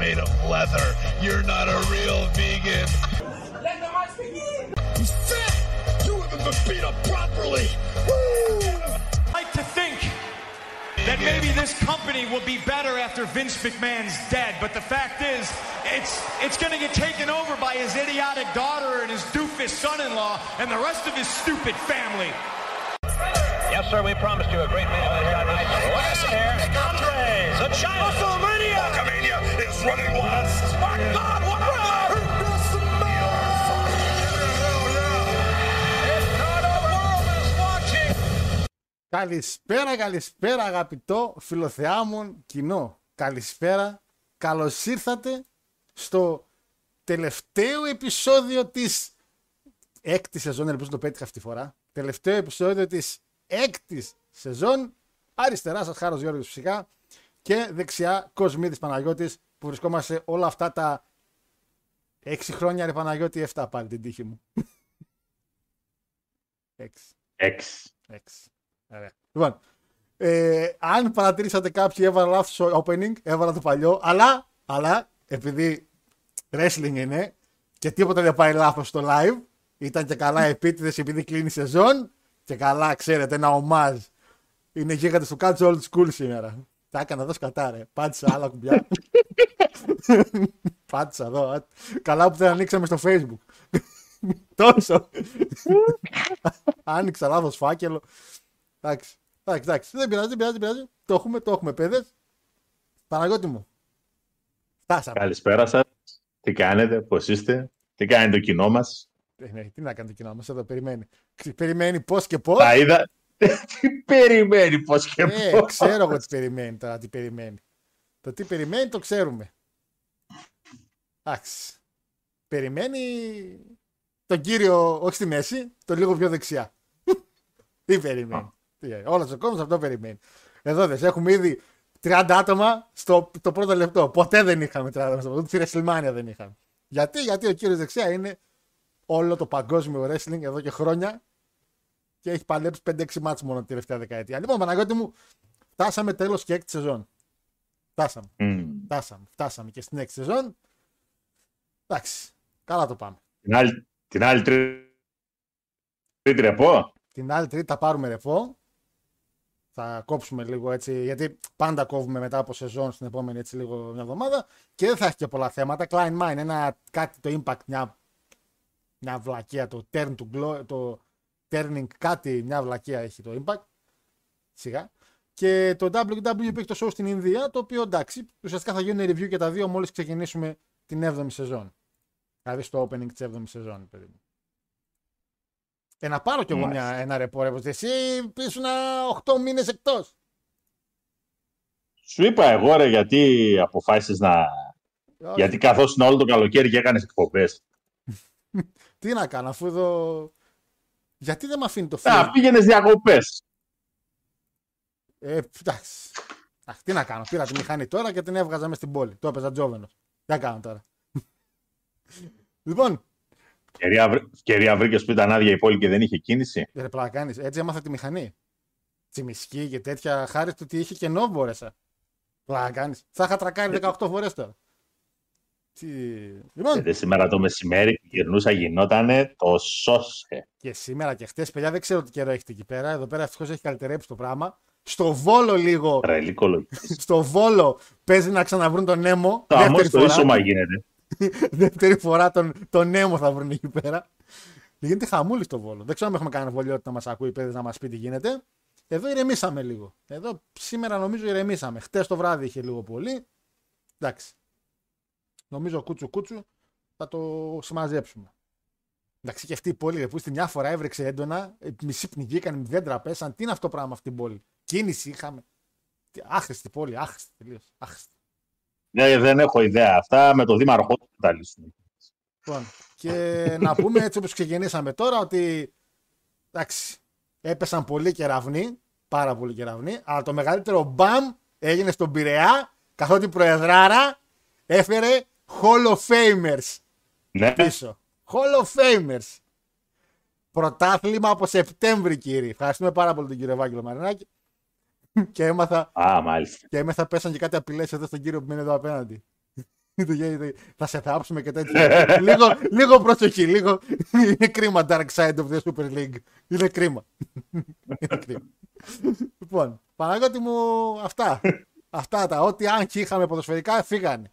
made of leather. You're not a real vegan. Let the march begin. He's fat. You haven't been beat up properly. Woo! like to think that maybe this company will be better after Vince McMahon's dead, but the fact is, it's it's going to get taken over by his idiotic daughter and his doofus son-in-law and the rest of his stupid family. Yes, sir, we promised you a great main event on night. Last here, Andres, a giant. WrestleMania! Hulkamania is running wild. My God, what a Καλησπέρα, καλησπέρα αγαπητό φιλοθεάμον κοινό. Καλησπέρα, καλώς ήρθατε στο τελευταίο επεισόδιο της έκτης σεζόν, ελπίζω να το πέτυχα αυτή τη φορά. Τελευταίο επεισόδιο της έκτης σεζόν. Αριστερά σας Χάρος Γιώργος φυσικά και δεξιά Κοσμίδης Παναγιώτης που βρισκόμαστε όλα αυτά τα έξι χρόνια ρε Παναγιώτη, 7 πάλι την τύχη μου. Έξι. Έξι. Έξι. Ωραία. Λοιπόν, ε, αν παρατηρήσατε κάποιοι έβαλα λάθος στο opening, έβαλα το παλιό, αλλά, αλλά επειδή wrestling είναι και τίποτα δεν πάει λάθος στο live, ήταν και καλά επίτηδες επειδή κλείνει η σεζόν και καλά ξέρετε ένα ομάζ. Είναι γίγαντες του Catch Old School σήμερα. Τα έκανα εδώ σκατά ρε. Πάτησα άλλα κουμπιά. Πάτησα εδώ. α. Καλά που δεν ανοίξαμε στο facebook. Τόσο. Άνοιξα λάθος φάκελο. Εντάξει. Εντάξει, εντάξει. Δεν πειράζει, δεν πειράζει, δεν πειράζει. Το έχουμε, το έχουμε, παιδες. Παναγιώτη μου. Φτάσαμε. Καλησπέρα σας. Τι κάνετε, πώς είστε, τι κάνει το κοινό μας; Ε, ναι, τι να κάνει το κοινό μας εδώ, περιμένει. Ξε- Περιμένει πώς και πώς. Τα είδα. Τι περιμένει, πώς και Ε, πώς. ξέρω εγώ τι περιμένει τώρα, τι περιμένει. Το τι περιμένει το ξέρουμε. Εντάξει. Περιμένει τον κύριο, όχι στη μέση, το λίγο πιο δεξιά. τι περιμένει. Τι, ε, όλος ο κόσμος αυτό περιμένει. Εδώ δες, έχουμε ήδη 30 άτομα στο το πρώτο λεπτό. Ποτέ δεν είχαμε 30 άτομα στο πρώτο, στη WrestleMania δεν είχαμε. Γιατί, γιατί ο κύριος δεξιά είναι όλο το παγκόσμιο wrestling εδώ και χρόνια και έχει παλέψει 5-6 μάτς μόνο τη τελευταία δεκαετία. Λοιπόν, Παναγιώτη μου, φτάσαμε τέλος και έκτη σεζόν. Φτάσαμε, Μμμ. φτάσαμε, φτάσαμε και στην έκτη σεζόν. Εντάξει, καλά το πάμε. Την άλλη, την άλλη τρί- τρίτη ρεπό; Την άλλη τρίτη θα πάρουμε ρεφό. Θα κόψουμε λίγο έτσι, γιατί πάντα κόβουμε μετά από σεζόν στην επόμενη έτσι λίγο μια εβδομάδα και δεν θα έχει και πολλά θέματα. Klein Mine, ένα κάτι το impact, μια, μια βλακεία, το turn to glow, το turning κάτι, μια βλακεία έχει το impact. Σιγά. Και το WWE που έχει το show στην Ινδία, το οποίο εντάξει, ουσιαστικά θα γίνουν review και τα δύο μόλις ξεκινήσουμε την 7η σεζόν. Δηλαδή στο opening της 7η σεζόν, παιδί μου. Ε, να πάρω κι εγώ Μάλιστα. μια, ένα ρεπό, ρε, πως εσύ ήσουν 8 μήνες εκτός. Σου είπα εγώ ρε γιατί αποφάσισες να... Όχι, Γιατί καθώς είναι όλο το καλοκαίρι και έκανες εκπομπές. Τι να κάνω, αφού εδώ... Γιατί δεν με αφήνει το Α, φίλο; πήγαινες διακοπές. Ε, εντάξει. Αχ, τι να κάνω, πήρα τη μηχανή τώρα και την έβγαζα μες στην πόλη. Το έπαιζα τζόβενος. Τι να κάνω τώρα. λοιπόν, Ευκαιρία, βρ- ευκαιρία βρήκες που ήταν άδεια η πόλη και δεν είχε κίνηση; ρε πλάκα κάνεις, έτσι έμαθα τη μηχανή. Τσιμισκή και τέτοια, χάρη του ότι είχε κενό μπόρεσα. Πλάκα κάνεις. Θα είχα τρακάρει 18 φορές τώρα. Τι... Λοιπόν, Γιατί σήμερα το μεσημέρι που γυρνούσα γινότανε το σώσε. Και σήμερα και χτες, παιδιά, δεν ξέρω τι καιρό έχετε εκεί πέρα. Εδώ πέρα ευτυχώς έχει καλυτερέψει το πράγμα. Στο βόλο λίγο. Τρελή κολογική. στο βόλο παίζει να ξαναβρούν τον Νέμο. Το αμός δεύτερη, το φορά, ίσωμα γίνεται. δεύτερη φορά τον, τον Νέμο θα βρουν εκεί πέρα. Γίνεται χαμούλη στο βόλο. Δεν ξέρω αν έχουμε κάνει βολιότητα να μας ακούει, παιδε να μας πει τι γίνεται. Εδώ ηρεμήσαμε λίγο. Εδώ σήμερα νομίζω ηρεμήσαμε. Χτες το βράδυ είχε λίγο πολύ. Εντάξει. Νομίζω κούτσου κούτσου θα το συμμαζέψουμε. Εντάξει, και αυτή η πόλη ρε, που στη μια φορά έβρεξε έντονα, ε, μισή πνιγήκαν, δέντρα πέσαν. Τι είναι αυτό το πράγμα αυτή η πόλη; Κίνηση είχαμε. Τι- Άχρηστη πόλη, άχρηστη τελείως. Άχρηστη. Ναι, δεν έχω ιδέα. Αυτά με το δήμαρχο θα τα λύσουν. Λοιπόν, και να πούμε έτσι όπως ξεκινήσαμε τώρα ότι εντάξει, έπεσαν πολύ κεραυνοί, πάρα πολύ κεραυνοί, αλλά το μεγαλύτερο μπαμ έγινε στον Πειραιά, καθότι η Προεδράρα έφερε Hall of Famers Ναι, πίσω. Hall of Famers. Πρωτάθλημα από Σεπτέμβρη, κύριε. Ευχαριστούμε πάρα πολύ τον κύριο Ευάγγελο Μαρινάκη. και έμαθα, α, μάλιστα. και έμαθα πέσαν και κάτι απειλές εδώ στον κύριο που είναι εδώ απέναντι. θα σε θάψουμε και τέτοια. λίγο, λίγο προσοχή, λίγο. Είναι κρίμα Dark Side of the Super League. Είναι κρίμα. Είναι κρίμα. λοιπόν, Παναγιώτη μου, αυτά. αυτά τα ό,τι αν και είχαμε ποδοσφαιρικά φύγανε.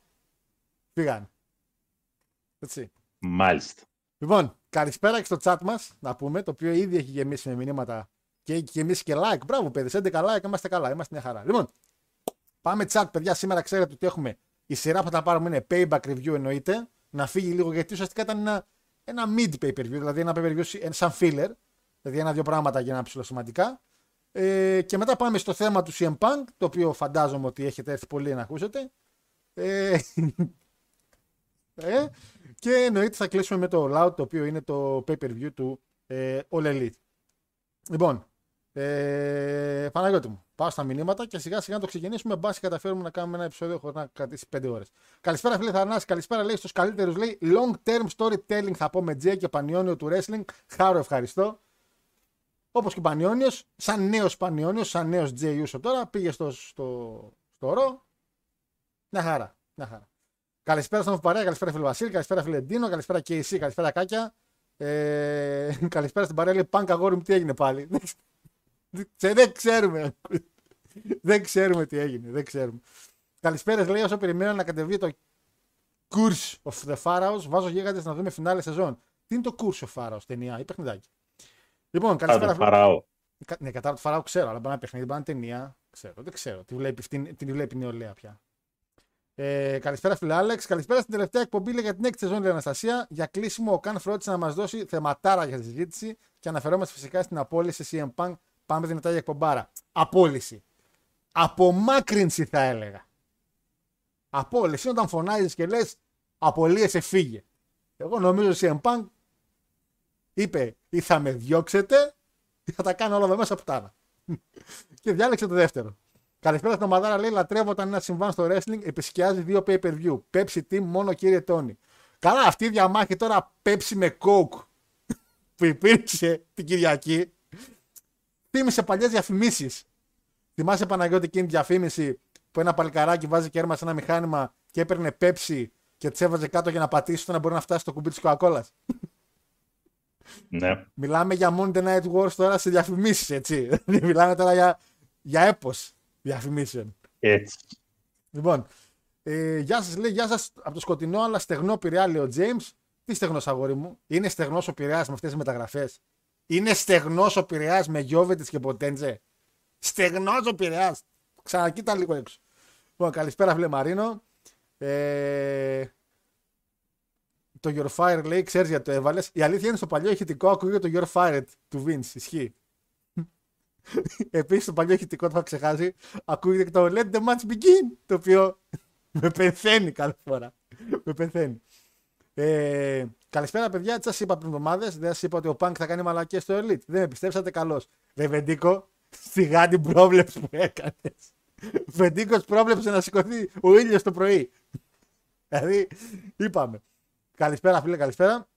Φύγανε. Έτσι. Μάλιστα. Λοιπόν, καλησπέρα και στο chat μας, να πούμε, το οποίο ήδη έχει γεμίσει με μηνύματα και έχει γεμίσει και like. Μπράβο, παιδί, 11 like, είμαστε καλά, είμαστε μια χαρά. Λοιπόν, πάμε chat, παιδιά. Σήμερα ξέρετε ότι έχουμε η σειρά που θα πάρουμε είναι payback review εννοείται. Να φύγει λίγο γιατί ουσιαστικά ήταν ένα, ένα mid pay per view, δηλαδή ένα pay per view σαν filler. Δηλαδή ένα-δύο πράγματα για να ψηλοσημαντικά. Ε, και μετά πάμε στο θέμα του CM Punk, το οποίο φαντάζομαι ότι έχετε έρθει πολύ να ακούσετε. Ε, ε, και εννοείται θα κλείσουμε με το Loud, το οποίο είναι το pay per view του ε, All Elite. Λοιπόν, ε, Παναγιώτη μου, πάω στα μηνύματα και σιγά σιγά να το ξεκινήσουμε. Μπα και καταφέρουμε να κάνουμε ένα επεισόδιο χωρίς να κρατήσει 5 ώρες. Καλησπέρα, φίλε Θανάση. Καλησπέρα, λέει στους καλύτερους. Λέει long term storytelling θα πω με Τζέ και Πανιόνιο του wrestling. Χάρο, ευχαριστώ. Όπως και Πανιόνιος, σαν νέος Πανιόνιος, σαν νέος Τζέ Ιούσο τώρα, πήγε στο, στο, στο ρο. Μια χαρά. Μια χαρά. Καλησπέρα στον Παρέα, καλησπέρα φίλε Βασίλη, καλησπέρα φίλε Ντίνο, καλησπέρα και εσύ, καλησπέρα Κάκια. Ε, καλησπέρα στην Παρέα, λέει Πάνκα αγόρι μου, τι έγινε πάλι. δεν ξέρουμε. δεν ξέρουμε τι έγινε. Δεν ξέρουμε. Καλησπέρα, λέει, όσο περιμένω να κατεβεί το Curse of the Pharaohs, βάζω γίγαντες να δούμε φινάλε σεζόν. Τι είναι το Curse of Pharaohs, ταινία ή παιχνιδάκι; Λοιπόν, καλησπέρα. Φαράω. Ναι, κατά το Φαράω ξέρω, αλλά μπορεί να παιχνίδι, μπορεί να ταινία. Ξέρω, δεν ξέρω. Τι βλέπει, την, την βλέπει η νεολαία πια. Ε, καλησπέρα, φίλε Άλεξ. Καλησπέρα στην τελευταία εκπομπή για την έκτη σεζόν, λέει Αναστασία. Για κλείσιμο, ο Καν φρόντισε να μας δώσει θεματάρα για τη συζήτηση και αναφερόμαστε φυσικά στην απόλυση CM Punk Πάμε δυνατά για εκπομπάρα. Απόλυση. Απομάκρυνση θα έλεγα. Απόλυση όταν φωνάζεις και λες απολύεσαι φύγε. Εγώ νομίζω ότι Punk είπε ή θα με διώξετε ή θα τα κάνω όλα εδώ μέσα πουτάνα. και διάλεξε το δεύτερο. Καλησπέρα στην ομαδάρα λέει λατρεύω όταν ένα συμβάν στο wrestling επισκιάζει δύο pay per view. Pepsi team μόνο κύριε Τόνι. Καλά αυτή η διαμάχη τώρα Pepsi με Coke που υπήρξε την Κυριακή θύμισε παλιές διαφημίσεις. Θυμάσαι Παναγιώτη εκείνη τη διαφήμιση που ένα παλικαράκι βάζει κέρμα σε ένα μηχάνημα και έπαιρνε πέψη και τσέβαζε κάτω για να πατήσει ώστε να μπορεί να φτάσει στο κουμπί της Coca-Cola. Ναι. Μιλάμε για Monday Night Wars τώρα σε διαφημίσεις, έτσι. Μιλάμε τώρα για, για έπος διαφημίσεων. Έτσι. Λοιπόν, ε, γεια σας, λέει, γεια σας από το σκοτεινό αλλά στεγνό πειριά, λέει ο James. Τι στεγνός αγόρι μου, είναι στεγνός ο πειριά με αυτές τις μεταγραφές; Είναι στεγνός ο Πειραιάς με Γιώβετης και Ποτέντζε; Στεγνός ο Πειραιάς. Ξανακοίτα λίγο έξω. Λοιπόν, καλησπέρα, φίλε Μαρίνο. Ε... Το Your Fire λέει, ξέρεις γιατί το έβαλες; Η αλήθεια είναι στο παλιό ηχητικό ακούγεται το Your Fire του Vince. Ισχύει. Επίσης, στο παλιό ηχητικό το είχα ξεχάσει. Ακούγεται και το Let the match begin. Το οποίο με πεθαίνει κάθε φορά. με πεθαίνει. Ε, καλησπέρα, παιδιά. Τι σας είπα πριν εβδομάδες. Δεν σας είπα ότι ο Πανκ θα κάνει μαλακίε στο Elite. Δεν με πιστέψατε καλώς. Βεντίκο, σιγά την πρόβλεψη που έκανες. Βεντίκος πρόβλεψε να σηκωθεί ο ήλιος το πρωί. δηλαδή, είπαμε. Καλησπέρα, φίλε, καλησπέρα.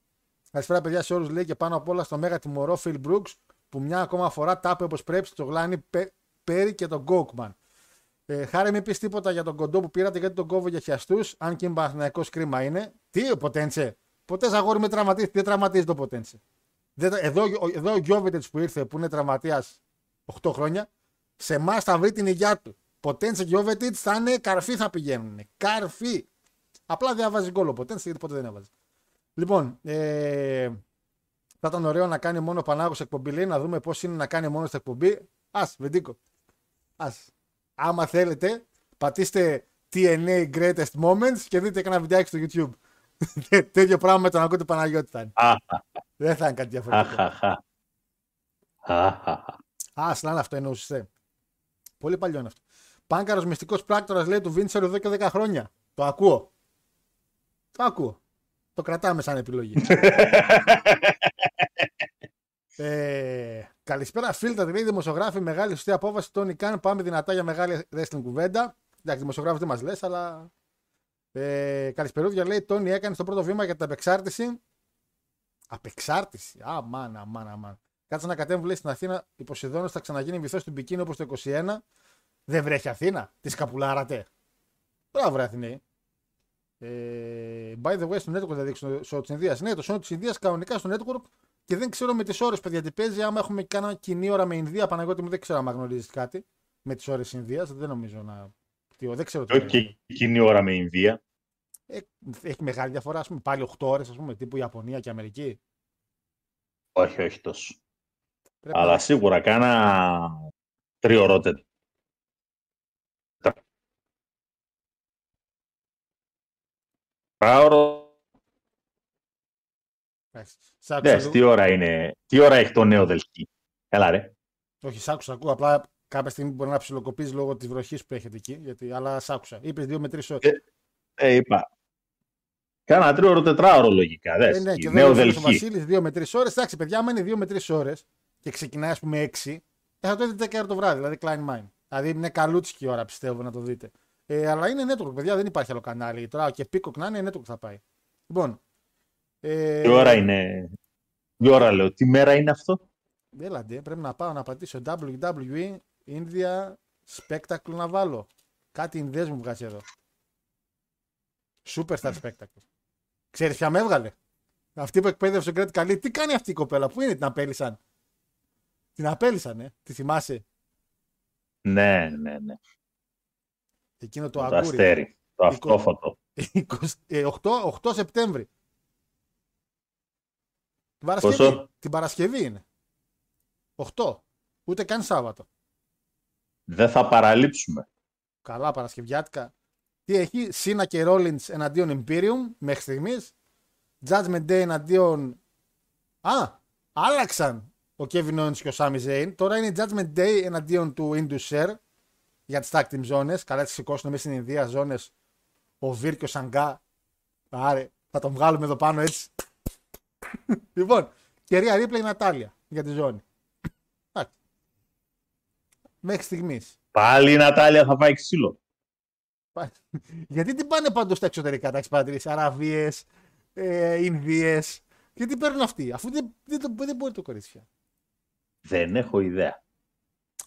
Καλησπέρα, παιδιά, σε όλους. Λέει και πάνω απ' όλα στο μέγα τιμωρό Phil Brooks που μια ακόμα φορά τάπε όπως πρέπει στο γλάνι Πέρι και τον Γκόκμαν. Ε, χάρη μην πεις τίποτα για τον κοντό που πήρατε γιατί τον κόβω για χιαστούς. Αν και είναι κρίμα είναι. Τι, ο Ποτέντσε. Ποτές αγόρι με τραυματίζει. Δεν τραυματίζει το Ποτέντσε. Εδώ, εδώ ο Γιώβιτετς που ήρθε που είναι τραυματίας 8 χρόνια, σε εμάς θα βρει την υγειά του. Ποτέντσε και Γιώβιτετς θα είναι καρφί θα πηγαίνουν. Καρφί. Απλά δεν βάζει γκολ ο Ποτέντσε γιατί ποτέ δεν έβαζε. Λοιπόν, ε, θα ήταν ωραίο να κάνει μόνο Πανάγος εκπομπή. Λέει να δούμε πώς είναι να κάνει μόνος στην εκπομπή. Α, Βεντίκο. Α. Άμα θέλετε, πατήστε TNA Greatest Moments και δείτε κανένα βιντεάκι στο YouTube. Τέτοιο πράγμα με τον ακούτε Παναγιώτη θα είναι. Δεν θα είναι κάτι διαφορετικό. Α, σαν αυτό εννοούσες. Πολύ παλιό είναι αυτό. Πάνκαρο μυστικός πράκτορας λέει του Βίντσερ εδώ και 10 χρόνια. Το ακούω. Το ακούω. Το κρατάμε σαν επιλογή. ε, καλησπέρα, φίλτα. Λέει δημοσιογράφη. Μεγάλη σωστή απόφαση. Τόνι Καν. Πάμε δυνατά για μεγάλη wrestling κουβέντα. Εντάξει, δημοσιογράφος δεν μας λες, αλλά ε, καλησπερούδια λέει: Τόνι έκανε το πρώτο βήμα για την απεξάρτηση. Απεξάρτηση. Α, μάνα, αμάν, αμάν. Κάτσε να κατέβουν λέει στην Αθήνα. Η Ποσειδόνο θα ξαναγίνει βυθό του Μπικίνο όπως το 21. Δεν βρέχει Αθήνα. Τη σκαπουλάρατε. Μπράβο, ρε Αθηναίοι. Ε, by the way, στο network θα δείξει το show της Ινδίας. Ναι, το show της Ινδίας κανονικά στο network και δεν ξέρω με τις ώρες, παιδιά, τι παίζει. Άμα έχουμε κάνα κοινή ώρα με Ινδία, Παναγιώτη μου δεν ξέρω αν γνωρίζεις κάτι με τις ώρες Ινδίας. Δεν νομίζω να. Τι, δεν ξέρω τι. Όχι και εκείνη ώρα με Ινδία. Ε, έχει μεγάλη διαφορά, ας πούμε, πάλι 8 ώρες, ας πούμε, τύπου Ιαπωνία και Αμερική. Όχι, όχι τόσο. Πρέπει Αλλά να- σίγουρα κάνα τριωρότε. Τράωρο. Εντάξει. Σ' άκουσα Ναι, λίγο. τι ώρα είναι, τι ώρα έχει το νέο Δελχή. Έλα ρε. Όχι, σ' άκουσα, ακούω. Απλά κάποια στιγμή μπορεί να ψιλοκοπείς λόγω της βροχής που έχετε εκεί. Γιατί, αλλά σ' άκουσα. Είπες 2 με 3 ώρες. Ε, Ε, είπα. Κάνα τρίωρο τετράωρο λογικά. Δες. Ε, ναι, και νέο εδώ ο Δελχή. Βασίλης 2 με 3 ώρες. Εντάξει, παιδιά, άμα είναι 2 με 3 ώρες και ξεκινάει, ας πούμε, 6, ε, θα το δείτε 10 ώρα το βράδυ, δηλαδή Klein Mine. Δηλαδή είναι καλούτσικη ώρα, πιστεύω, να το δείτε. Ε, αλλά είναι network, παιδιά, δεν υπάρχει άλλο κανάλι. Τώρα και Peacock να είναι, network θα πάει. Λοιπόν. Ε, Τι ώρα είναι; Τι ώρα λέω. Τι μέρα είναι αυτό; Έλαντε, πρέπει να πάω να πατήσω WWE India Spectacle να βάλω. Κάτι Ινδές μου βγάζει εδώ. Superstar Spectacle. Ξέρεις ποια με έβγαλε; Αυτή που εκπαίδευσε ο Γκρέτ Καλή. Τι κάνει αυτή η κοπέλα. Πού είναι την απέλησαν; Την απέλησαν, ε. Τη θυμάσαι; Ναι, ναι, ναι. Εκείνο το Το, αγκούρι. αστέρι. Το αυτόφωτο. 20 ε, 8, 8 Σεπτέμβρη. Την Παρασκευή. Πόσο; Την Παρασκευή είναι. 8. Ούτε καν Σάββατο. Δεν θα παραλείψουμε. Καλά Παρασκευιάτικα. Τι έχει, Σίνα και Rollins εναντίον Imperium μέχρι στιγμής. Judgment Day εναντίον. Α, άλλαξαν ο Kevin Owens και ο Sami Zayn. Τώρα είναι Judgment Day εναντίον του Indus Share για τις tag team ζώνε. Καλά, τις σηκώσουν μέσα στην Ινδία ζώνε. Ο Βίρ και ο Σαγκά. Άρε, θα τον βγάλουμε εδώ πάνω έτσι. λοιπόν, και Ρία Ρίπλε η Νατάλια για τη ζώνη. Εντάξει. Μέχρι στιγμής. Πάλι η Νατάλια θα φάει ξύλο. Γιατί την πάνε πάντως στα εξωτερικά, τα έχει παρατηρήσεις. Αραβίες, ε, Ινδίες. Γιατί παίρνουν αυτοί, αφού δεν, δεν, το- δεν μπορεί το κορίτσι πια. Δεν έχω ιδέα.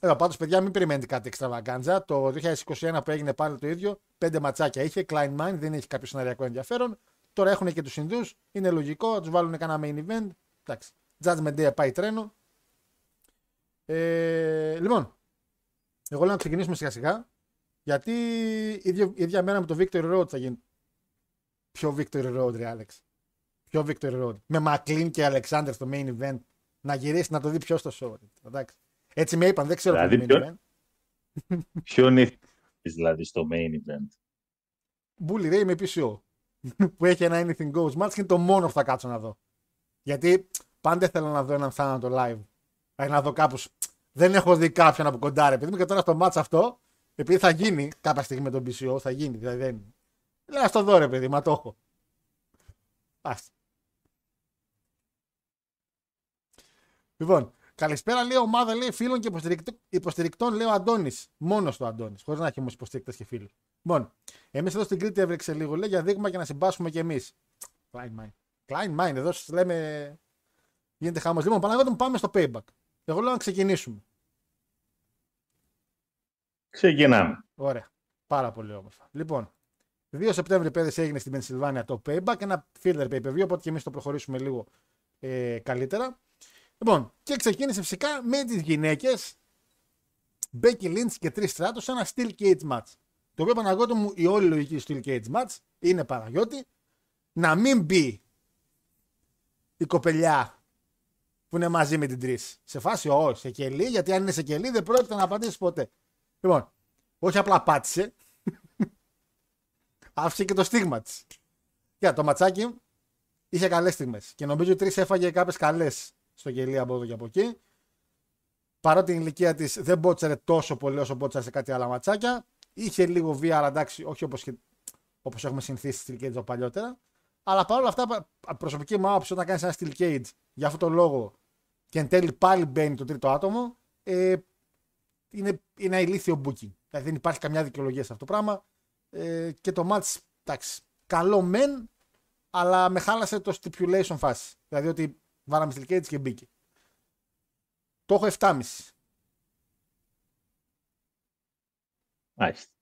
Εδώ πάντως, παιδιά, μην περιμένετε κάτι εξτραβαγκάντζα. Το 2021 που έγινε πάλι το ίδιο, πέντε ματσάκια είχε. Klein Mind, δεν έχει κάποιο σεναριακό ενδιαφέρον. Τώρα έχουν και τους Ινδούς. Είναι λογικό, τους βάλουν κανένα main event. Εντάξει. Judgment Day πάει τρένο. Ε, λοιπόν, εγώ λέω να ξεκινήσουμε σιγά σιγά. Γιατί η ίδια, η ίδια μέρα με το Victory Road θα γίνει. Ποιο Victory Road, ρε Alex. Ποιο Victory Road; Με Μακλίν και Alexander στο main event. Να γυρίσει να το δει ποιος στο show. ρε. Εντάξει. Έτσι με είπαν, δεν ξέρω Δηλαδή, ποιο είναι το main ποιο- event. Ποιο είναι δηλαδή στο main event; Bully Ray με PCO. που έχει ένα anything goes match και είναι το μόνο που θα κάτσω να δω. Γιατί πάντα ήθελα να δω έναν θάνατο live. Δηλαδή να δω κάπου. Δεν έχω δει κάποιον από κοντά, ρε παιδί μου, και τώρα στο match αυτό, επειδή θα γίνει κάποια στιγμή με τον PCO, θα γίνει. Δηλαδή δεν. Λέω να το δω, ρε παιδί, μα το έχω. Άστα. Λοιπόν, καλησπέρα λέει ομάδα λέει, φίλων και υποστηρικτών, υποστηρικτών λέει ο Αντώνης. Μόνος του Αντώνης. Χωρίς να έχει όμως υποστηρικτές και φίλου. Λοιπόν, εμείς εδώ στην Κρήτη έβρεξε λίγο λέει για δείγμα και να συμπάσχουμε κι εμείς. Klein Mind. Klein Mind, εδώ σας λέμε. Γίνεται χάμο. Λοιπόν, Παναγιώτη μου, πάμε στο payback. Εγώ λέω να ξεκινήσουμε. Ξεκινάμε. Ωραία. Πάρα πολύ όμορφα. Λοιπόν, 2 Σεπτέμβρη πέδε έγινε στην Πενσιλβάνια το payback, ένα filler pay per view, οπότε και εμείς το προχωρήσουμε λίγο ε, καλύτερα. Λοιπόν, και ξεκίνησε φυσικά με τις γυναίκες Becky Lynch και Trish Stratus σε ένα steel cage match. Το οποίο Παναγιώτη μου η όλη λογική steel cage match είναι Παναγιώτη να μην μπει η κοπελιά που είναι μαζί με την Trish. Σε φάση όχι, σε κελί, γιατί αν είναι σε κελί δεν πρόκειται να απαντήσει ποτέ. Λοιπόν, όχι απλά πάτησε, άφησε και το στίγμα της. Για το ματσάκι είχε καλές στιγμές. Και νομίζω ότι τρεις έφαγε κάποιες καλές στο γελί από εδώ και από εκεί. Παρότι η ηλικία της δεν μπότσαρε τόσο πολύ όσο μπότσαρε σε κάτι άλλα ματσάκια. Είχε λίγο βία, αλλά εντάξει, όχι όπως όπως έχουμε συνηθίσει στη Steel Cage παλιότερα. Αλλά παρόλα αυτά, πα- προσωπική μου άποψη, όταν κάνεις ένα Steel Cage για αυτόν τον λόγο και εν τέλει πάλι μπαίνει το τρίτο άτομο, ε, είναι, είναι ηλίθιο booking. Δηλαδή δεν υπάρχει καμιά δικαιολογία σε αυτό το πράγμα. Ε, και το match, εντάξει, καλό μεν, αλλά με χάλασε το stipulation φάση. Δηλαδή ότι βάλαμε Steel Cage και μπήκε. Το έχω 7,5. Μάλιστα.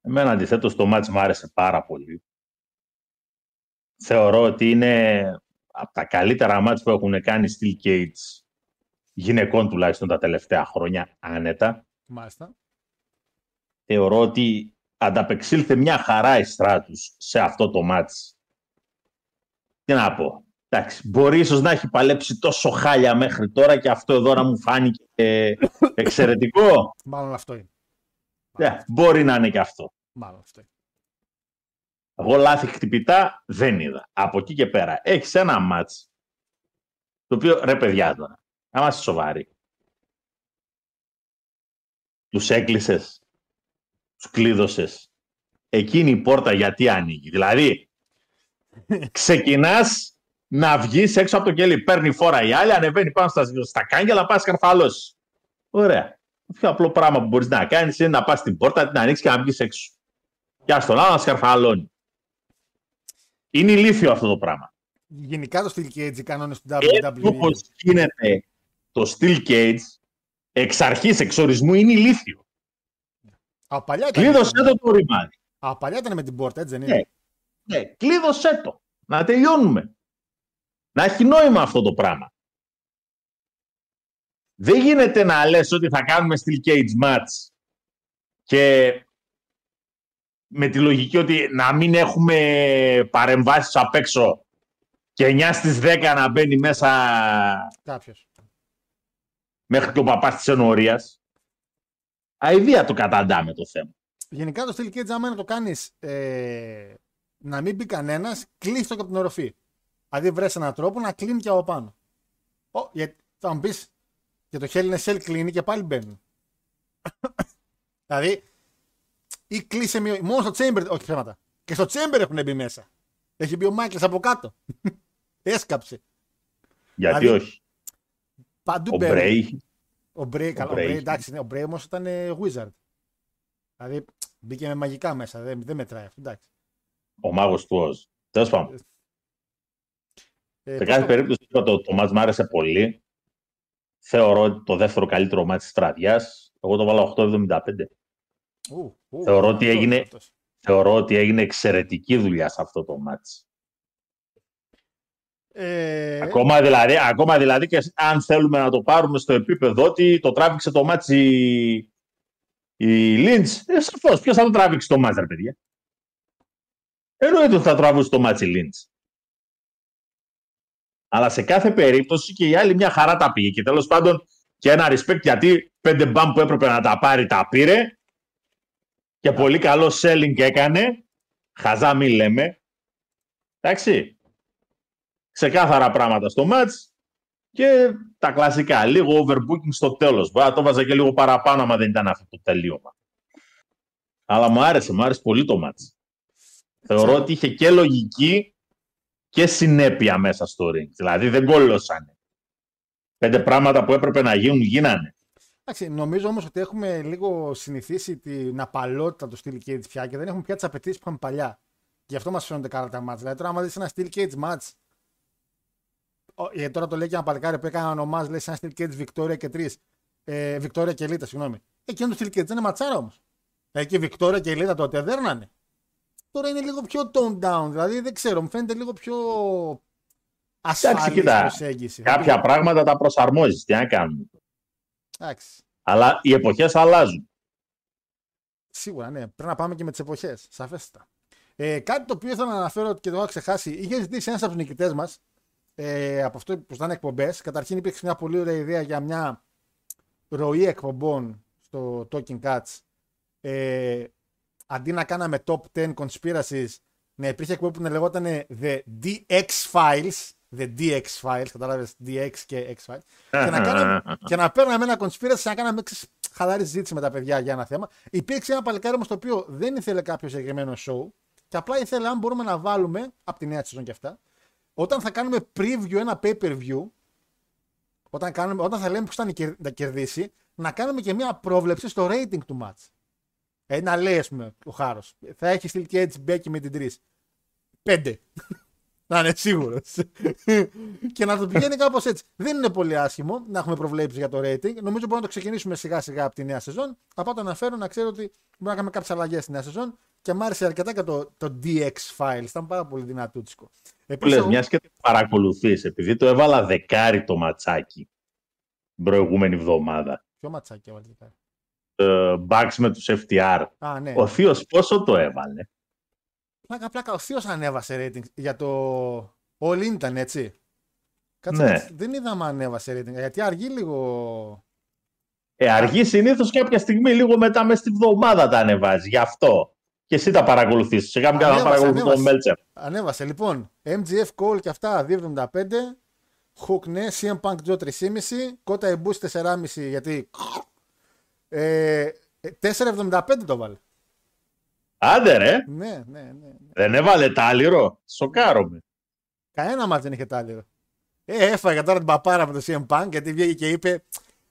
Εμένα αντιθέτως το μάτς μου άρεσε πάρα πολύ. Θεωρώ ότι είναι από τα καλύτερα μάτς που έχουν κάνει Steel Cage γυναικών τουλάχιστον τα τελευταία χρόνια άνετα. Μάλιστα. Θεωρώ ότι ανταπεξήλθε μια χαρά η Στράτους σε αυτό το μάτς. Τι να πω. Εντάξει, μπορεί ίσως να έχει παλέψει τόσο χάλια μέχρι τώρα και αυτό εδώ να μου φάνηκε ε, εξαιρετικό. Μάλλον αυτό είναι. Ναι, μπορεί να είναι και αυτό. Μάλλον αυτό είναι. Εγώ λάθη χτυπητά δεν είδα. Από εκεί και πέρα έχεις ένα μάτς το οποίο ρε παιδιά τώρα, να είμαστε σοβαροί. Τους έκλεισες, τους κλείδωσες. Εκείνη η πόρτα γιατί ανοίγει. Δηλαδή, ξεκινάς να βγεις έξω από το κελί. Παίρνει φόρα η άλλη, ανεβαίνει πάνω στα, στα κάγκελα, πας καρφαλώσεις. Ωραία. Το πιο απλό πράγμα που μπορείς να κάνεις είναι να πας στην πόρτα, την ανοίξεις και να βγεις έξω. Και ας τον άλλο να σκαρφαλώνει. Είναι ηλίθιο αυτό το πράγμα. Γενικά το Steel Cage οι κανόνες του Έτσι WWE. όπως γίνεται το Steel Cage, εξ αρχής, εξ ορισμού, είναι ηλίθιο. Α, παλιά ήταν, Κλείδωσέ το το ρημάδι. Α, παλιά ήταν με την πόρτα, έτσι δεν είναι; Ναι. Ναι, κλείδωσέ το. Να τελειώνουμε. Να έχει νόημα αυτό το πράγμα. Δεν γίνεται να λες ότι θα κάνουμε Steel Cage match και με τη λογική ότι να μην έχουμε παρεμβάσεις απ' έξω και 9 στις 10 να μπαίνει μέσα Κάποιος. μέχρι και ο παπάς της ενορίας. Αηδία το καταντάμε το θέμα. Γενικά το Steel Cage, άμα είναι να το κάνεις ε, να μην μπει κανένας, κλείστο και από την οροφή. Δηλαδή βρες έναν τρόπο να κλείνει και από πάνω. Ο, για, θα μου πεις, για το Hell in a Cell κλείνει και πάλι μπαίνουν. δηλαδή, ή κλείσε μία. Μόνο στο Chamber. Όχι θέματα. Και στο Chamber έχουν μπει μέσα. Έχει μπει ο Μάικλς από κάτω. Έσκαψε. Γιατί Δηλαδή, όχι; Παντού Ο μπαίνουν. Μπρέι Ο Μπρέι, καλά. Ο Bray. Μπρέι, εντάξει, ναι, ο Μπρέι όμως ήταν ε, Wizard. Δηλαδή μπήκε με μαγικά μέσα. Δεν, δεν μετράει αυτό. Εντάξει. ο μάγος του Οζ. Τέλος πάντων. Ε, Σε πώς κάθε το- περίπτωση είπα, το, το μάτς μου άρεσε πολύ. Θεωρώ ότι το δεύτερο καλύτερο μάτς της βραδιάς. Εγώ το βάλω 8,75. Ου, ου, Θεωρώ ότι αυτός, έγινε- αυτός. Θεωρώ ότι έγινε εξαιρετική δουλειά σε αυτό το μάτς. Ε, Ακόμα, δηλαδή, ακόμα δηλαδή και αν θέλουμε να το πάρουμε στο επίπεδο ότι το τράβηξε το μάτς η, η Λίντς, ε, σαφώς. Ποιος θα το τράβηξει το μάτς, ρε παιδιά; Εννοείται ότι θα τραβούσε το μάτς η Λίντς. Αλλά σε κάθε περίπτωση και η άλλη μια χαρά τα πήγε. Και τέλος πάντων και ένα respect γιατί πέντε μπαμ που έπρεπε να τα πάρει τα πήρε. Και πολύ καλό selling έκανε. Χαζά μη λέμε. Εντάξει. Ξεκάθαρα πράγματα στο match. Και τα κλασικά. Λίγο overbooking στο τέλος. Μπορεί να το βάζα και λίγο παραπάνω άμα δεν ήταν αυτό το τελείωμα. Αλλά μου άρεσε, μου άρεσε πολύ το match. Θεωρώ ότι είχε και λογική και συνέπεια μέσα στο ring. Δηλαδή δεν κόλλωσανε. Πέντε πράγματα που έπρεπε να γίνουν, γίνανε. Εντάξει, νομίζω όμως ότι έχουμε λίγο συνηθίσει την απαλότητα του Steel Cage πια και δεν έχουμε πια τις απαιτήσεις που είχαμε παλιά. Γι' αυτό μας φαίνονται καλά τα μάτς. Δηλαδή τώρα, άμα δεις ένα Steel Cage match. ο- Γιατί τώρα το λέει και ένα παλικάρι που έκανε ονομάζει, λέει σε ένα Steel Cage Victoria και τρεις. Ε, Victoria και Elite, συγγνώμη. Εκείνο το Steel Cage δεν είναι ματσάρα όμως. Εκεί Victoria και Elite τότε δέρνανε. Τώρα είναι λίγο πιο toned down. Δηλαδή δεν ξέρω, μου φαίνεται λίγο πιο ασφαλής κοίτα, προσέγγιση. Κάποια πράγματα τα προσαρμόζεις. Τι να κάνουμε. Εντάξει. Αλλά οι εποχές αλλάζουν. Σίγουρα, ναι. Πρέπει να πάμε και με τις εποχές. Σαφέστατα. Ε, κάτι το οποίο ήθελα να αναφέρω και το έχω ξεχάσει. Είχε ζητήσει ένας από τους νικητές μας ε, από αυτό που ήταν εκπομπές. Καταρχήν υπήρξε μια πολύ ωραία ιδέα για μια ροή εκπομπών στο Talking Cats. Ε, αντί να κάναμε top 10 conspiracies, να υπήρχε εκπομπή που να λεγόταν The DX Files. The DX Files, κατάλαβες DX και X Files. και, να κάναμε, και να παίρναμε ένα conspiracy και να κάναμε ξέρεις, χαλαρή συζήτηση με τα παιδιά για ένα θέμα. Υπήρξε ένα παλικάρι όμως το οποίο δεν ήθελε κάποιο συγκεκριμένο show και απλά ήθελε αν μπορούμε να βάλουμε, από τη νέα season και αυτά, όταν θα κάνουμε preview ένα pay per view, όταν, κάνουμε, όταν θα λέμε ποιο θα νικε- θα κερδίσει, να κάνουμε και μια πρόβλεψη στο rating του match. Ε, να λέει, ας πούμε, ο Χάρος. Θα έχεις Steel Cage Becky με την 3. 5. Να είναι σίγουρος. και να το πηγαίνει κάπως έτσι. Δεν είναι πολύ άσχημο να έχουμε προβλέψεις για το rating. Νομίζω μπορούμε να το ξεκινήσουμε σιγά σιγά από τη νέα σεζόν. Απλά το αναφέρω να ξέρω ότι μπορούμε να κάνουμε κάποιες αλλαγές στη νέα σεζόν. Και μου άρεσε αρκετά και το, το DX files. Ήταν πάρα πολύ δυνατούτσικο. Που λες, μιας και το παρακολουθείς, επειδή το έβαλα δεκάρι το ματσάκι την προηγούμενη εβδομάδα. Ποιο ματσάκι έβαλε δεκάρι; Uh, Bucks με τους FTR. Α, ναι. Ο Θείος πόσο το έβαλε; Πλάκα, πλάκα. Ο Θείος ανέβασε rating για το. All in ήταν έτσι. Κάτσε, Ναι. κάτσε. Δεν είδαμε αν ανέβασε rating. Γιατί αργεί λίγο. Ε, αργεί συνήθως κάποια στιγμή, λίγο μετά μέσα στη βδομάδα τα ανεβάζει. Γι' αυτό. Και εσύ τα παρακολουθείς. Σιγά μην κάνω να Ανέβασε, παρακολουθεί τον ανέβασε. Μέλτσερ. Ανέβασε λοιπόν. MGF Call και αυτά 2,75. Hook ναι. CM Punk Joe 3,5. Kota Ibushi 4,5 γιατί. Ε, 4,75 το βάλε. Άντε ρε, Ναι, ναι, ναι. ναι. δεν έβαλε τάλιρο. Σοκάρομαι. Κανένα μάτς δεν είχε τάλιρο. Ε, έφαγε τώρα την παπάρα από το CM Punk γιατί βγήκε και είπε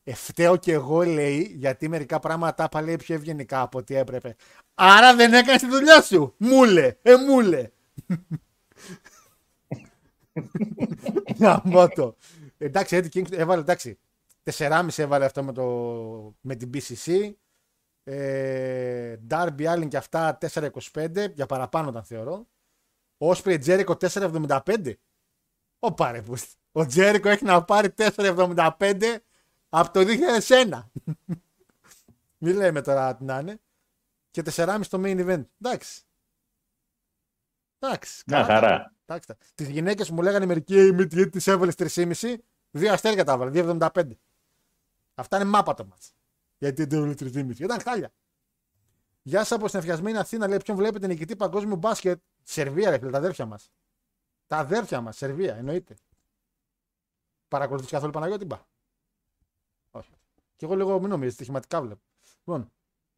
ε, φταίω και εγώ λέει γιατί μερικά πράγματα τα είπα λέει πιο ευγενικά από ό,τι έπρεπε. Άρα δεν έκανες τη δουλειά σου. Μούλε, ε μούλε. Να το. Εντάξει, Eddie King έβαλε εντάξει. 4,5 έβαλε αυτό με, το, με την BCC. Ε, Darby Allin και αυτά 4,25 για παραπάνω ήταν θεωρώ. Όσπρι Τζέρικο 4,75. Ο πάρε που. Ο Τζέρικο έχει να πάρει 4,75 από το 2001. Μην λέμε τώρα τι να είναι. Και 4,5 στο main event. Εντάξει. Εντάξει. Μια χαρά. Τις γυναίκες μου λέγανε μερικοί «Ε, με τις τι έβαλε 3,5. Δύο αστέρια τα έβαλε. 2,75. Αυτά είναι μάπα το μάτς. Γιατί δεν έβαλε 3,5. Ήταν χάλια. Γεια σας από συνεφιασμένη Αθήνα. Λέει ποιον βλέπετε νικητή παγκόσμιου μπάσκετ. Σερβία, ρε φίλε, τα αδέρφια μας. Τα αδέρφια μας, Σερβία, εννοείται. Παρακολουθείς καθόλου Παναγιώτη μπα; Όχι. Και εγώ λίγο μην νομίζεις, στοιχηματικά βλέπω. Λοιπόν,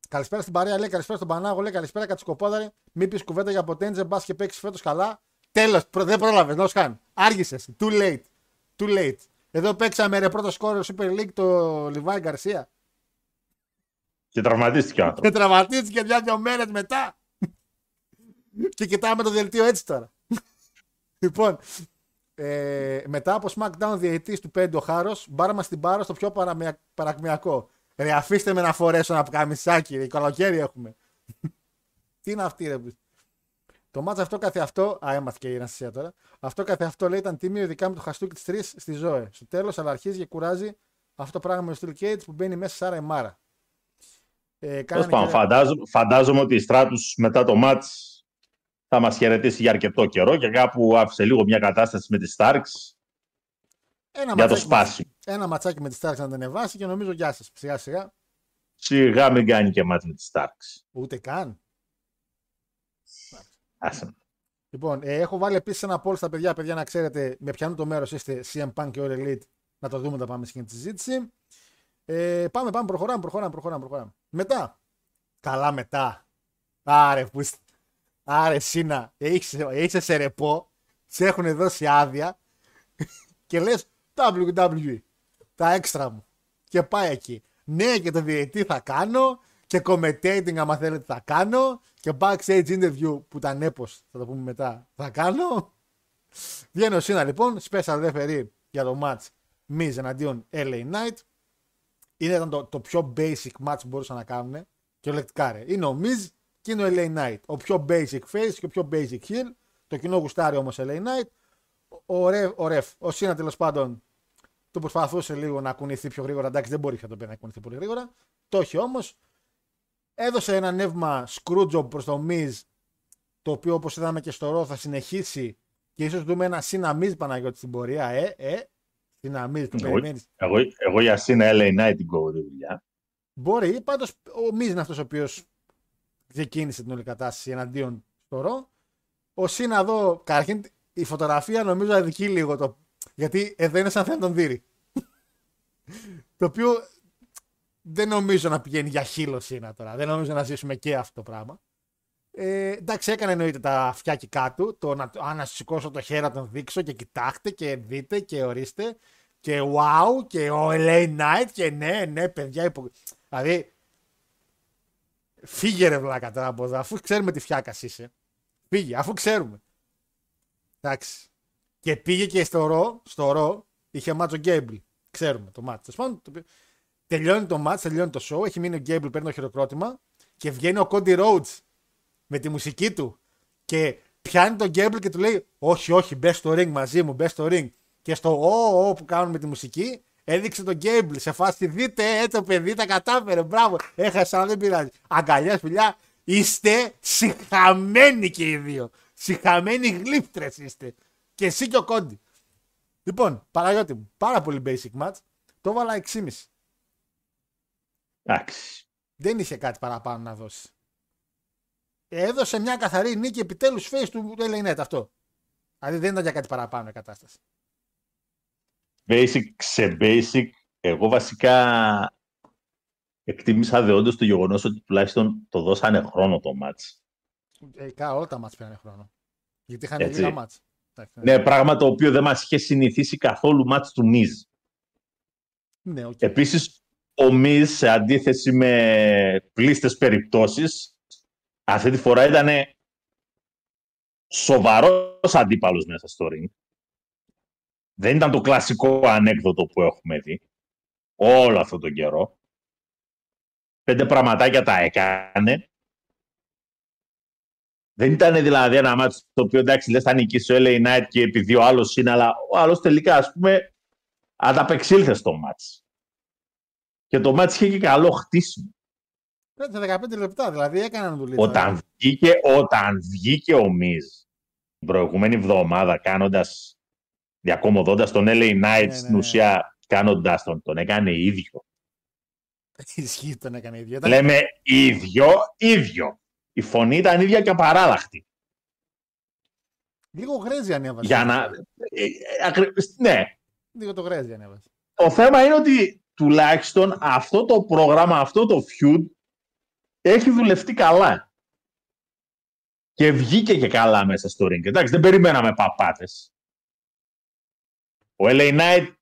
καλησπέρα στην παρέα, λέει καλησπέρα στον Πανάγο, λέει καλησπέρα Κατσικοπόδαρε. Μη πεις κουβέντα για ποτέντζε, μπας και παίξεις φέτος καλά. Τέλος, δεν πρόλαβες, να χάν. Άργησες. Too late. Too late. Εδώ παίξαμε ρε πρώτο σκόρ Super League το Λιβάη Γκαρσία. Και τραυματίστηκε ο Και άνθρωπο. τραυματίστηκε μια-δυο μέρες μετά. και κοιτάμε το δελτίο έτσι τώρα. λοιπόν, ε, μετά από SmackDown διαιτητής του 5 ο Χάρος, μπάρμα στην μπάρα στο πιο παραμια- παρακμιακό. Ρε, αφήστε με να φορέσω ένα καμισάκι, ρε, καλοκαίρι έχουμε. Τι είναι αυτή, ρε. Το μάτς αυτό καθε αυτό. Α, έμαθε και η αναστασία τώρα. Αυτό καθε αυτό λέει ήταν τίμιο, ειδικά με το χαστούκι της 3 στη Ζώε. Στο τέλος, αλλά αρχίζει και κουράζει αυτό το πράγμα με το Steel Cage που μπαίνει μέσα Σάρα η Μάρα. Ε, Τέλος κάνανε πάντων, και- φαντάζομαι, φαντάζομαι ότι η Στράτους μετά το μάτς θα μας χαιρετήσει για αρκετό καιρό και κάπου άφησε λίγο μια κατάσταση με τις Starks Ένα για το ματσάκι με- σπάσι. Ένα ματσάκι με τη Starks να την ανεβάσει και νομίζω γεια σας. Σιγά σιγά. Σιγά μην κάνει και μάτς με τις Starks. Ούτε καν. Άσε με. Λοιπόν, ε, έχω βάλει επίσης ένα poll στα παιδιά, παιδιά να ξέρετε με ποιανού το μέρος είστε CM Punk και All Elite. Να το δούμε, θα πάμε στην συζήτηση. Ε, πάμε, πάμε, προχωράμε, προχωράμε, προχωράμε, προχωράμε. Μετά. Καλά μετά. Άρε, που είστε. Άρε, Σίνα, είσαι, είσαι σε ρεπό, σε έχουν δώσει άδεια και λες WWE, τα έξτρα μου. Και πάει εκεί. Ναι, και το διαιτή θα κάνω και commentating άμα θέλετε θα κάνω και backstage interview που ήταν έπος, θα το πούμε μετά, θα κάνω. Βγαίνει ο Σίνα λοιπόν, special referee για το match Miz εναντίον LA Knight. Είναι ήταν το, το πιο basic match που μπορούσαν να κάνουν και ολεκτικά ρε. Είναι ο Miz και είναι ο LA Knight. Ο πιο basic face και ο πιο basic heel. Το κοινό γουστάρει όμως LA Knight. Ο ρεφ, ο, ρεφ, ο Σίνα τέλος πάντων του προσπαθούσε λίγο να κουνηθεί πιο γρήγορα. Εντάξει, δεν μπορεί πια το παιδί να κουνηθεί πολύ γρήγορα. Το έχει όμως. Έδωσε ένα νεύμα Screwjob προς το Miz, το οποίο όπως είδαμε και στο Ρο θα συνεχίσει και ίσως δούμε ένα Σίνα Miz Παναγιώτη στην πορεία. Ε, ε, Σίνα Miz, το Εγώ, περιμένεις. εγώ, εγώ για Σίνα LA Knight την κόβω τη δουλειά. Μπορεί, πάντως ο Miz είναι αυτός ο οποίος ξεκίνησε την όλη κατάσταση εναντίον στο Ρο. Ο Σίνα εδώ, καταρχήν η φωτογραφία νομίζω αδικεί λίγο το. Γιατί εδώ είναι σαν θέλει τον δει. το οποίο δεν νομίζω να πηγαίνει για χείλο Σίνα τώρα. Δεν νομίζω να ζήσουμε και αυτό το πράγμα. Ε, εντάξει, έκανε εννοείται τα αυτιάκια του. Το να, α, να σηκώσω το χέρι να τον δείξω και κοιτάξτε και δείτε και ορίστε. Και wow και ο LA Knight και ναι, ναι, παιδιά. Υπο... Δηλαδή, φύγε ρε βλάκα τώρα από εδώ, αφού ξέρουμε τι φλιάκας είσαι. Φύγε, αφού ξέρουμε. Εντάξει. Και πήγε και στο Raw, στο Raw είχε match ο Gable. Ξέρουμε το μάτσο. Τέλο πάντων, τελειώνει το μάτσο, τελειώνει το show. Έχει μείνει ο Gable, παίρνει το χειροκρότημα και βγαίνει ο Cody Rhodes με τη μουσική του. Και πιάνει τον Gable και του λέει: Όχι, όχι, μπες στο ring μαζί μου, μπες στο ring. Και στο ο, ο που κάνουν με τη μουσική, έδειξε τον Γκέμπλ σε φάση. Δείτε, έτσι το παιδί τα κατάφερε. Μπράβο, έχασε, αλλά δεν πειράζει. Αγκαλιάς, φιλιά, είστε συχαμένοι και οι δύο. Συχαμένοι γλύπτρες είστε. Και εσύ και ο Κόντι. Λοιπόν, Παναγιώτη μου, πάρα πολύ basic match. Το έβαλα 6,5. Εντάξει. Δεν είχε κάτι παραπάνω να δώσει. Έδωσε μια καθαρή νίκη επιτέλους face του LA Net αυτό. Δηλαδή δεν ήταν για κάτι παραπάνω η κατάσταση. Basic σε basic, εγώ βασικά εκτίμησα δεόντως το γεγονός ότι τουλάχιστον το δώσανε χρόνο το match. Ε, όλα τα μάτς πήραν χρόνο. Γιατί είχαν Έτσι. λίγα μάτς. Ναι, πράγμα το οποίο δεν μας είχε συνηθίσει καθόλου match του Miz. Ναι, οκ. Επίσης, ο Miz, σε αντίθεση με πλείστες περιπτώσεις, αυτή τη φορά ήταν σοβαρός αντίπαλος μέσα στο ring. Δεν ήταν το κλασικό ανέκδοτο που έχουμε δει όλο αυτό τον καιρό. Πέντε πραγματάκια τα έκανε. Δεν ήταν δηλαδή ένα μάτι το οποίο εντάξει λες θα νικήσει ο LA Knight και επειδή ο άλλος είναι, αλλά ο άλλος τελικά ας πούμε ανταπεξήλθε στο μάτς. Και το μάτς είχε και καλό χτίσιμο. Πέτσε 15 λεπτά, δηλαδή έκαναν δουλειά. Όταν βγήκε, όταν βγήκε ο Μιζ την προηγούμενη εβδομάδα κάνοντας, διακομωδώντας τον LA Knight ναι, στην ναι. ουσία κάνοντας τον, τον έκανε ίδιο. Ισχύει τον έκανε ίδιο. Ήταν- Λέμε ίδιο, ίδιο. Η φωνή ήταν ίδια και απαράλλαχτη. Λίγο γρέζι ανέβασε. Για να... ε, ε, ακρι- Ναι, Λίγο το γρέζι ανέβασε. το θέμα είναι ότι τουλάχιστον αυτό το πρόγραμμα, αυτό το feud έχει δουλευτεί καλά. Και βγήκε και καλά μέσα στο ring. Εντάξει, δεν περιμέναμε παπάτες. Ο LA Knight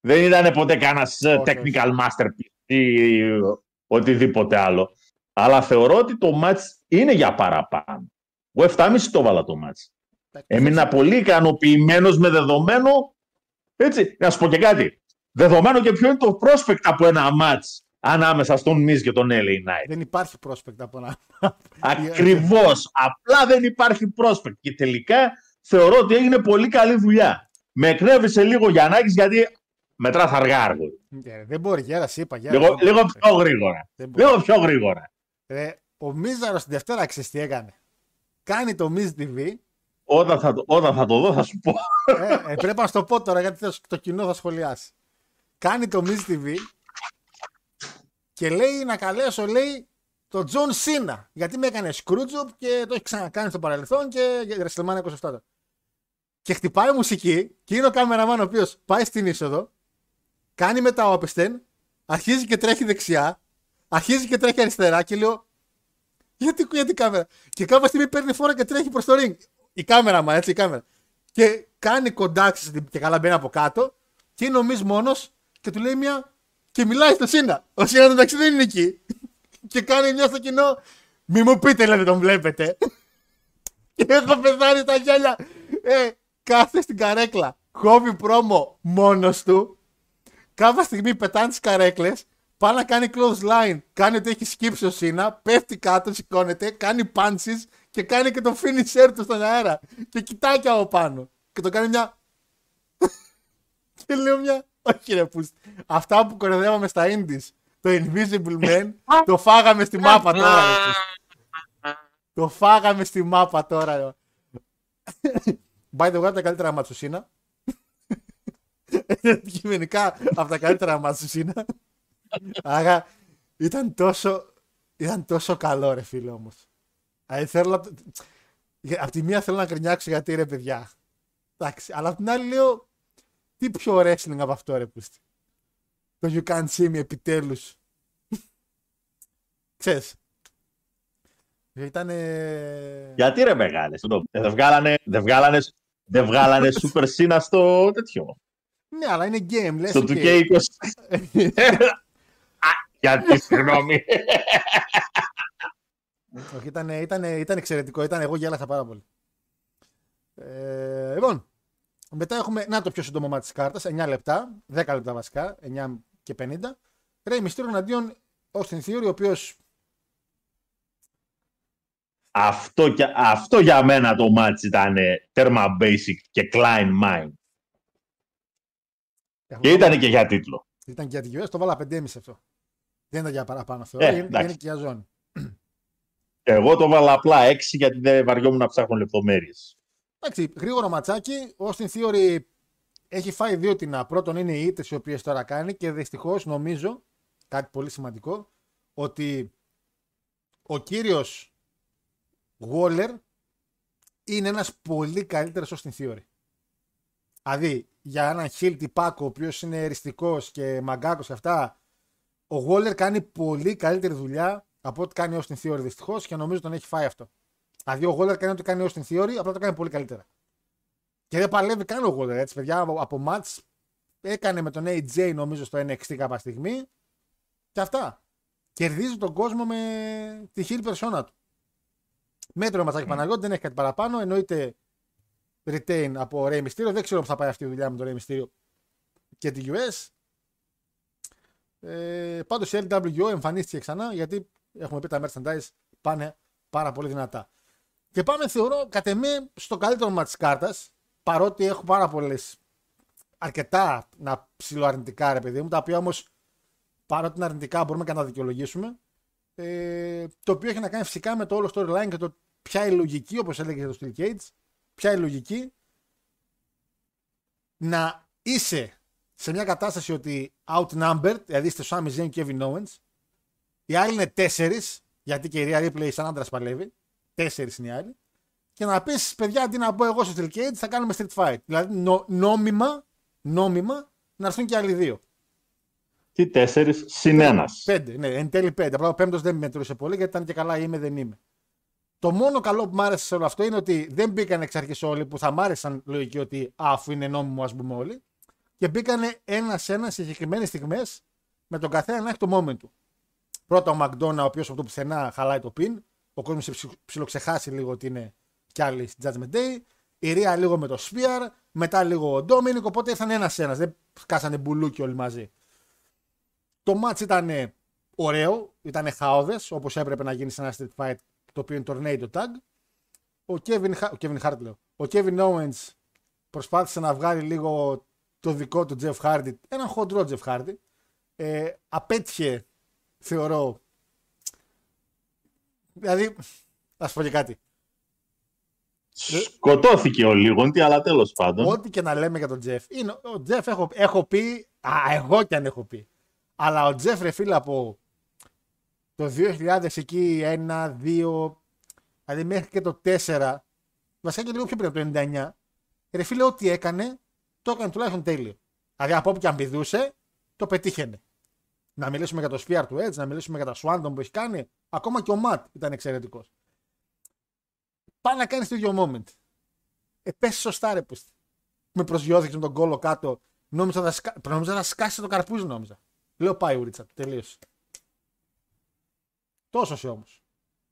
δεν ήταν ποτέ κανένας Όχι, technical masterpiece ή οτιδήποτε άλλο. Αλλά θεωρώ ότι το match είναι για παραπάνω. Εγώ 7,5 το βάλα το match. Έμεινα πολύ ικανοποιημένος με δεδομένο. Έτσι, να σου πω και κάτι. Δεδομένο και ποιο είναι το prospect από ένα match ανάμεσα στον Miz και τον LA Knight. Δεν υπάρχει prospect από ένα. Ακριβώς. Απλά δεν υπάρχει prospect. Και τελικά θεωρώ ότι έγινε πολύ καλή δουλειά. Με εκνεύρισε λίγο ο Γιαννάκης γιατί μετράς θα αργά αργό. Ε, Δεν μπορεί, γέρα, σε είπα. Γέρα, Λίγο, δεν μπορεί. λίγο πιο γρήγορα. Δεν μπορεί. Λίγο πιο γρήγορα. Ε, ο Μίζαρος την Δευτέρα ξέρεις τι έκανε. Κάνει το Miz TV. Όταν θα, το- όταν θα το δω θα σου πω. Ε, ε, πρέπει να σου το πω τώρα γιατί θα- το κοινό θα σχολιάσει. Κάνει το Miz TV και λέει να καλέσω, λέει, τον John Cena. Γιατί με έκανε Screwjob και το έχει ξανακάνει στο παρελθόν και για WrestleMania 27. τώρα. Και χτυπάει μουσική και είναι ο κάμεραμαν ο οποίος πάει στην είσοδο, κάνει μετά όπισθεν, αρχίζει και τρέχει δεξιά, αρχίζει και τρέχει αριστερά και λέω γιατί γιατί η κάμερα; Και κάποια στιγμή παίρνει φόρα και τρέχει προς το ring. Η κάμερα μα, έτσι η κάμερα. Και κάνει κοντάξεις και καλά μπαίνει από κάτω και είναι ο Μιζ μόνος και του λέει μια. και μιλάει στο Σίνα. Ο Σίνα εντάξει δεν είναι εκεί. και κάνει μια στο κοινό. Μη μου πείτε, λέτε, τον βλέπετε. και έχω πεθάνει στα γέλια. Ε, κάθε στην καρέκλα. Κόβει πρόμο μόνος του. Κάποια στιγμή πετάνε τις καρέκλες. Πάει να κάνει close line. Κάνει ότι έχει σκύψει ο Σίνα. Πέφτει κάτω, σηκώνεται. Κάνει punches και κάνει και το finisher του στον αέρα. Και κοιτάει και από πάνω. Και το κάνει μια. και λέω μια. Όχι ρε πούστη. Αυτά που κορεδεύαμε στα Indies. Το Invisible Man. το φάγαμε στη μάπα τώρα. ρε πούστη. το φάγαμε στη μάπα τώρα. ρε. By the way, από τα καλύτερα μάτια του Σίνα. Αντικειμενικά από τα καλύτερα μάτια του Σίνα. Άρα ήταν τόσο, ήταν τόσο καλό ρε φίλε όμως. Δηλαδή θέλω να... το- Για- Απ' τη μία θέλω να κρινιάξω γιατί ρε παιδιά. Εντάξει, αλλά απ' την άλλη λέω τι πιο wrestling από αυτό ρε πούστη; Το You Can't See Me επιτέλους. Ξέρεις. Ήταν. Γιατί ρε μεγάλες. Δεν βγάλανε, δεν βγάλανε, δεν βγάλανε Super Cena στο τέτοιο. Ναι, αλλά είναι game. Λες, Στο οκ. 2K20. Α, Γιατί, συγγνώμη. Όχι, ήταν, ήταν, ήταν εξαιρετικό. Ήταν, εγώ γέλασα πάρα πολύ. Ε, λοιπόν, Μετά έχουμε, να το πιο σύντομο μάτι της κάρτας, 9 λεπτά, 10 λεπτά βασικά, 9 και 50. Ρέι Μυστήριο εναντίον Austin Theory, ο οποίο Αυτό, και- αυτό για μένα το match ήταν τέρμα basic και Klein Mind. Και ήταν και για τίτλο. Ήταν και για τη US, το βάλα 5,5 αυτό. Δεν ήταν για παραπάνω θεωρώ, Ε, είναι, εντάξει. είναι και για ζώνη. Εγώ το βάλα απλά 6 γιατί δεν βαριόμουν να ψάχνω λεπτομέρειες. Εντάξει, γρήγορο ματσάκι. Ο Austin Theory έχει φάει δύο τεινά. Πρώτον είναι οι ήττε οι οποίες τώρα κάνει και δυστυχώς νομίζω κάτι πολύ σημαντικό ότι ο κύριος Waller είναι ένας πολύ καλύτερος Austin Theory. Δηλαδή για έναν χιλ τυπάκο ο οποίος είναι εριστικός και μαγκάκος και αυτά, ο Waller κάνει πολύ καλύτερη δουλειά από ό,τι κάνει ο Austin Theory δυστυχώς και νομίζω τον έχει φάει αυτό. Δηλαδή ο Waller κάνει ό,τι κάνει ο Austin Theory, απλά το κάνει πολύ καλύτερα. Και δεν παλεύει καν ο Waller έτσι, παιδιά. Από, από match έκανε με τον AJ νομίζω στο NXT κάποια στιγμή και αυτά. Κερδίζει τον κόσμο με τη χείρη περσόνα του. Μέτρο ματσάκι Παναγιώτη, δεν έχει κάτι παραπάνω. Εννοείται retain από Rey Mysterio. Δεν ξέρω πώς θα πάει αυτή η δουλειά με τον Rey Mysterio και τη US. Ε, Πάντως η LWO εμφανίστηκε ξανά γιατί έχουμε πει τα merchandise πάνε πάρα πολύ δυνατά. Και πάμε, θεωρώ, κατ' εμέ, στο καλύτερο μα της κάρτας. Παρότι έχω πάρα πολλές. αρκετά να ψιλοαρνητικά, ρε παιδί μου, τα οποία όμως παρότι είναι αρνητικά μπορούμε και να τα δικαιολογήσουμε. Ε, το οποίο έχει να κάνει φυσικά με το όλο storyline και το ποια η λογική, όπως έλεγε το Steel Cage, ποια η λογική να είσαι σε μια κατάσταση ότι outnumbered, δηλαδή είστε Sami Zayn και Kevin Owens, οι άλλοι είναι τέσσερις, γιατί και η Rhea Ripley σαν άντρας παλεύει, τέσσερις είναι οι άλλοι, και να πεις, παιδιά, αντί να μπω εγώ στο Steel Cage, θα κάνουμε street fight. Δηλαδή, νο- νόμιμα, νόμιμα, να έρθουν και άλλοι δύο. Τι τέσσερις; Συν ένα. Πέντε, ναι, εν τέλει πέντε. Απλά ο πέμπτος δεν μετρούσε πολύ γιατί ήταν και καλά είμαι, δεν είμαι. Το μόνο καλό που μου άρεσε σε όλο αυτό είναι ότι δεν μπήκαν εξ αρχής όλοι που θα μ' άρεσαν λογική ότι α, αφού είναι νόμιμο, ας πούμε όλοι. Και μπήκαν ένα-ένα σε συγκεκριμένες στιγμές με τον καθένα να έχει το moment του. Πρώτα ο Μακδόνα, ο οποίος από το πουθενά χαλάει το pin. Ο κόσμος σε ψι- ψιλοξεχάσει λίγο ότι είναι κι άλλοι στη Judgment Day. Η Ρία λίγο με το Spear. Μετά λίγο ο Ντόμινικ. Οπότε ήρθαν ένα-ένα. Δεν σκάσανε μπουλούκι όλοι μαζί. Το match ήταν ωραίο, ήταν χαόδες όπως έπρεπε να γίνει σε ένα street fight το οποίο είναι tornado tag. Ο Kevin, Ha- ο Kevin Hart λέω. Ο Kevin Owens προσπάθησε να βγάλει λίγο το δικό του Jeff Hardy, έναν χοντρό Jeff Hardy. Ε, απέτυχε, θεωρώ. Δηλαδή, θα σου πω και κάτι. Σκοτώθηκε ο Λίγοντι, αλλά τέλος πάντων. Ό,τι και να λέμε για τον Jeff. Είναι, ο Jeff έχω, έχω πει. Α, εγώ κι αν έχω πει. Αλλά ο Jeff ρε φίλε από το 2000 εκεί, 1, 2, δηλαδή μέχρι και το 4, βασικά και λίγο πιο πριν από το 99, ρε φίλε ό,τι έκανε, το έκανε τουλάχιστον τέλειο. Δηλαδή από όπου και αν πηδούσε, το πετύχαινε. Να μιλήσουμε για το Spear του Edge, να μιλήσουμε για τα Swanton που έχει κάνει, ακόμα και ο Matt ήταν εξαιρετικός. Πάει να κάνει το ίδιο moment. Ε, πες σωστά ρε πούστη. Με προσγειώθηκες με τον κόλο κάτω. Νόμιζα θα, σκα... νόμιζα θα σκάσει το καρπούζι, νόμιζα. Λέω πάει ουρίτσα, του, τελείωσε. Τόσο όμως.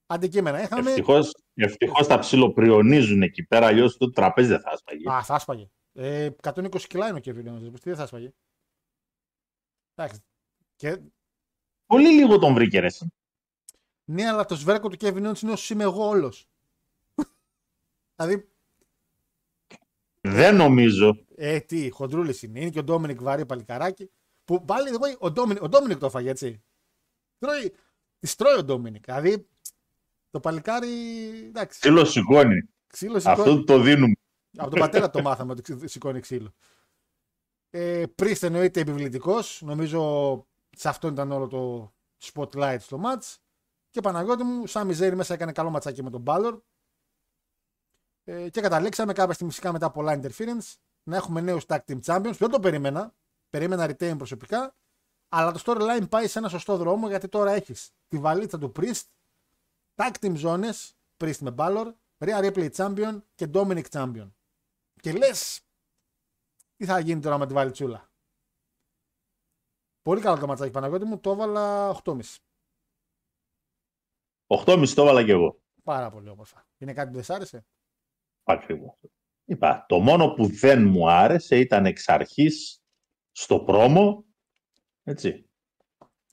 Αντικείμενα είχαμε. Ευτυχώς, ευτυχώς τα ψιλοπριονίζουν εκεί πέρα, αλλιώς το τραπέζι δεν θα έσπαγε. Α, θα άσπαγε. Ε, 120 κιλά είναι ο Kevin Owens. Τι δεν θα άσπαγε. Εντάξει. Και... Πολύ λίγο τον βρήκε ρε. εσύ. Ναι, αλλά το σβέρκο του Kevin Owens είναι όσο είμαι εγώ όλος. δηλαδή, Δεν νομίζω. ε, τι, χοντρούλης είναι. Είναι και ο Ντόμινικ βαρύ παλικαράκι. Που πάλι εγώ, ο Ντόμινικ, ο Ντόμινικ το έφαγε έτσι. Τρώει, της τρώει ο Ντόμινικ. Δηλαδή, το παλικάρι. Εντάξει. Ξύλο σηκώνει. Ξύλο σηκώνει. Αυτό το δίνουμε. Από τον πατέρα το μάθαμε ότι ξυ- σηκώνει ξύλο. Ε, Πρίστ εννοείται επιβλητικός. Νομίζω σε αυτό ήταν όλο το spotlight στο match. Και Παναγιώτη μου, σαν Μιζέρι μέσα έκανε καλό ματσάκι με τον Μπάλλορ. Ε, και καταλήξαμε κάποια στιγμή φυσικά μετά πολλά interference να έχουμε νέους tag team champions. Δεν το περίμενα. Περίμενα retain προσωπικά. Αλλά το storyline πάει σε ένα σωστό δρόμο γιατί τώρα έχεις τη βαλίτσα του Priest, tag team ζώνε, Priest με Balor, Rhea Ripley champion και Dominic champion. Και λες, τι θα γίνει τώρα με τη βαλιτσούλα; Πολύ καλό το ματσάκι Παναγιώτη μου, το έβαλα 8,5. 8,5 το έβαλα κι εγώ. Πάρα πολύ όμορφα. Είναι κάτι που δεν σ' άρεσε; Ακριβώς. Είπα, το μόνο που δεν μου άρεσε ήταν εξ αρχής στο πρόμο, έτσι,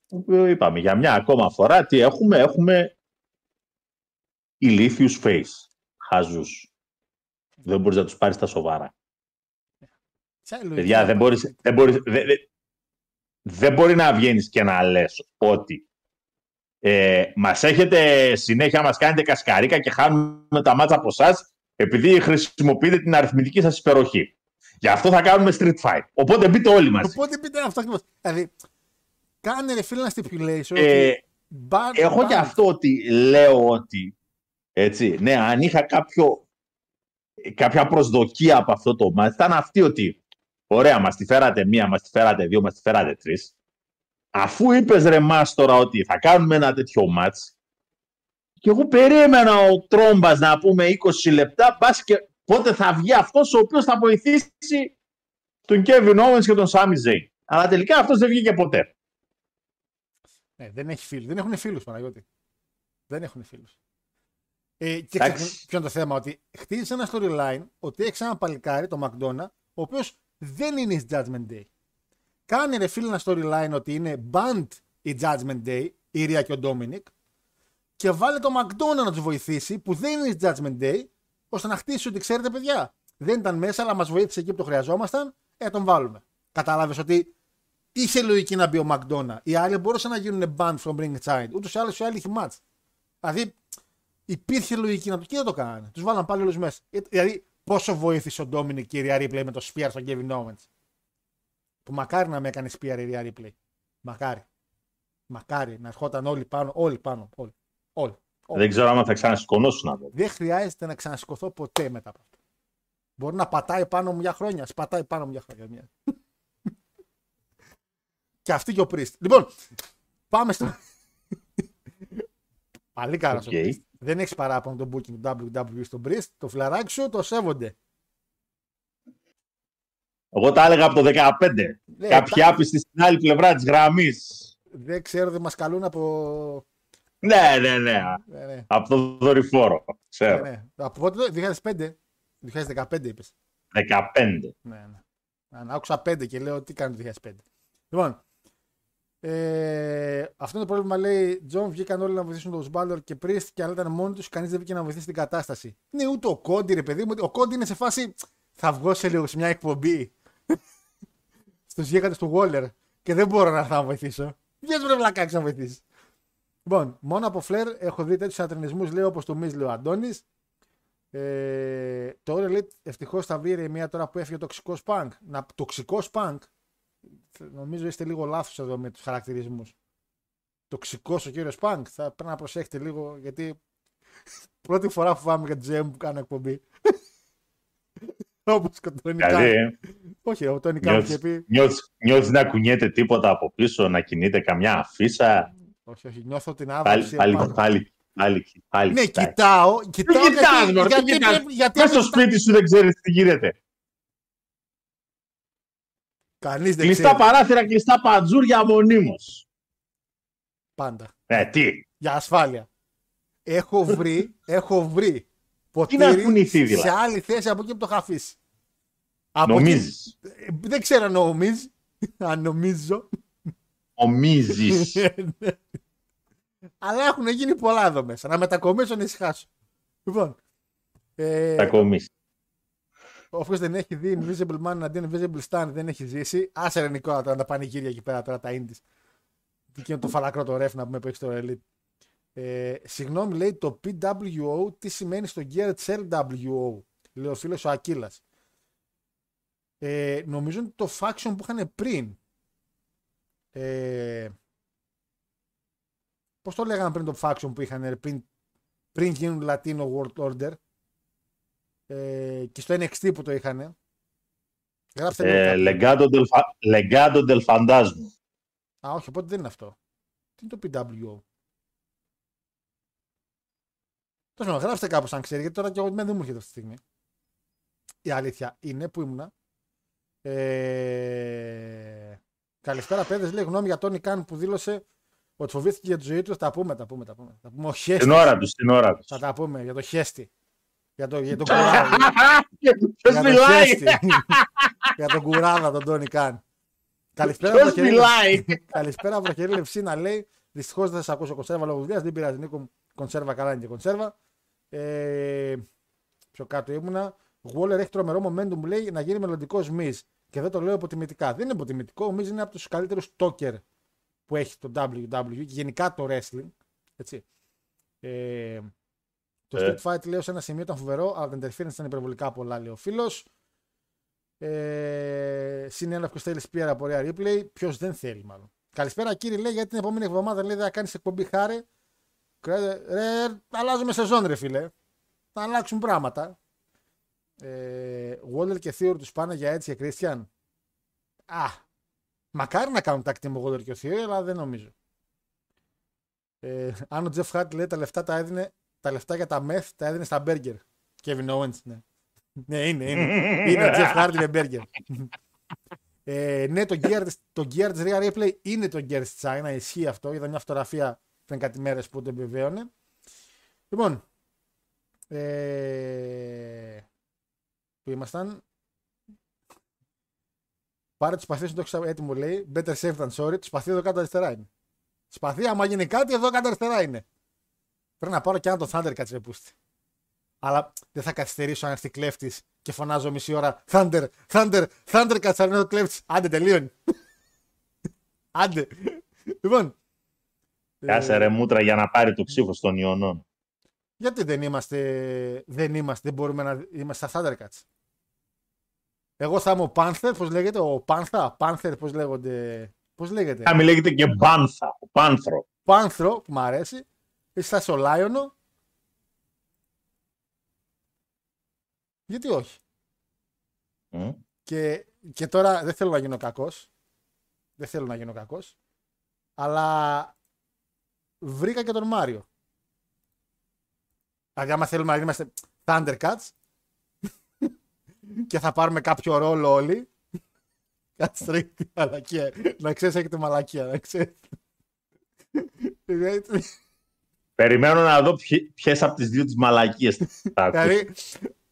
το οποίο είπαμε για μια ακόμα φορά τι έχουμε, έχουμε ηλίθιους face, χαζούς. Δεν μπορείς να τους πάρεις τα σοβαρά. Ποια λογική Παιδιά, να δεν, πάρει. μπορείς, δεν, μπορείς, δεν, δεν- δεν μπορεί να βγαίνεις και να λες ότι ε, μας έχετε συνέχεια, μας κάνετε κασκαρίκα και χάνουμε τα μάτσα από εσά επειδή χρησιμοποιείτε την αριθμητική σας υπεροχή. Γι' αυτό θα κάνουμε street fight. Οπότε μπείτε όλοι μαζί. Οπότε πείτε αυτό ακριβώς. Δηλαδή, κάνε ρε φίλε ένα stipulation. Ε, ότι ban- έχω ban- και αυτό ότι λέω ότι έτσι, ναι, αν είχα κάποιο, κάποια προσδοκία από αυτό το μάτι, ήταν αυτή ότι ωραία, μας τη φέρατε μία, μας τη φέρατε δύο, μας τη φέρατε τρεις. Αφού είπες ρε μας τώρα ότι θα κάνουμε ένα τέτοιο μάτς και εγώ περίμενα ο Τρόμπας να πούμε 20 λεπτά, πας και πότε θα βγει αυτός ο οποίος θα βοηθήσει τον Kevin Owens και τον Sami Zayn. Αλλά τελικά αυτός δεν βγήκε ποτέ. Ναι, δεν έχει φίλου. Δεν έχουν φίλους, Παναγιώτη. Δεν έχουν φίλους. Ε, και Εντάξει. ξέρεις ποιο είναι το θέμα, ότι χτίζεις ένα storyline ότι έχεις ένα παλικάρι, το McDonough, ο οποίος δεν είναι η Judgment Day. Κάνει ρε φίλε ένα storyline ότι είναι banned η Judgment Day, η Ρία και ο Dominic, και βάλε το McDonough να τους βοηθήσει, που δεν είναι η Judgment Day, ώστε να χτίσει ότι ξέρετε, παιδιά, δεν ήταν μέσα, αλλά μας βοήθησε εκεί που το χρειαζόμασταν, ε, τον βάλουμε. Κατάλαβες ότι είχε λογική να μπει ο McDonough. Οι άλλοι μπορούσαν να γίνουν banned from Bring Child. Ούτως ή άλλως οι άλλοι είχε match. Δηλαδή υπήρχε λογική να το και δεν το κάνανε. Τους βάλαν πάλι όλους μέσα. Ε, Δηλαδή πόσο βοήθησε ο Dominic και η Rhea Ripley με το Spear στον Kevin Owens; Που μακάρι να με έκανε Spear η Rhea Ripley. Μακάρι. Μακάρι να ερχόταν όλοι πάνω, όλοι πάνω. Όλοι. όλοι. όλοι. Δεν ξέρω αν θα ξανασηκωνόσουν από Δεν χρειάζεται να ξανασηκωθώ ποτέ μετά από αυτό. Μπορεί να πατάει πάνω μου για χρόνια. Πατάει πάνω μου για χρόνια. Μια. και αυτή και ο Priest. Λοιπόν, πάμε στο. Πολύ καλά στο OK. Priest. Δεν έχεις παράπονο το booking του WWE στον Priest. Το φιλαράκι σου το σέβονται. Εγώ τα έλεγα από το 15. Ναι, Κάποιοι τα- άπιστοι στην άλλη πλευρά της γραμμής. Δεν ξέρω, δεν μας καλούν από. Ναι, ναι, ναι. Ναι, ναι, Από το δορυφόρο. ναι, Ξέρω. ναι. Από πότε το 2005. 2015 είπες. 15. Ναι, ναι. Αν άκουσα 5 και λέω τι κάνει το 2005. Λοιπόν, ε, αυτό είναι το πρόβλημα. Λέει: Τζον, βγήκαν όλοι να βοηθήσουν τον Balor και Priest και άλλοι ήταν μόνοι τους. Κανείς δεν βγήκε να βοηθήσει την κατάσταση. Ναι, ούτε ο Cody, ρε παιδί μου. Ο Cody είναι σε φάση. Θα βγω σε λίγο σε μια εκπομπή. Στους γίγαντε του Waller και δεν μπορώ να έρθω να βοηθήσω. Βγες βρε βλακάκι να βοηθήσεις. Λοιπόν, μόνο από φλερ έχω δει τέτοιους ατρενισμού, λέει όπως το Μίζ, λέει ο Αντώνης. Ε, το All Elite ευτυχώς θα βρει ηρεμία τώρα που έφυγε ο τοξικός Punk. Να, τοξικός Punk. Νομίζω είστε λίγο λάθος εδώ με τους χαρακτηρισμούς. Τοξικός ο κύριος Punk. Θα πρέπει να προσέχετε λίγο γιατί πρώτη φορά φοβάμαι για GM που κάνω εκπομπή. Όπως και ο Τόνι Καν. Δηλαδή, Όχι, ο Τόνι Καν είχε πει. νιώθεις, νιώθεις να κουνιέται τίποτα από πίσω, να κινείται καμιά αφίσα; Όχι, όχι, νιώθω την Πάλι, άβαση. πάλι, επάνω. πάλι, πάλι, πάλι Ναι, κοιτάει. κοιτάω. κοιτάω Τι κοιτάς, μωρέ, τι γιατί, κοιτάς. πρέπει- γιατί Μες στο αν κοιτά- σπίτι σου δεν ξέρεις τι γίνεται. Κανείς δεν Κλειστά ξέρει. παράθυρα, κλειστά παντζούρια μονίμως. Πάντα. Ε, τι; Για ασφάλεια. Έχω βρει, έχω βρει Τι να ποτήρι κουνηθεί σε δηλαδή. άλλη θέση από εκεί που το είχα αφήσει. Από Νομίζεις; εκεί- ε, δεν ξέρω αν νομίζεις. Αν νομίζω. Νομίζεις; Αλλά έχουν γίνει πολλά εδώ μέσα. Να μετακομίσω να ησυχάσω. Λοιπόν. Ε, Θα κομίσεις. Όποιος δεν έχει δει Invisible Man αντί Invisible Stand δεν έχει ζήσει. Άσε ρε Νικόλα τώρα τα πανηγύρια εκεί πέρα τώρα τα indies. Τι είναι το φαλακρό το ρεφ να πούμε που έχει το Elite. Ε, συγγνώμη λέει το PWO τι σημαίνει στο Gear LWO. Λέει ο φίλος ο Ακύλας. Ε, νομίζω είναι το faction που είχαν πριν. Ε, πώς το λέγανε πριν το faction που είχαν ρε, πριν, πριν γίνουν Latino World Order; Ε, και στο NXT που το είχαν. Γράψτε λίγο Ε, κάποιοι. Legado del Fa- Legado del Fantasma. Α, όχι, οπότε δεν είναι αυτό. Τι είναι το PWO. Τέλο πάντων, γράψτε κάπου αν ξέρει, γιατί τώρα και εγώ δεν μου έρχεται αυτή τη στιγμή. Η αλήθεια είναι που ήμουνα. Ε... Καλησπέρα, παιδες. Λέει γνώμη για τον Καν που δήλωσε ότι φοβήθηκε για τη ζωή του. Θα τα πούμε, τα πούμε, τα πούμε. Θα πούμε ο Χέστη. Την ώρα τους, την ώρα τους. Θα τα πούμε για το Χέστη. Για, το, για τον κουράδα. Ποιος για, μιλάει; τον Χέστη. για τον κουράδα τον Τόνι Καν. Καλησπέρα Ποιος Βροχερή μιλάει; Καλησπέρα Βροχερή Λευσίνα λέει. Δυστυχώς δεν σας ακούσω κονσέρβα λόγω δουλειάς. Δεν πειράζει Νίκο μου. Κονσέρβα καλά είναι και κονσέρβα. Ε, πιο κάτω ήμουνα. Γουόλερ έχει τρομερό momentum λέει να γίνει μελλοντικός Miz. Και δεν το λέω υποτιμητικά. Δεν είναι υποτιμητικό. Ο Miz είναι από τους καλύτερους τόκερ που έχει το WWE και γενικά το wrestling. Έτσι. Ε, το Ε. Street Fight λέω σε ένα σημείο ήταν φοβερό, αλλά τα interference ήταν υπερβολικά πολλά, λέει ο φίλος. Ε, Συν ένα που θέλει σπίρα από ωραία replay. Ποιος δεν θέλει, μάλλον. Καλησπέρα, κύριε, λέει, γιατί την επόμενη εβδομάδα λέει θα κάνεις εκπομπή χάρη. Ρε, ρε, αλλάζουμε σεζόν, ρε φίλε. Θα αλλάξουν πράγματα. Ε, Waller και Theory τους πάνε για έτσι για Christian; Α, μακάρι να κάνουν tag team ο Waller και ο Theory, αλλά δεν νομίζω. Ε, αν ο Jeff Hardy λέει τα λεφτά τα έδινε, τα λεφτά για τα meth τα έδινε στα burger. Kevin Owens, ναι. ναι, είναι, είναι. είναι ο Jeff Hardy με burger. ε, ναι, το gear, της- το gear της Rhea Ripley είναι το gear της China, ισχύει αυτό. Είδα μια φωτογραφία πριν κάτι μέρες που το επιβεβαίωνε. Λοιπόν, ε, που ήμασταν. Πάρε το σπαθί σου, το έχεις έτοιμο λέει. Better safe than sorry. Το σπαθί εδώ κάτω αριστερά είναι. Σπαθί, άμα γίνει κάτι, εδώ κάτω αριστερά είναι. Πρέπει να πάρω και ένα το Thundercats ρε πούστη. Αλλά δεν θα καθυστερήσω αν έρθει κλέφτης και φωνάζω μισή ώρα Thunder, Thunder, Thundercats αν είναι ο κλέφτης. Άντε, τελείωνε. Άντε. Λοιπόν. Κάσε ε, ρε μούτρα για να πάρει το ψήφο των Ιωνών. Γιατί δεν είμαστε, δεν είμαστε, δεν μπορούμε να είμαστε στα Thundercats; Εγώ θα είμαι ο Panther, πώς λέγεται, ο Panther, Panther, πώς λέγονται, πώς λέγεται; Να μην λέγεται και Μπάνθα, ο Πάνθρο. Πάνθρο, που μου αρέσει. Εσύ θα είσαι ο Λάιονο; Γιατί όχι; Μμ. Και, και τώρα δεν θέλω να γίνω κακός. Δεν θέλω να γίνω κακός. Αλλά βρήκα και τον Μάριο. Δηλαδή άμα θέλουμε να είμαστε Thundercats και θα πάρουμε κάποιο ρόλο όλοι. Κάτσε τώρα έχετε μαλακία. Να ξέρεις έχετε μαλακία. Να ξέρεις. Περιμένω να δω ποιε από τις δύο τις μαλακίες θα ακούσει. Δηλαδή,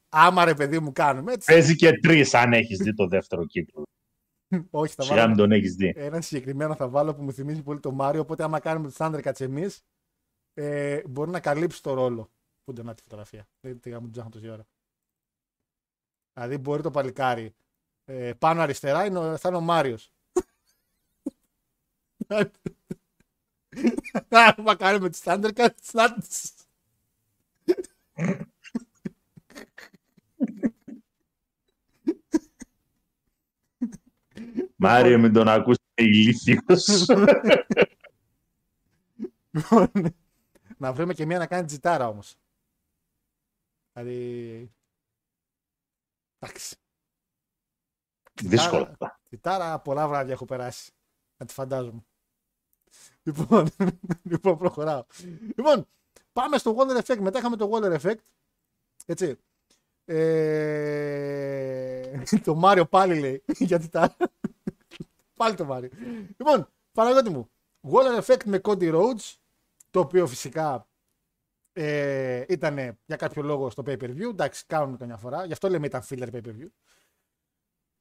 άμα ρε παιδί μου κάνουμε έτσι. Παίζει και τρεις αν έχεις δει το δεύτερο κύκλο. Όχι, θα Σιγά μην βάλω τον έχεις δει. ένα συγκεκριμένο θα βάλω που μου θυμίζει πολύ το Μάριο. Οπότε, άμα κάνουμε τους Thundercats εμείς, ε, μπορεί να καλύψει το ρόλο. Πού δεν τη φωτογραφία; Δεν τη γάμου τζάχνα τόση ώρα. Δηλαδή, μπορεί το παλικάρι ε, πάνω αριστερά είναι, ο- θα είναι ο Μάριος. Άμα κάνουμε του Thundercats, να Μάριο, μην τον ακούσει ηλίθιος. Λοιπόν, να βρούμε και μία να κάνει τζιτάρα όμως. Δηλαδή. Εντάξει. Δύσκολα. αυτά. Τζιτάρα πολλά βράδια έχω περάσει. Να τη φαντάζομαι. Λοιπόν, λοιπόν προχωράω. Λοιπόν, πάμε στο Waller Effect. Μετά είχαμε το Waller Effect. Έτσι. Ε... το Μάριο πάλι λέει. Γιατί τα. πάλι το Μάριο. Λοιπόν, Παναγιώτη μου. Waller Effect με Cody Rhodes. Το οποίο φυσικά ε, ήταν για κάποιο λόγο στο pay per view. Εντάξει, κάνουμε καμιά φορά. Γι' αυτό λέμε ήταν filler pay per view.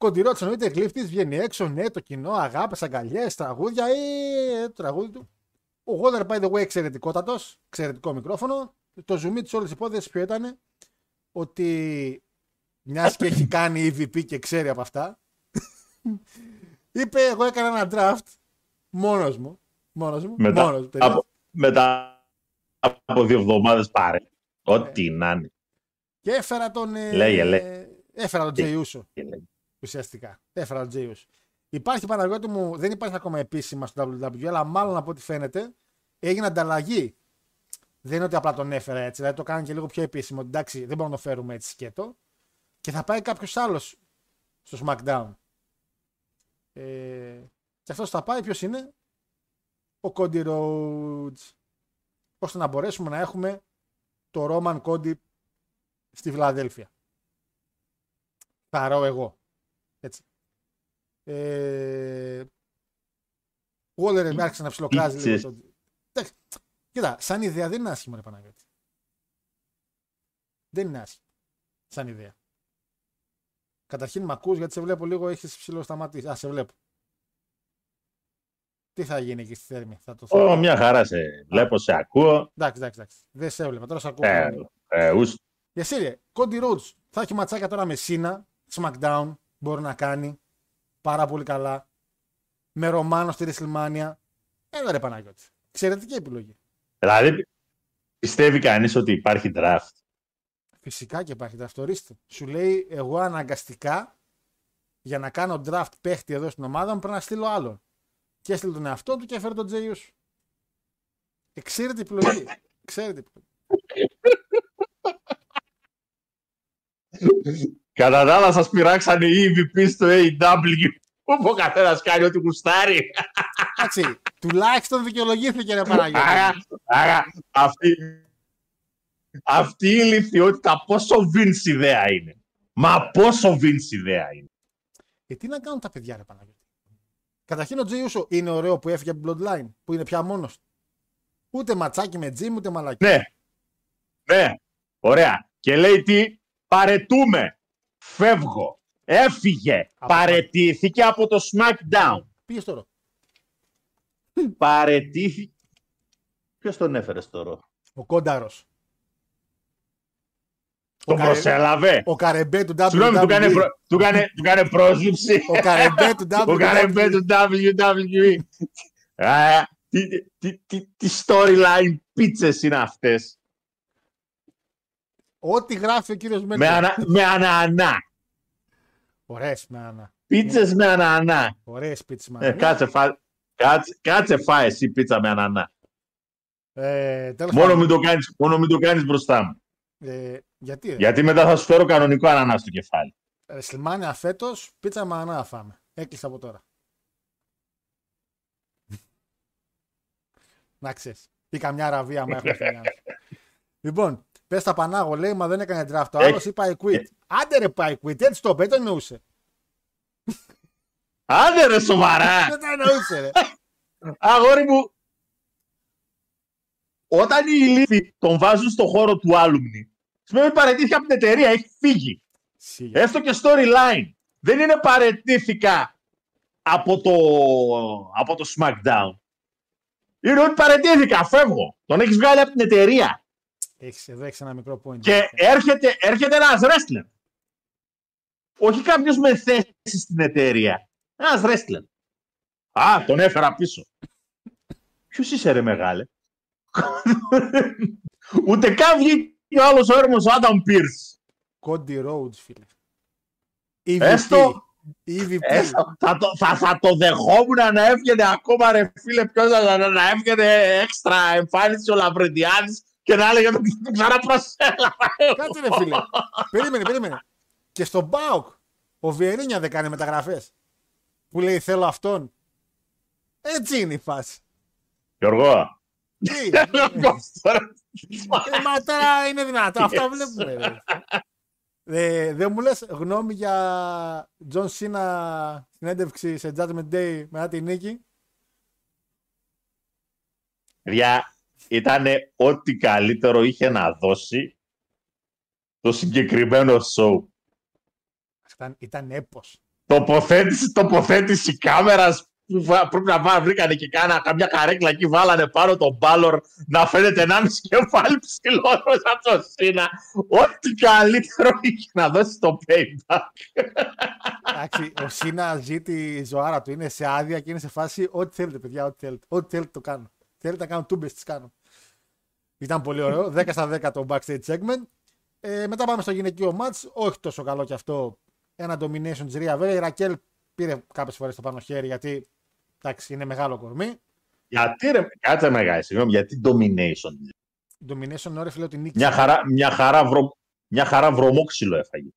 Κοντιρό εννοείται γλύφτης, βγαίνει έξω, ναι, το κοινό, αγάπες, αγκαλιές, τραγούδια, ε, το τραγούδι του. Ο Waller, by the way, εξαιρετικότατος, εξαιρετικό μικρόφωνο. Το zoom της όλης υπόθεσης ποιο ήταν, ότι μιας και έχει κάνει EVP και ξέρει από αυτά, είπε: Εγώ έκανα ένα draft μόνος μου. Μόνος μου. Μετά, μόνος μου, τελείως. από, μετά από δύο εβδομάδες πάρε. Ό,τι να είναι. Και έφερα τον. ε, Λέγε, λέγε. Έφερα τον Τι. Τζεϊούσο. Ουσιαστικά. Έφερα τον Τζέιους. Υπάρχει Παναγιώτη μου, δεν υπάρχει ακόμα επίσημα στο WWE, αλλά μάλλον από ό,τι φαίνεται έγινε ανταλλαγή. Δεν είναι ότι απλά τον έφερα έτσι, δηλαδή το κάνει και λίγο πιο επίσημο. Εντάξει, δεν μπορούμε να το φέρουμε έτσι σκέτο. Και θα πάει κάποιος άλλος στο SmackDown. Ε, και αυτός θα πάει, ποιος είναι, ο Cody Rhodes. ώστε να μπορέσουμε να έχουμε το Roman Cody στη Φιλαδέλφια. Θα ρω εγώ. Έτσι. Ε, ο Waller άρχισε να ψιλοκράζει λίγο. Ήξες. Το... Εντάξει, Κοίτα, σαν ιδέα δεν είναι άσχημο, ρε Παναγιώτη. Δεν είναι άσχημο. Σαν ιδέα. Καταρχήν με ακούς γιατί σε βλέπω λίγο έχεις ψηλό σταματήσει. Α, σε βλέπω. Τι θα γίνει εκεί στη θέρμη, θα το Ω, μια χαρά σε βλέπω, σε ακούω. Εντάξει, εντάξει, εντάξει. Δεν σε έβλεπα, τώρα σε ακούω. Ε, ε, ους- Για Σύρια, Κόντι Rhodes θα έχει ματσάκια τώρα με Σίνα, SmackDown, μπορεί να κάνει πάρα πολύ καλά. Με Ρωμάνο στη WrestleMania. Έλα ρε Παναγιώτης. Εξαιρετική επιλογή. Δηλαδή, πιστεύει κανείς ότι υπάρχει draft; Φυσικά και υπάρχει draft. Ορίστε. Σου λέει, εγώ αναγκαστικά για να κάνω draft παίχτη εδώ στην ομάδα μου πρέπει να στείλω άλλον. Και έστειλε τον εαυτό του και έφερε τον Τζέιου. Εξαίρετη επιλογή. Εξαίρετη επιλογή. Κατά τα άλλα σας πειράξανε οι EVP στο AEW. Όπου ο καθένας κάνει ό,τι γουστάρει. Εντάξει, τουλάχιστον δικαιολογήθηκε ρε Παναγιώτη. Άρα, άρα αυτή, αυτή η ηλικιότητα πόσο Vince ιδέα είναι. Μα πόσο Vince ιδέα είναι. Ε, τι να κάνουν τα παιδιά, ρε Παναγιώτη. Καταρχήν ο Τζέι Ούσο είναι ωραίο που έφυγε από την Bloodline, που είναι πια μόνος του. Ούτε ματσάκι με τζιμ, ούτε μαλακή. Ναι, ναι, ωραία. Και λέει τι, παρετούμε, φεύγω, έφυγε, Από- παρετήθηκε από το SmackDown. Πήγες στο ρο. Παρετήθηκε. Ποιος τον έφερε στο ρο. Ο Κόνταρος. Τον Καρε- προσέλαβε. Ο Καρεμπέ του WWE. Συγγνώμη, του κάνε, προ... του, κάνε, του κάνε πρόσληψη. Ο Καρεμπέ του Ο Καρεμπέ WWE. του WWE. Α, τι, τι, τι, τι storyline πίτσες είναι αυτές. Ό,τι γράφει ο κύριος Με, Μέντο. ανα, με ανανά. Ωραίες με ανα. Πίτσες με ανανά. Ωραίες πίτσες με Ε, ανα. κάτσε, φά, κάτσε, κάτσε φάε εσύ πίτσα με ανανά. Ε, τέλος Μόνο πάντων. μην, το κάνεις, μόνο μην το κάνεις μπροστά μου. Ε, γιατί, ρε. Γιατί μετά θα σου φέρω κανονικό ανανά στο κεφάλι. Ρεσλμάνια φέτος, πίτσα με ανα θα φάμε. Έκλεισα από τώρα. Να ξέρεις. Ή καμιά ραβία μα έχουμε στο μυαλό. Λοιπόν, πες τα Πανάγο λέει, μα δεν έκανε draft. Ο Έχει- άλλος είπε I quit. Άντε ρε πάει quit, έτσι το είπε, δεν το εννοούσε. Άντε ρε σοβαρά. Δεν το εννοούσε, ρε. Αγόρι μου, όταν οι ηλίθιοι τον βάζουν στο χώρο του άλουμνη, σημαίνει ότι παραιτήθηκε από την εταιρεία, έχει φύγει. Σίγουρα. Έστω και storyline. Δεν είναι παρετήθηκα από το, από το SmackDown. Είναι ότι παρετήθηκα, φεύγω. Τον έχεις βγάλει από την εταιρεία. Έχεις, εδώ έχεις ένα μικρό point. Και έρχεται, έρχεται ένας wrestler. Όχι κάποιος με θέση στην εταιρεία. Ένας wrestler. Α, τον έφερα πίσω. Ποιος είσαι ρε μεγάλε; Ούτε καν βγήκε ο άλλος ο έρμος ο Άνταμ Πίρς. Cody Rhodes, φίλε. EVP. Έστω. EVP. Έστω, θα, το, θα, θα το δεχόμουν να έβγαινε ακόμα ρε φίλε ποιος να, να, να έβγαινε έξτρα εμφάνιση ο Λαβρεντιάδης και να έλεγε τον ξαναπροσέλαβα. Κάτσε ρε φίλε. περίμενε, περίμενε. Και στον Μπάουκ ο Βιερίνια δεν κάνει μεταγραφές. Που λέει θέλω αυτόν. Έτσι είναι η φάση. Γιώργο, Τι; τώρα. Ε, μα τώρα είναι δυνατό. Αυτά βλέπουμε. ρε. Ε, δεν μου λες γνώμη για John Cena συνέντευξη σε Judgment Day μετά τη νίκη; Παιδιά, ήταν ό,τι καλύτερο είχε να δώσει το συγκεκριμένο show. Ήταν, ήταν έπος. Τοποθέτηση, τοποθέτηση κάμερας που βα- πρέπει να βάλουν, βρήκανε και κάνα καμιά καρέκλα εκεί, βάλανε πάνω τον Balor να φαίνεται ενάμιση κεφάλι ψηλότερος από το Cena. Ό,τι καλύτερο είχε να δώσει το payback. Εντάξει, ο Σίνα ζει τη ζωάρα του. Είναι σε άδεια και είναι σε φάση ό,τι θέλετε, παιδιά. Ό,τι θέλετε, ό,τι θέλετε το κάνω. Θέλετε να κάνω τούμπες, τις κάνω. Ήταν πολύ ωραίο. 10 στα 10 το backstage segment. Ε, μετά πάμε στο γυναικείο match. Όχι τόσο καλό κι αυτό. Ένα domination της Ρία. Βέβαια η Ρακέλ πήρε κάποιες φορές το πάνω χέρι γιατί εντάξει, είναι μεγάλο κορμί. Γιατί ρε, κάτσε μεγάλη, συγγνώμη, γιατί domination. Domination είναι ωραίο, φίλε, ότι νίκησε. Μια χαρά, μια χαρά, βρο, μια χαρά βρωμόξυλο έφαγε.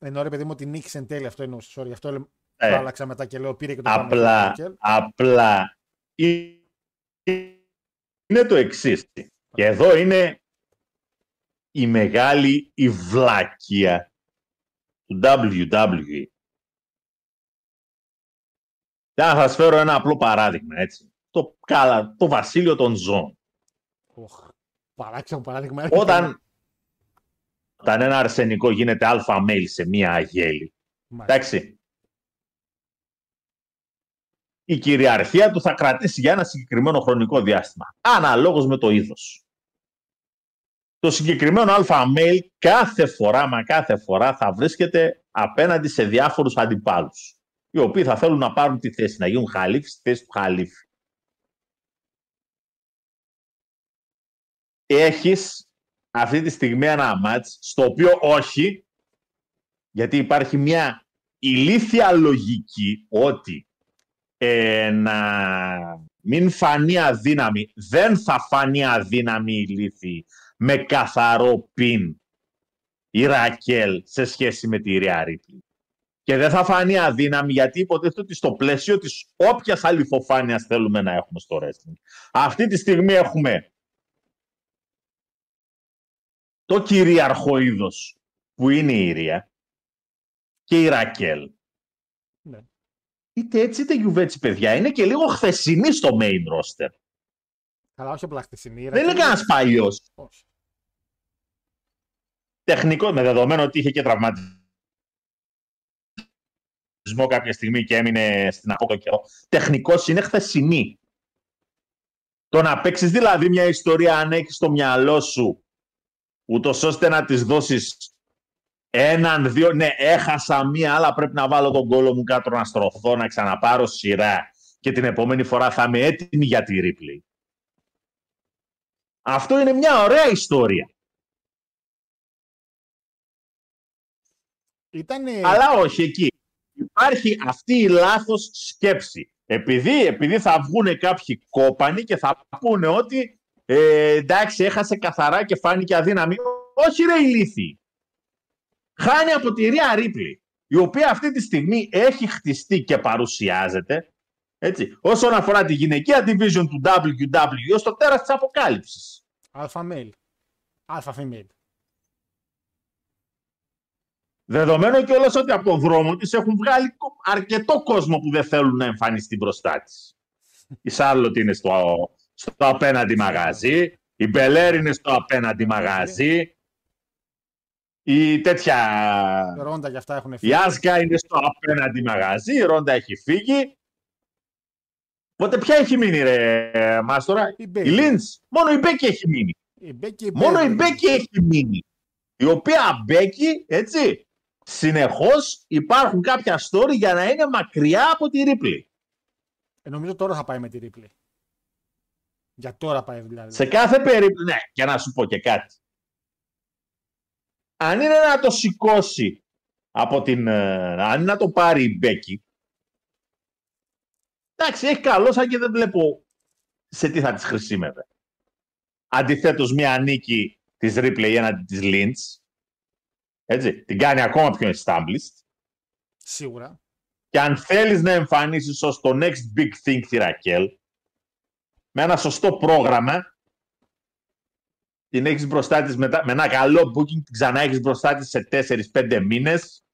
Είναι ωραίο, παιδί μου, ότι νίκησε εν τέλει. Αυτό εννοούσε. Sorry, γι' αυτό λέμε- Ε, το άλλαξα μετά και λέω πήρε και το πάνω χέρι η απλά, Ρακέλ. απλά ε- είναι το εξής. Και εδώ είναι η μεγάλη η βλάκια του WWE. Θα σας φέρω ένα απλό παράδειγμα, έτσι. Το, καλά, το βασίλειο των ζώων. Οχ, Παράξενο παράδειγμα. Όταν, όταν ένα αρσενικό γίνεται αλφα mail σε μία αγέλη. Μάλιστα. Εντάξει. Η κυριαρχία του θα κρατήσει για ένα συγκεκριμένο χρονικό διάστημα. Αναλόγως με το είδος. Το συγκεκριμένο αλφα mail κάθε φορά, μα κάθε φορά θα βρίσκεται απέναντι σε διάφορους αντιπάλους. Οι οποίοι θα θέλουν να πάρουν τη θέση, να γίνουν χαλίφοι στη θέση του χαλίφη. Έχεις αυτή τη στιγμή ένα μάτς στο οποίο όχι, γιατί υπάρχει μια ηλίθια λογική ότι ε, να μην φανεί αδύναμη, δεν θα φανεί αδύναμη η λύθη με καθαρό πιν η Ρακέλ σε σχέση με τη Ρία Ρίπλη. Και δεν θα φανεί αδύναμη γιατί υποτίθεται ότι στο πλαίσιο της όποιας αληθοφάνειας θέλουμε να έχουμε στο wrestling. Αυτή τη στιγμή έχουμε το κυρίαρχο είδος που είναι η Ρία και η Ρακέλ. Ναι. Είτε έτσι είτε γιουβέτσι παιδιά. Είναι και λίγο χθεσινή στο main roster. Καλά, όχι απλά χτεσινή. Δεν είναι κανένας παλιός. Όχι. Τεχνικό, με δεδομένο ότι είχε και τραυματισμό κάποια στιγμή και έμεινε στην απόκο καιρό. Τεχνικός είναι χθεσινή. Το να παίξεις δηλαδή μια ιστορία αν έχεις στο μυαλό σου ούτως ώστε να της δώσεις έναν, δύο. Ναι, έχασα μία, αλλά πρέπει να βάλω τον κόλλο μου κάτω να στρωθώ, να ξαναπάρω σειρά και την επόμενη φορά θα είμαι έτοιμη για τη replay. Αυτό είναι μια ωραία ιστορία. Ήτανε... Αλλά όχι εκεί. Υπάρχει αυτή η λάθος σκέψη. Επειδή, επειδή θα βγουν κάποιοι κόπανοι και θα πούνε ότι ε, εντάξει έχασε καθαρά και φάνηκε αδύναμη. Όχι ρε ηλίθιοι. Χάνει από τη Ρία Ρίπλη, η οποία αυτή τη στιγμή έχει χτιστεί και παρουσιάζεται έτσι, όσον αφορά τη γυναικεία division του WWE ως το τέρας της αποκάλυψης. Αλφα male. Αλφα female. Δεδομένου και όλος ότι από τον δρόμο της έχουν βγάλει κο- αρκετό κόσμο που δεν θέλουν να εμφανιστεί μπροστά της. Η Σάρλοτ είναι στο, στο απέναντι μαγαζί, η Μπελέρ είναι στο απέναντι μαγαζί, η τέτοια... Ρόντα και αυτά έχουν Η φύγει. Άσκα είναι στο απέναντι μαγαζί, η Ρόντα έχει φύγει. Οπότε ποια έχει μείνει ρε Μάστορα, Η η Μπέκη. Λίντς. Μόνο η Μπέκη έχει μείνει. Η Μπέκη, Μόνο η Μπέκη. Μπέκη έχει μείνει. Η οποία Μπέκη, έτσι, συνεχώς υπάρχουν κάποια story για να είναι μακριά από τη Ρίπλη. Ε, νομίζω τώρα θα πάει με τη Ρίπλη. Για τώρα πάει δηλαδή. Σε κάθε περίπτωση, ναι, και να σου πω και κάτι. Αν είναι να το σηκώσει από την. ε, αν είναι να το πάρει η Μπέκη. Εντάξει, έχει καλό, σαν και δεν βλέπω σε τι θα τη χρησιμεύε. Αντιθέτως, μια νίκη της Ripley έναντι της Lynch. Έτσι, την κάνει ακόμα πιο established. Σίγουρα. Και αν θέλεις να εμφανίσεις ως το next big thing τη Ρακέλ, με ένα σωστό πρόγραμμα, την έχεις μπροστά της μετά, με ένα καλό booking, την ξανά έχεις μπροστά της σε 4-5 μήνες.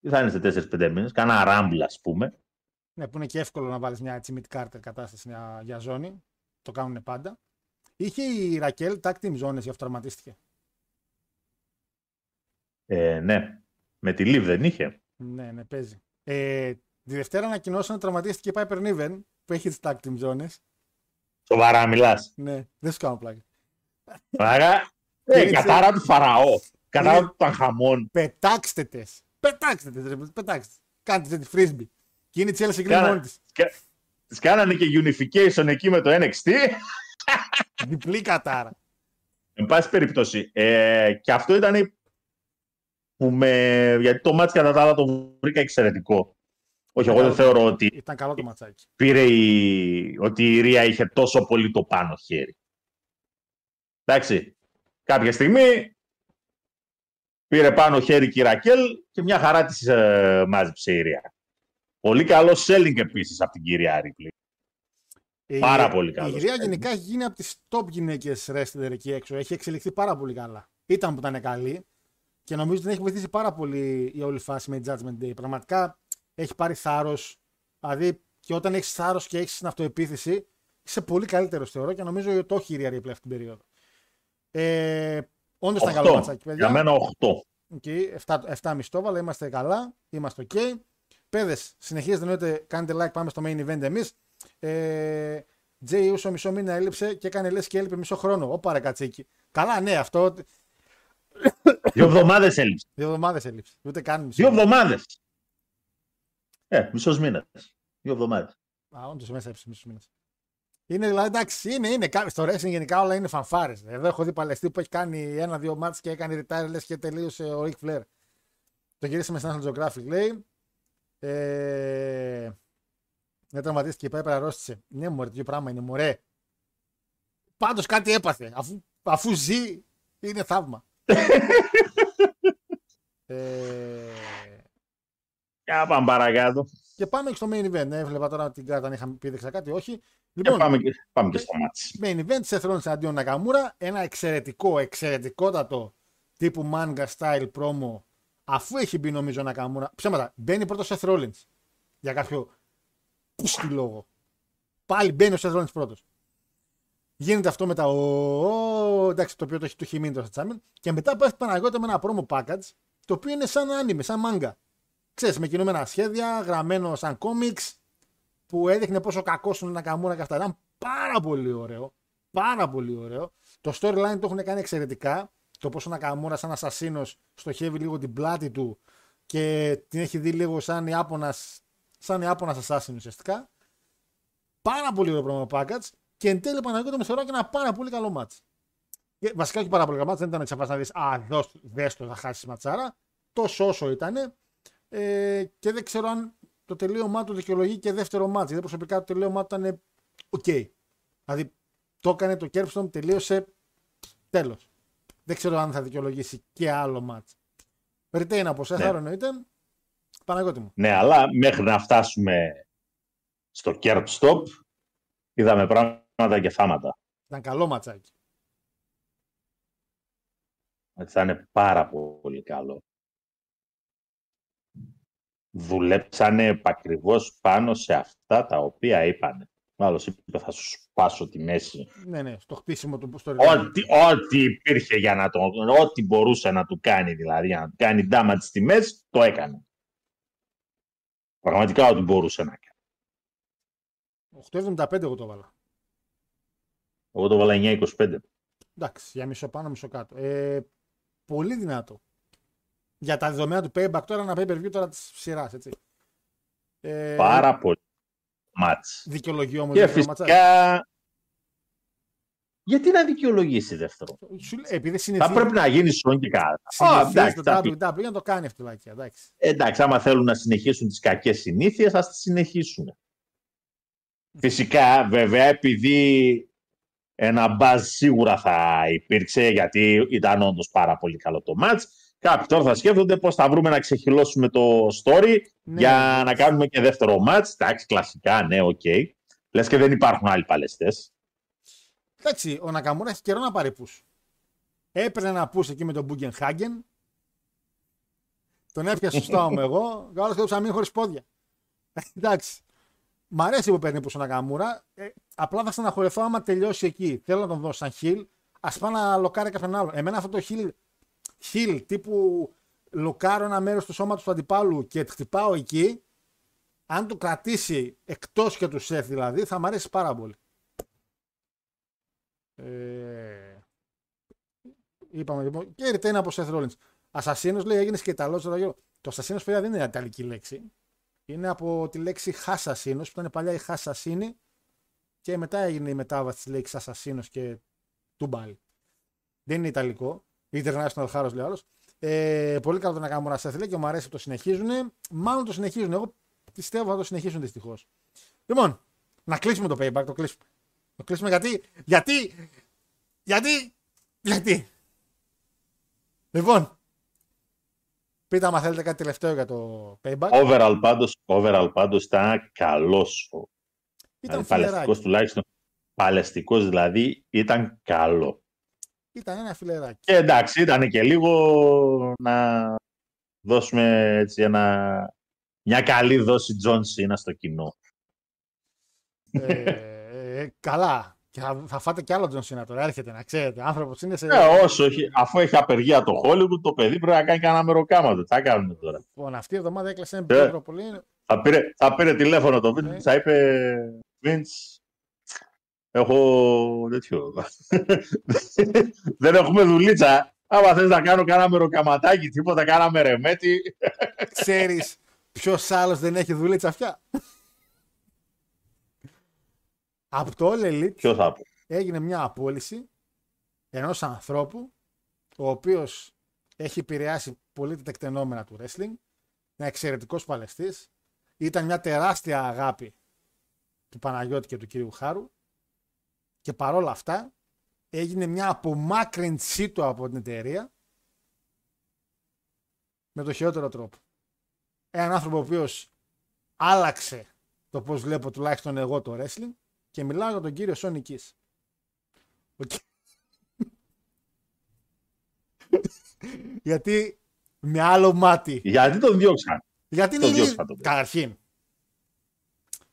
Τι θα είναι σε 4-5 μήνες, κάνα ράμπλ ας πούμε. Ναι, που είναι και εύκολο να βάλεις μια έτσι mid Carter κατάσταση για, για ζώνη. Το κάνουν πάντα. Είχε η Ρακέλ tag team ζώνες, γι' αυτό τραυματίστηκε. Ε, ναι, με τη Liv δεν είχε. Ναι, ναι, παίζει. Ε, τη Δευτέρα ανακοινώσαν ότι τραυματίστηκε η Piper Niven που έχει τις tag team ζώνες. Σοβαρά μιλάς. Ναι, δεν σου κάνω πλάκα. Άρα, ε, Έτσι. κατάρα του Φαραώ. Κατάρα Είναι- του Ταγχαμών. Πετάξτε τες. Πετάξτε τες, ρε, πετάξτε. Κάντε τη frisbee. Και είναι η Chelsea Green Κάνα- μόνη της. Κα- Τις κάνανε και unification εκεί με το NXT. Διπλή κατάρα. Εν πάση περιπτώσει. Ε, και αυτό ήταν που με... Γιατί το μάτς κατά τα άλλα το βρήκα εξαιρετικό. Όχι, εγώ δεν θεωρώ ότι Ήταν καλό το ματσάκι. πήρε η... ότι η Ρία είχε τόσο πολύ το πάνω χέρι. Εντάξει. Κάποια στιγμή πήρε πάνω χέρι και η Ρακέλ και μια χαρά της ε, μάζεψε η Ρία. Πολύ καλό selling επίσης από την κυρία Ρίπλη. Η- Πάρα πολύ Η καλός Γυρία παίκτης. γενικά έχει γίνει από τις top γυναίκες wrestler εκεί έξω. Έχει εξελιχθεί πάρα πολύ καλά. Ήταν που ήταν καλή και νομίζω ότι την έχει βοηθήσει πάρα πολύ η όλη φάση με Judgment Day. Πραγματικά έχει πάρει θάρρος. Δηλαδή και όταν έχεις θάρρος και έχεις την αυτοεπίθεση, είσαι πολύ καλύτερος θεωρώ και νομίζω ότι το έχει η Ρία Ripley αυτή την περίοδο. Ε, Όντως ήταν καλό ματσάκι, παιδιά. Για μένα 8. Okay, 7, 7 μισθό, αλλά είμαστε καλά, είμαστε ok. Παιδε, συνεχίζετε εννοείται, κάνετε like, πάμε στο main event εμείς. Ε, Τζέι Ούσο μισό μήνα έλειψε και έκανε λες και έλειπε μισό χρόνο. Ω ρε κατσίκι. Καλά, ναι, αυτό. Δύο εβδομάδες έλειψε. Δύο εβδομάδες έλειψε. Ούτε καν μισό. Δύο εβδομάδες. Ε, μισός μήνας. Δύο εβδομάδες. Α, όντως μέσα έλειψε μισός μήνας. Είναι δηλαδή εντάξει, είναι, είναι. Στο wrestling γενικά όλα είναι φανφάρες. Εδώ έχω δει παλαιστή που έχει κάνει ένα-δύο μάτς και έκανε retire λες και τελείωσε ο Ric Flair. Το γυρίσαμε στην National Geographic λέει. Ε, δεν τραυματίστηκε, πάει αρρώστησε. Ναι, μωρέ, τέτοιο πράγμα είναι, μωρέ. Πάντως κάτι έπαθε. Αφού, αφού ζει, είναι θαύμα. ε... Για πάμε παρακάτω. Και πάμε και στο main event. Ναι, έβλεπα τώρα την κάρτα αν είχαμε πει δεξιά κάτι, όχι. Λοιπόν, πάμε, και, πάμε και στο μάτσι. Main event, σε Rollins αντίον Νακαμούρα. Ένα εξαιρετικό, εξαιρετικότατο τύπου manga style promo. Αφού έχει μπει νομίζω Νακαμούρα. Ψέματα, μπαίνει πρώτος σε Rollins. Για κάποιο πούστη λόγο. Πάλι μπαίνει ο Seth Rollins πρώτος. Γίνεται αυτό με τα ο, εντάξει, το οποίο το έχει του χειμήνι το Τσάμιν. Και μετά πέφτει Παναγιώτα με ένα promo package, το οποίο είναι σαν άνιμε, σαν μάγκα. Ξέρεις, με κινούμενα σχέδια, γραμμένο σαν κόμιξ, που έδειχνε πόσο κακό είναι ένα καμούρα και αυτά. Ήταν πάρα πολύ ωραίο. Πάρα πολύ ωραίο. Το storyline το έχουν κάνει εξαιρετικά. Το πόσο ένα καμούρα σαν ασασίνο στοχεύει λίγο την πλάτη του και την έχει δει λίγο σαν Ιάπωνας, σαν Ιάπωνας assassin ουσιαστικά. Πάρα πολύ ωραίο πρόγραμμα package και εν τέλει Παναγιώτη με θεωρώ και ένα πάρα πολύ καλό μάτς. Βασικά όχι πάρα πολύ καλό μάτς, δεν ήταν έτσι να δεις «Α, δες το, θα χάσεις ματσάρα». Τόσο όσο ήταν. Ε, και δεν ξέρω αν το τελείωμά του δικαιολογεί και δεύτερο μάτς. Γιατί προσωπικά το τελείωμά του ήταν ok. Okay. Δηλαδή το έκανε το curb stomp, τελείωσε τέλος. Δεν ξέρω αν θα δικαιολογήσει και άλλο μάτς. Retain από εσά, ναι. εννοείται. Παναγιώτη μου. Ναι, αλλά μέχρι να φτάσουμε στο curb stomp είδαμε πράγματα και θάματα. Ήταν καλό ματσάκι. Θα είναι πάρα πολύ καλό δουλέψανε επακριβώς πάνω σε αυτά τα οποία είπαν. Άλλο είπε θα σου σπάσω τη μέση. Ναι, ναι, στο χτίσιμο του στο ό,τι, ό,τι υπήρχε για να το. Ό,τι μπορούσε να του κάνει δηλαδή, για να του κάνει damage στη μέση, το έκανε. Πραγματικά ό,τι μπορούσε να κάνει. 8,75 εγώ το έβαλα. Εγώ το έβαλα 9,25. Εντάξει, για μισό πάνω, μισό κάτω. Ε, πολύ δυνατό για τα δεδομένα του payback τώρα ένα pay per view τώρα της σειράς. Ε, Πάρα πολύ. Μάτς. Δικαιολογεί όμως. Και φυσικά. Γιατί να δικαιολογήσει δεύτερο; Επειδή Θα πρέπει να γίνει σον και κάτι. Εντάξει, το WWE να το κάνει αυτό. Εντάξει. εντάξει, άμα θέλουν να συνεχίσουν τις κακές συνήθειες, ας τις συνεχίσουν. Φυσικά, βέβαια, επειδή ένα buzz σίγουρα θα υπήρξε, γιατί ήταν όντως πάρα πολύ καλό το match, Κάποιοι τώρα θα σκέφτονται πώς θα βρούμε να ξεχειλώσουμε το story ναι, για ναι. να κάνουμε και δεύτερο match. Εντάξει, κλασικά, ναι, ok. Okay. Λες και δεν υπάρχουν άλλοι παλαιστές. Εντάξει, ο Νακαμούρα έχει καιρό να πάρει πού. Έπαιρνε ένα πού εκεί με τον Μπούγκεν Χάγκεν. Τον έπιασε σωστά μου εγώ. Καλό και το ψαμί χωρίς πόδια. Εντάξει. Μ' αρέσει που παίρνει πού ο Νακαμούρα. Ε, απλά θα στεναχωρεθώ άμα τελειώσει εκεί. Θέλω να τον δώσω σαν χιλ. Α πάει να λοκάρει κάποιον άλλο. Εμένα αυτό το χιλ χιλ τύπου λοκάρω ένα μέρος του σώματος του αντιπάλου και χτυπάω εκεί, αν το κρατήσει εκτός και του σεφ δηλαδή, θα μου αρέσει πάρα πολύ. Ε... Είπαμε λοιπόν. Και retain από Seth Rollins. Ασασίνο λέει έγινε και Ιταλός. Το ασασίνο παιδιά δεν είναι ιταλική λέξη. Είναι από τη λέξη χάσασίνο που ήταν παλιά η χάσασίνη και μετά έγινε η μετάβαση της λέξης ασασίνο και τουμπάλι. Δεν είναι ιταλικό. International Χάρος λέει άλλος. Ε, πολύ καλό το να κάνουμε ένα λέει και μου αρέσει που το συνεχίζουν. Μάλλον το συνεχίζουν. Εγώ πιστεύω θα το συνεχίσουν δυστυχώς. Λοιπόν, να κλείσουμε το payback. Το κλείσουμε. Το κλείσουμε γιατί. Γιατί. Γιατί. Γιατί. Λοιπόν, πείτε άμα θέλετε κάτι τελευταίο για το payback. Overall πάντως, overall πάντως ήταν καλός. Ήταν δηλαδή, παλαιστικός τουλάχιστον. Παλαιστικός δηλαδή ήταν καλό. Ήταν ένα φιλεράκι. Και εντάξει, ήταν και λίγο να δώσουμε έτσι ένα, μια καλή δόση Τζον Σίνα στο κοινό. Ε, ε, καλά. Και θα, θα φάτε κι άλλο Τζον Σίνα τώρα. Έρχεται να ξέρετε. Άνθρωπος είναι σε. Ε, όσο έχει, αφού έχει απεργία το Hollywood, το παιδί πρέπει να κάνει κανένα μεροκάματο. Τι θα κάνουμε τώρα. Λοιπόν, αυτή η εβδομάδα έκλεισε ένα Ε. πιο πολύ. Θα πήρε, θα πήρε τηλέφωνο το Vince, Ναι. θα είπε Vince, έχω τέτοιο. Δεν έχουμε δουλίτσα. Άμα θες να κάνω κανένα μεροκαματάκι, τίποτα, κάνα μερεμέτη. Ξέρεις ποιος άλλος δεν έχει δουλίτσα αυτιά. Από το All Elite Ποιος θα πω. έγινε μια απόλυση ενός ανθρώπου ο οποίος έχει επηρεάσει πολύ τα τεκτενόμενα του wrestling, ένα εξαιρετικός παλαιστής, ήταν μια τεράστια αγάπη του Παναγιώτη και του κυρίου Χάρου και παρόλα αυτά έγινε μια απομάκρυνσή του από την εταιρεία με το χειρότερο τρόπο. Έναν άνθρωπο ο οποίος άλλαξε το πώς βλέπω τουλάχιστον εγώ το wrestling και μιλάω για τον κύριο Σόνι Kiss. Ο Κι- Γιατί με άλλο μάτι. Γιατί τον διώξαν. Γιατί τον είναι. διώξαν τον παιδί. Καταρχήν,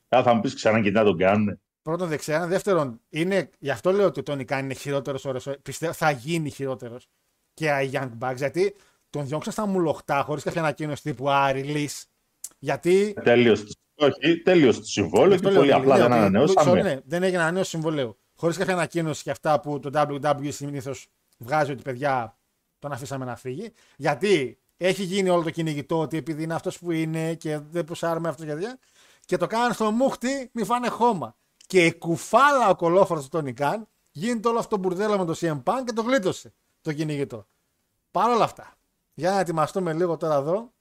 Άρα θα μου πεις ξανά και τι να τον κάνουν. Πρώτον δεν ξέρω. Δεύτερον, είναι, γι' αυτό λέω ότι ο Τόνι Κάν είναι χειρότερος ώρες. Πιστεύω θα γίνει χειρότερος και οι Young Bucks. Γιατί τον διώξαν στα μουλοχτά χωρίς κάποια ανακοίνωση τύπου Α, release. Γιατί. Τέλειωσε. Όχι, τέλειωσε το συμβόλαιο Αυτό και λέω, πολύ ότι- απλά λέω δεν ότι- ανανεώσαμε. Ναι, δεν έγινε ανανέωση συμβολέου. Χωρίς κάποια ανακοίνωση και αυτά που το WWE συνήθως βγάζει ότι παιδιά τον αφήσαμε να φύγει. Γιατί έχει γίνει όλο το κυνηγητό ότι επειδή είναι αυτός που είναι και δεν πουσάρουμε αυτό και τέτοια. Και το κάνανε στο μούχτι, μη φάνε χώμα. Και η κουφάλα ο κολόφαρο του Τόνι Καν γίνεται όλο αυτό το μπουρδέλο με το CM Punk και το γλίτωσε το κυνηγητό. Παρ' όλα αυτά, για να ετοιμαστούμε λίγο τώρα εδώ.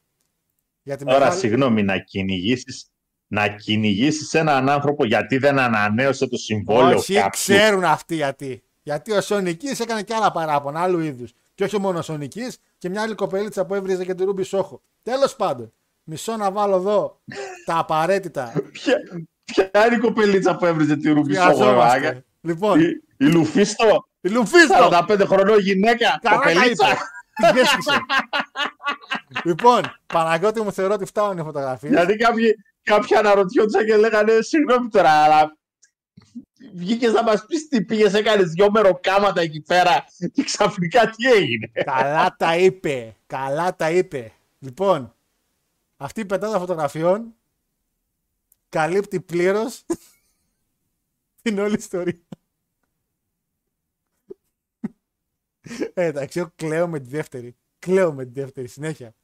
Για τη Τώρα, μεγάλη- συγγνώμη, να κυνηγήσει να κυνηγήσεις έναν άνθρωπο γιατί δεν ανανέωσε το συμβόλαιο Όχι, κάποιου. ξέρουν αυτοί γιατί. Γιατί ο Σονικής έκανε και άλλα παράπονα, άλλου είδους. Και όχι μόνο ο Σονικής και μια άλλη κοπελίτσα που έβριζε και την Ρούμπι Σόχο. Τέλος πάντων, μισό να βάλω εδώ τα απαραίτητα. Ποια, ποια είναι η κοπελίτσα που έβριζε τη Ρούμπι Χρειαζόμαστε. Λοιπόν, Η, η Λουφίστο, η Λουφίστο! 45 χρονών γυναίκα, Καλά τα είπε. κοπελίτσα. Την έσκησε. λοιπόν, Παναγιώτη μου θεωρώ ότι φτάνουν οι φωτογραφίες. Γιατί κάποιοι, κάποιοι αναρωτιόντουσαν και λέγανε συγγνώμη τώρα, αλλά βγήκες να μας πεις τι πήγες, έκανες δυο μεροκάματα εκεί πέρα και ξαφνικά τι έγινε. Καλά τα είπε. Καλά τα είπε. Λοιπόν, αυτή η πετάδα φωτογραφιών καλύπτει πλήρως την όλη ιστορία. Ε, εντάξει, εγώ κλαίω με τη δεύτερη. Κλαίω με τη δεύτερη συνέχεια.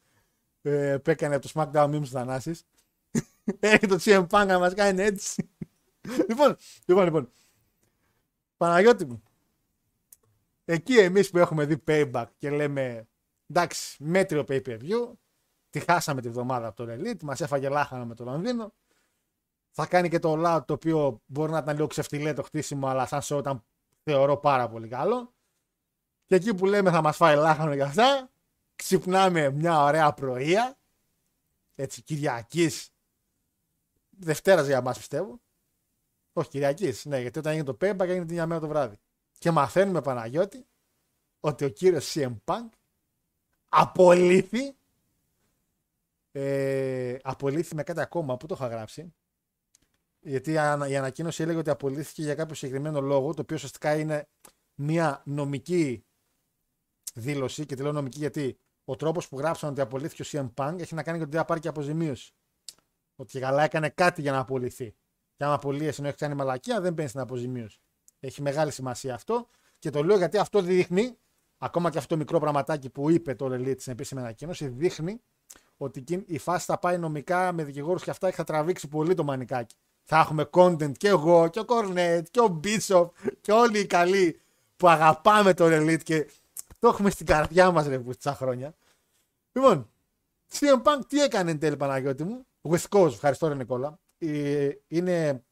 Ε, που έκανε από το SmackDown Memes του Θανάσης. Έχει το CM Punk να μας κάνει έτσι. λοιπόν, λοιπόν, λοιπόν. Παναγιώτη μου, εκεί εμείς που έχουμε δει payback και λέμε εντάξει μέτριο pay per view τη χάσαμε τη βδομάδα από το Elite μας έφαγε λάχανα με το Λονδίνο θα κάνει και το all out το οποίο μπορεί να ήταν λίγο ξεφτιλέ το χτίσιμο αλλά σαν show ήταν θεωρώ πάρα πολύ καλό. Και εκεί που λέμε θα μας φάει λάχανο για αυτά ξυπνάμε μια ωραία πρωία έτσι Κυριακής. Δευτέρας για μας πιστεύω. Όχι Κυριακής ναι γιατί όταν έγινε το payback έγινε την μια μέρα το βράδυ. Και μαθαίνουμε Παναγιώτη ότι ο κύριος CM Punk απολύθη ε, απολύθη με κάτι ακόμα που το είχα γράψει γιατί η ανα- η ανακοίνωση έλεγε ότι απολύθηκε για κάποιο συγκεκριμένο λόγο το οποίο ουσιαστικά είναι μια νομική δήλωση. Και τη λέω νομική γιατί ο τρόπος που γράψαν ότι απολύθηκε ο CM Punk έχει να κάνει και ότι δεν θα πάρει και αποζημίωση. Ότι καλά έκανε κάτι για να απολυθεί. Και αν απολύεσαι ενώ έχεις κάνει μαλακία δεν παίρνει την αποζημίωση. Έχει μεγάλη σημασία αυτό. Και το λέω γιατί αυτό δείχνει, ακόμα και αυτό το μικρό πραγματάκι που είπε το Elite στην επίσημη ανακοίνωση, δείχνει ότι εκείνη- η φάση θα πάει νομικά με δικηγόρους και αυτά και θα τραβήξει πολύ το μανικάκι. Θα έχουμε content και εγώ και ο Κορνέτ και ο Bishop και όλοι οι καλοί που αγαπάμε το Elite και το έχουμε στην καρδιά μας ρε τόσα χρόνια. Λοιπόν, CM Punk τι έκανε εν τέλει Παναγιώτη μου; With cause, ευχαριστώ ρε Νικόλα. Ε, Είναι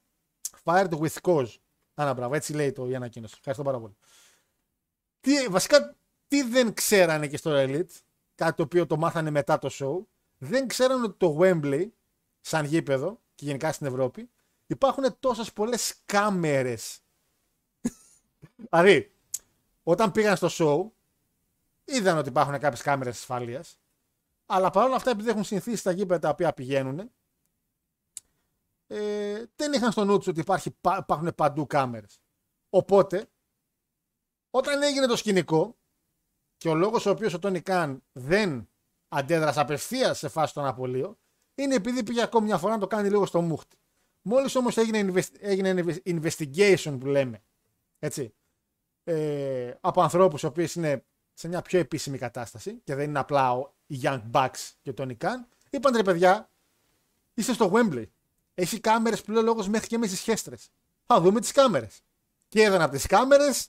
fired with cause. Άνα μπράβο, έτσι λέει το η ανακοίνωση. Ευχαριστώ πάρα πολύ. Τι, βασικά, τι δεν ξέρανε και στο Elite, κάτι το οποίο το μάθανε μετά το show, δεν ξέρανε ότι το Wembley, σαν γήπεδο και γενικά στην Ευρώπη, υπάρχουν τόσες πολλές κάμερες. δηλαδή, όταν πήγαν στο show, είδαν ότι υπάρχουν κάποιες κάμερες ασφαλείας, αλλά παρόλα αυτά, επειδή έχουν συνηθίσει στα γήπεδα τα οποία πηγαίνουν, ε, δεν είχαν στο νου τους ότι υπάρχει, πα- υπάρχουν παντού κάμερες. Οπότε, όταν έγινε το σκηνικό και ο λόγος ο οποίος ο Τόνι Καν δεν αντέδρασε απευθείας σε φάση των απολύων, είναι επειδή πήγε ακόμη μια φορά να το κάνει λίγο στο μούχτι. Μόλις όμως έγινε, invest, έγινε investigation που λέμε, έτσι, ε, από ανθρώπους οι οποίοι είναι σε μια πιο επίσημη κατάσταση και δεν είναι απλά ο Young Bucks και ο Tony Khan, είπαν ρε παιδιά, είστε στο Wembley. Έχει κάμερες πλέον λόγος μέχρι και με τις χέστρες. Θα δούμε τις κάμερες. Και έδωνα από τις κάμερες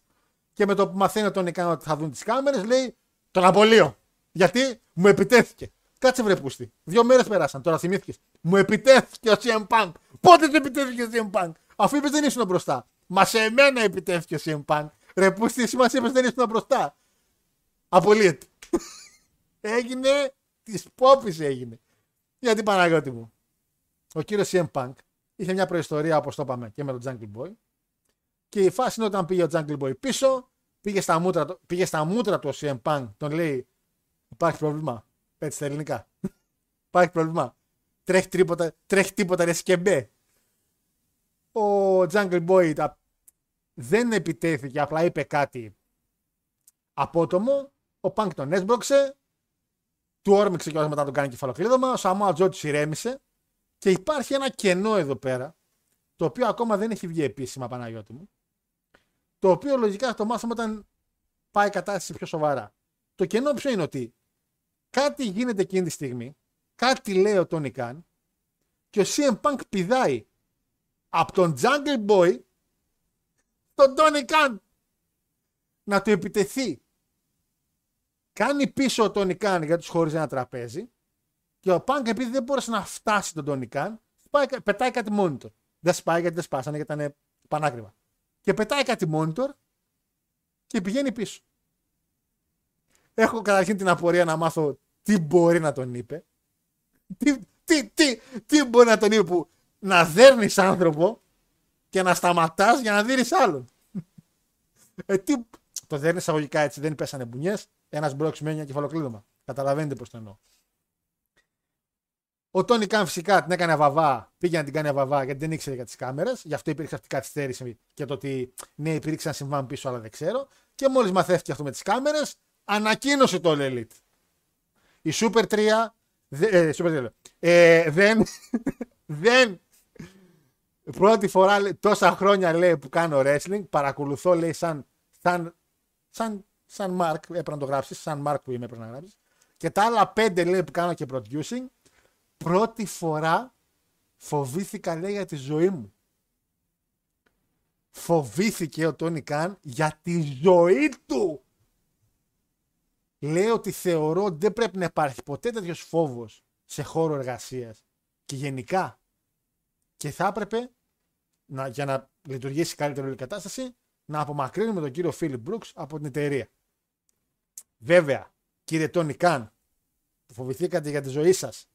και με το που μαθαίνει ο Tony Khan ότι θα δουν τις κάμερες, λέει τον απολύω. Γιατί μου επιτέθηκε. Κάτσε βρε πούστη. Δύο μέρες περάσαν, τώρα θυμήθηκες. Μου επιτέθηκε ο CM Punk. Πότε του επιτέθηκε ο CM Punk; Αφού είπες δεν ήσουν μπροστά. Μα σε μένα επιτέθηκε ο CM Punk. Ρε πούστη, εσύ μας είπες δεν ήσουν μπροστά. Απολύεται. έγινε της πόπης έγινε. Γιατί Παναγιώτη μου. Ο κύριος CM Punk είχε μια προϊστορία όπως το είπαμε και με τον Jungle Boy. Και η φάση είναι όταν πήγε ο Jungle Boy πίσω, πήγε στα μούτρα, πήγε στα μούτρα του ο CM Punk, τον λέει Υπάρχει πρόβλημα. Έτσι στα ελληνικά. Υπάρχει πρόβλημα. Τρέχει τίποτα, τρέχει τίποτα ρε σκεμπέ. Ο Jungle Boy δεν επιτέθηκε, απλά είπε κάτι απότομο. Ο Πανκ τον έσπρωξε. Του όρμηξε και μετά τον κάνει κεφαλοκλείδωμα. Ο Σαμόα Τζο τους ηρέμησε. Και υπάρχει ένα κενό εδώ πέρα, το οποίο ακόμα δεν έχει βγει επίσημα Παναγιώτη μου. Το οποίο λογικά θα το μάθουμε όταν πάει η κατάσταση πιο σοβαρά. Το κενό ποιο είναι ότι κάτι γίνεται εκείνη τη στιγμή, κάτι λέει ο Τόνι Καν και ο CM Punk πηδάει από τον Jungle Boy τον Τόνι Καν να του επιτεθεί. Κάνει πίσω ο Τόνι Καν γιατί τους χώριζε ένα τραπέζι και ο Punk επειδή δεν μπόρεσε να φτάσει τον Τόνι Καν πετάει κάτι monitor. Δεν σπάει γιατί δεν σπάσανε γιατί ήταν πανάκριβα. Και πετάει κάτι monitor και πηγαίνει πίσω. Έχω καταρχήν την απορία να μάθω τι μπορεί να τον είπε; Τι, τι, τι, τι μπορεί να τον είπε που να δέρνεις άνθρωπο και να σταματάς για να δίνεις άλλον; Ε, τι, το δέρνεις εισαγωγικά έτσι, δεν πέσανε μπουνιές. Ένας μπρόξ με ένα κεφαλοκλείδωμα. Καταλαβαίνετε πώς το εννοώ. Ο Τόνι Καν φυσικά την έκανε αβαβά, πήγε να την κάνει αβαβά γιατί δεν ήξερε για τις κάμερες. Γι' αυτό υπήρξε αυτή η καθυστέρηση και το ότι ναι, υπήρξε ένα συμβάν πίσω, αλλά δεν ξέρω. Και μόλις μαθαίθηκε αυτό με τις κάμερες, ανακοίνωσε το Elite. Η Super 3, ε, Super 3 ε, δεν, δεν, πρώτη φορά τόσα χρόνια λέει που κάνω wrestling, παρακολουθώ λέει σαν, σαν, σαν, σαν Mark, έπρεπε να το γράψεις, σαν Mark που είμαι έπρεπε να γράψεις. Και τα άλλα πέντε λέει που κάνω και producing, πρώτη φορά φοβήθηκα λέει για τη ζωή μου. Φοβήθηκε ο Τόνι Καν για τη ζωή του λέει ότι θεωρώ ότι δεν πρέπει να υπάρχει ποτέ τέτοιος φόβος σε χώρο εργασίας και γενικά. Και θα έπρεπε να, για να λειτουργήσει καλύτερη η κατάσταση να απομακρύνουμε τον κύριο Φίλιπ Μπρούξ από την εταιρεία. Βέβαια, κύριε Τόνι Καν, που φοβηθήκατε για τη ζωή σας,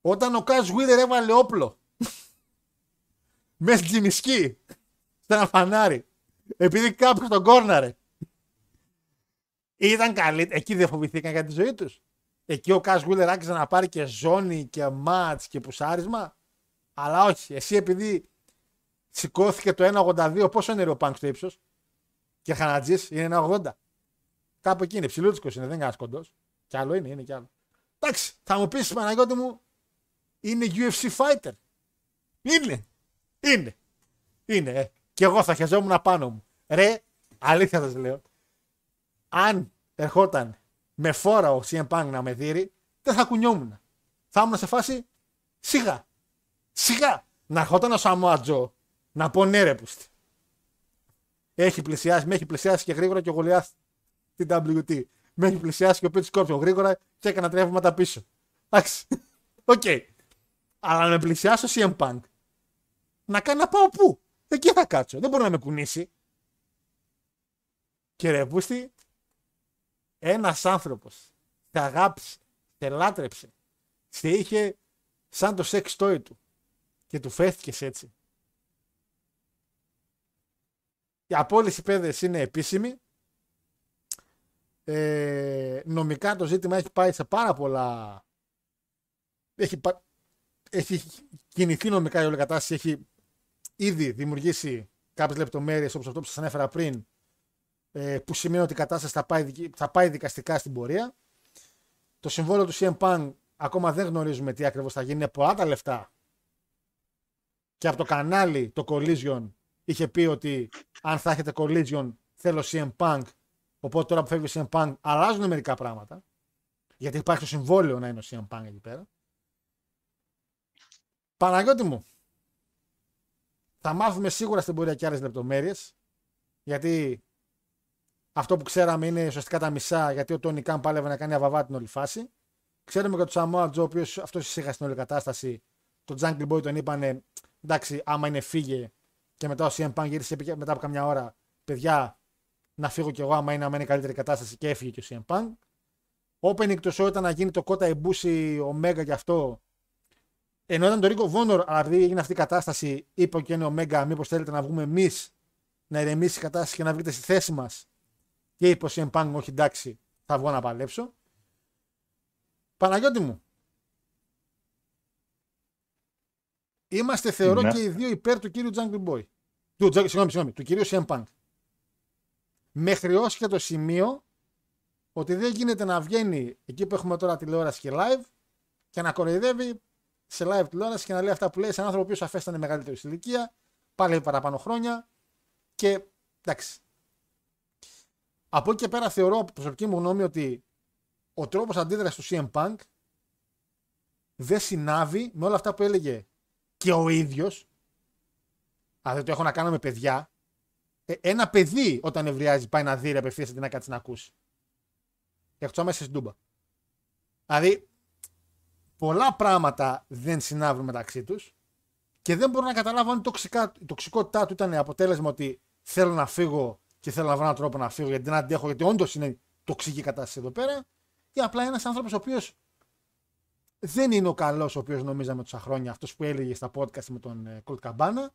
όταν ο Κάζ Βίδερ έβαλε όπλο μέσα στη μισκή, σε ένα φανάρι, επειδή κάποιος τον κόρναρε ήταν καλή. Εκεί δεν φοβηθήκαν για τη ζωή τους. Εκεί ο Κάς Γουίλερ άρχισε να πάρει και ζώνη και μάτς και πουσάρισμα. Αλλά όχι. Εσύ επειδή σηκώθηκε το 1,82, πόσο είναι ο Πανκ στο ύψος; Και Χανατζής είναι 1,80. Κάπου εκεί είναι. Ψηλούτσικος είναι, δεν είναι ένας κοντός. Κι άλλο είναι, είναι κι άλλο. Εντάξει, θα μου πεις Παναγιώτη μου, είναι UFC fighter. Είναι. Είναι. Είναι. Ε. Και εγώ θα χαιζόμουν πάνω μου. Ρε, αλήθεια σας λέω αν ερχόταν με φόρα ο CM Punk να με δει, δεν θα κουνιόμουν. Θα ήμουν σε φάση σιγά. Σιγά. Να ερχόταν ο Σαμόα Τζο να πω ναι ρε πούστη. Έχει πλησιάσει, με έχει πλησιάσει και γρήγορα και ο Γολιάθ την WT. Με έχει πλησιάσει και ο Πίτσι Κόρπιον γρήγορα και έκανα τρέφματα πίσω. Εντάξει. Οκ. Okay. Αλλά να με πλησιάσει ο CM Punk να κάνει να πάω πού; Εκεί θα κάτσω. Δεν μπορεί να με κουνήσει. Και ρε πούστη, ένας άνθρωπος σε αγάπησε, σε λάτρεψε, σε είχε σαν το σεξ toy του και του φέθηκες έτσι. Η απόλυση παιδες είναι επίσημη. Ε, νομικά το ζήτημα έχει πάει σε πάρα πολλά... Έχει, έχει κινηθεί νομικά η όλη κατάσταση, έχει ήδη δημιουργήσει κάποιες λεπτομέρειες όπως αυτό που σας ανέφερα πριν, ε, που σημαίνει ότι η κατάσταση θα πάει, δικ- θα πάει δικαστικά στην πορεία. Το συμβόλαιο του CM Punk ακόμα δεν γνωρίζουμε τι ακριβώς θα γίνει. Είναι πολλά τα λεφτά. Και από το κανάλι το Collision είχε πει ότι αν θα έχετε Collision θέλω CM Punk. Οπότε τώρα που φεύγει ο CM Punk αλλάζουν μερικά πράγματα. Γιατί υπάρχει το συμβόλαιο να είναι ο CM Punk εκεί πέρα. Παναγιώτη μου, θα μάθουμε σίγουρα στην πορεία και άλλες λεπτομέρειες. Γιατί αυτό που ξέραμε είναι ουσιαστικά τα μισά, γιατί ο Τόνι Καν πάλευε να κάνει αβαβά την όλη φάση. Ξέρουμε και τον Σαμόα Τζο, ο οποίος αυτός εισήγα στην όλη κατάσταση. Το Jungle Boy τον είπανε, εντάξει, άμα είναι φύγε. Και μετά ο CM Punk γύρισε είπε μετά από καμιά ώρα, παιδιά, να φύγω κι εγώ άμα είναι, άμα είναι καλύτερη κατάσταση και έφυγε και ο CM Punk. Opening το show ήταν να γίνει το Kota Ibushi Omega και αυτό. Ενώ ήταν το Ρίκο Βόνορ, αλλά επειδή έγινε αυτή η κατάσταση, είπε και είναι Omega, μήπως θέλετε να βγούμε εμείς να ηρεμήσει η κατάσταση και να βρείτε στη θέση μας. Και είπε ο CM Punk, όχι εντάξει, θα βγω να παλέψω. Παναγιώτη μου. Είμαστε θεωρώ Ναι. και οι δύο υπέρ του κύριου Jungle Boy. Του, Τζα- συγγνώμη, συγγνώμη, του κυρίου CM Punk. Μέχρι ως και το σημείο ότι δεν γίνεται να βγαίνει εκεί που έχουμε τώρα τηλεόραση και live και να κοροϊδεύει σε live τηλεόραση και να λέει αυτά που λέει σε έναν άνθρωπο που αφέστα είναι μεγαλύτερο στην ηλικία, πάλι παραπάνω χρόνια και εντάξει. Από εκεί και πέρα θεωρώ από προσωπική μου γνώμη ότι ο τρόπος αντίδρασης του CM Punk δεν συνάβει με όλα αυτά που έλεγε και ο ίδιος. Αν δεν το έχω να κάνω με παιδιά. Ε, ένα παιδί όταν ευριάζει πάει να δει ρε απευθείας αντί να κάτσει να ακούσει. Εκτός μέσα στην τούμπα. Δηλαδή, πολλά πράγματα δεν συνάβουν μεταξύ τους και δεν μπορώ να καταλάβω αν η, τοξικά, η τοξικότητά του ήταν αποτέλεσμα ότι θέλω να φύγω και θέλω να βρω έναν τρόπο να φύγω γιατί δεν αντέχω, γιατί όντως είναι τοξική η κατάσταση εδώ πέρα, ή απλά ένας άνθρωπος ο οποίος δεν είναι ο καλός ο οποίος νομίζαμε τόσα χρόνια, αυτός που έλεγε στα podcast με τον ε, Colt Cabana,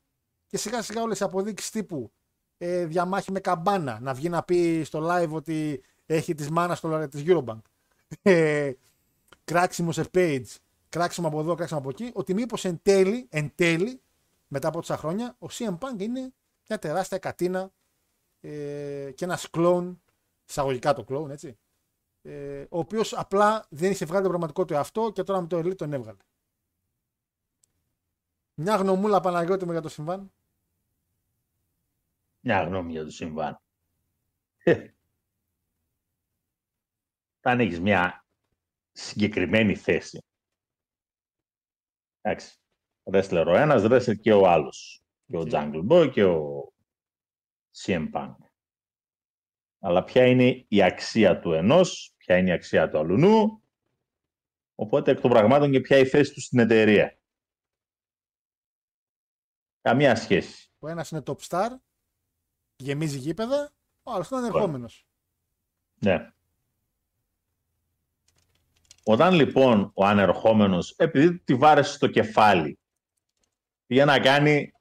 και σιγά σιγά όλες οι αποδείξεις τύπου ε, διαμάχη με καμπάνα, να βγει να πει στο live ότι έχει τη μάνας στο της Eurobank. Ε, κράξιμος σε page, κράξιμο από εδώ, κράξιμο από εκεί, ότι μήπως εν τέλει, εν τέλει, μετά από τόσα χρόνια, ο CM Punk είναι μια τεράστια κατίνα ε, και ένας κλόουν, εισαγωγικά το κλόουν, έτσι, ε, ο οποίος απλά δεν είχε βγάλει το πραγματικό του εαυτό και τώρα με το Elite τον έβγαλε. Μια γνωμούλα Παναγιώτη μου για το συμβάν. Μια γνώμη για το συμβάν. Ε, Όταν έχεις μια συγκεκριμένη θέση. Εντάξει. Wrestler ο ένας, wrestler και ο άλλος. Και ο Ok. Jungle Boy και ο CM Punk. Αλλά ποια είναι η αξία του ενός, ποια είναι η αξία του αλουνού, οπότε εκ των πραγμάτων και ποια η θέση του στην εταιρεία. Καμία σχέση. Ο ένας είναι top star, γεμίζει γήπεδα, ο άλλος είναι ανερχόμενος. Ναι. Όταν λοιπόν ο ανερχόμενος, επειδή τη βάρεσε στο κεφάλι, πήγε να κάνει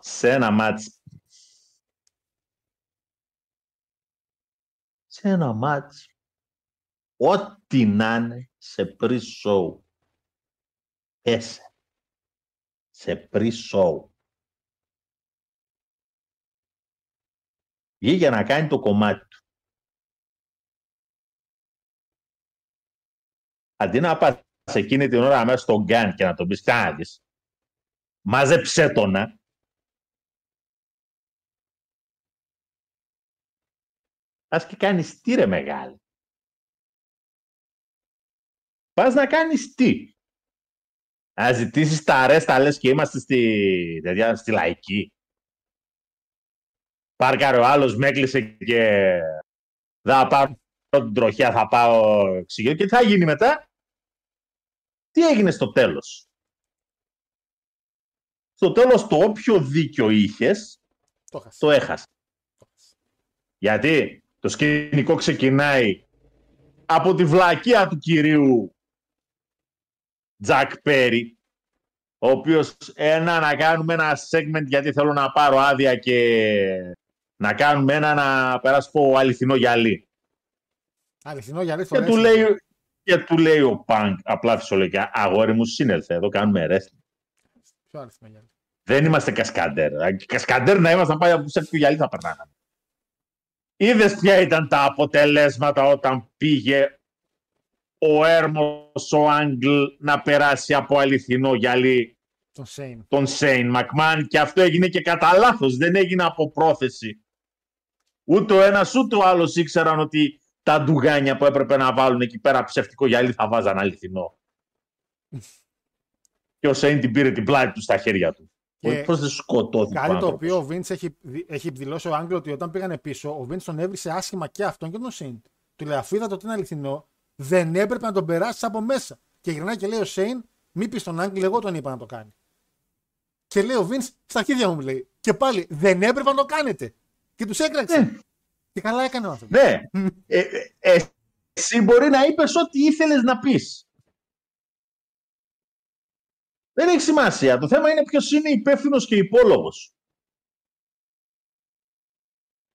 σε ένα μάτς σε ένα μάτς ό,τι να είναι σε pre-show. Έσε σε pre-show. Βγήκε να κάνει το κομμάτι του. Αντί να πας εκείνη την ώρα μέσα στον γκάν και να τον πεις κάνεις μάζεψέ το να πας και κάνεις τι ρε μεγάλη. Πας να κάνεις τι. Να ζητήσεις τα αρέστα λες και είμαστε στη, τέτοια, στη λαϊκή. Πάρκαρε ο άλλος με έκλεισε και δεν θα πάρω την τροχιά θα πάω ξυγείο και τι θα γίνει μετά; Τι έγινε στο τέλος; Στο τέλος το όποιο δίκιο είχες Το έχασες. το έχασες. Γιατί; Το σκηνικό ξεκινάει από τη βλακεία του κυρίου Τζακ Πέρι, ο οποίος ένα να κάνουμε ένα segment γιατί θέλω να πάρω άδεια και να κάνουμε ένα να περάσω πω αληθινό γυαλί. Αληθινό για Και του, λέει, και του λέει ο Πανκ απλά φυσιολογικά, αγόρι μου σύνελθε, εδώ κάνουμε wrestling. Ποιο αληθινό για Δεν είμαστε κασκαντέρ. Ε, Κασκαντέρ να ήμασταν πάλι από τους γυαλί θα περνάγαμε. Είδες ποια ήταν τα αποτελέσματα όταν πήγε ο έρμος ο Angle να περάσει από αληθινό γυαλί Τον Σέιν. τον Σέιν Μακμάν και αυτό έγινε και κατά λάθος. δεν έγινε από πρόθεση. Ούτε ο ένας ούτε ο άλλος ήξεραν ότι τα ντουγάνια που έπρεπε να βάλουν εκεί πέρα ψευτικό γυαλί θα βάζαν αληθινό. και ο Σέιν την πήρε την πλάτη του στα χέρια του. Και Πώς δεν σκοτώθηκε ο Κάτι το άνθρωπος. οποίο ο Vince έχει, δι- έχει δηλώσει ο Angle ότι όταν πήγανε πίσω, ο Vince τον έβρισε άσχημα και αυτόν και τον Σέιν. Του λέει, αφού είδατε ότι είναι αληθινό, δεν έπρεπε να τον περάσεις από μέσα. Και γυρνάει και λέει ο Σέιν, μη πεις στον Angle, εγώ τον είπα να το κάνει. Και λέει ο Vince, στα αρχίδια μου λέει. Και πάλι, δεν έπρεπε να το κάνετε. Και τους έκραξε. Ναι. Και καλά έκανε ο άνθρωπος. Ναι. Ε, ε, ε, εσύ μπορεί να είπες ό,τι ήθελες να πεις. Δεν έχει σημασία. Το θέμα είναι ποιος είναι υπεύθυνος και υπόλογος.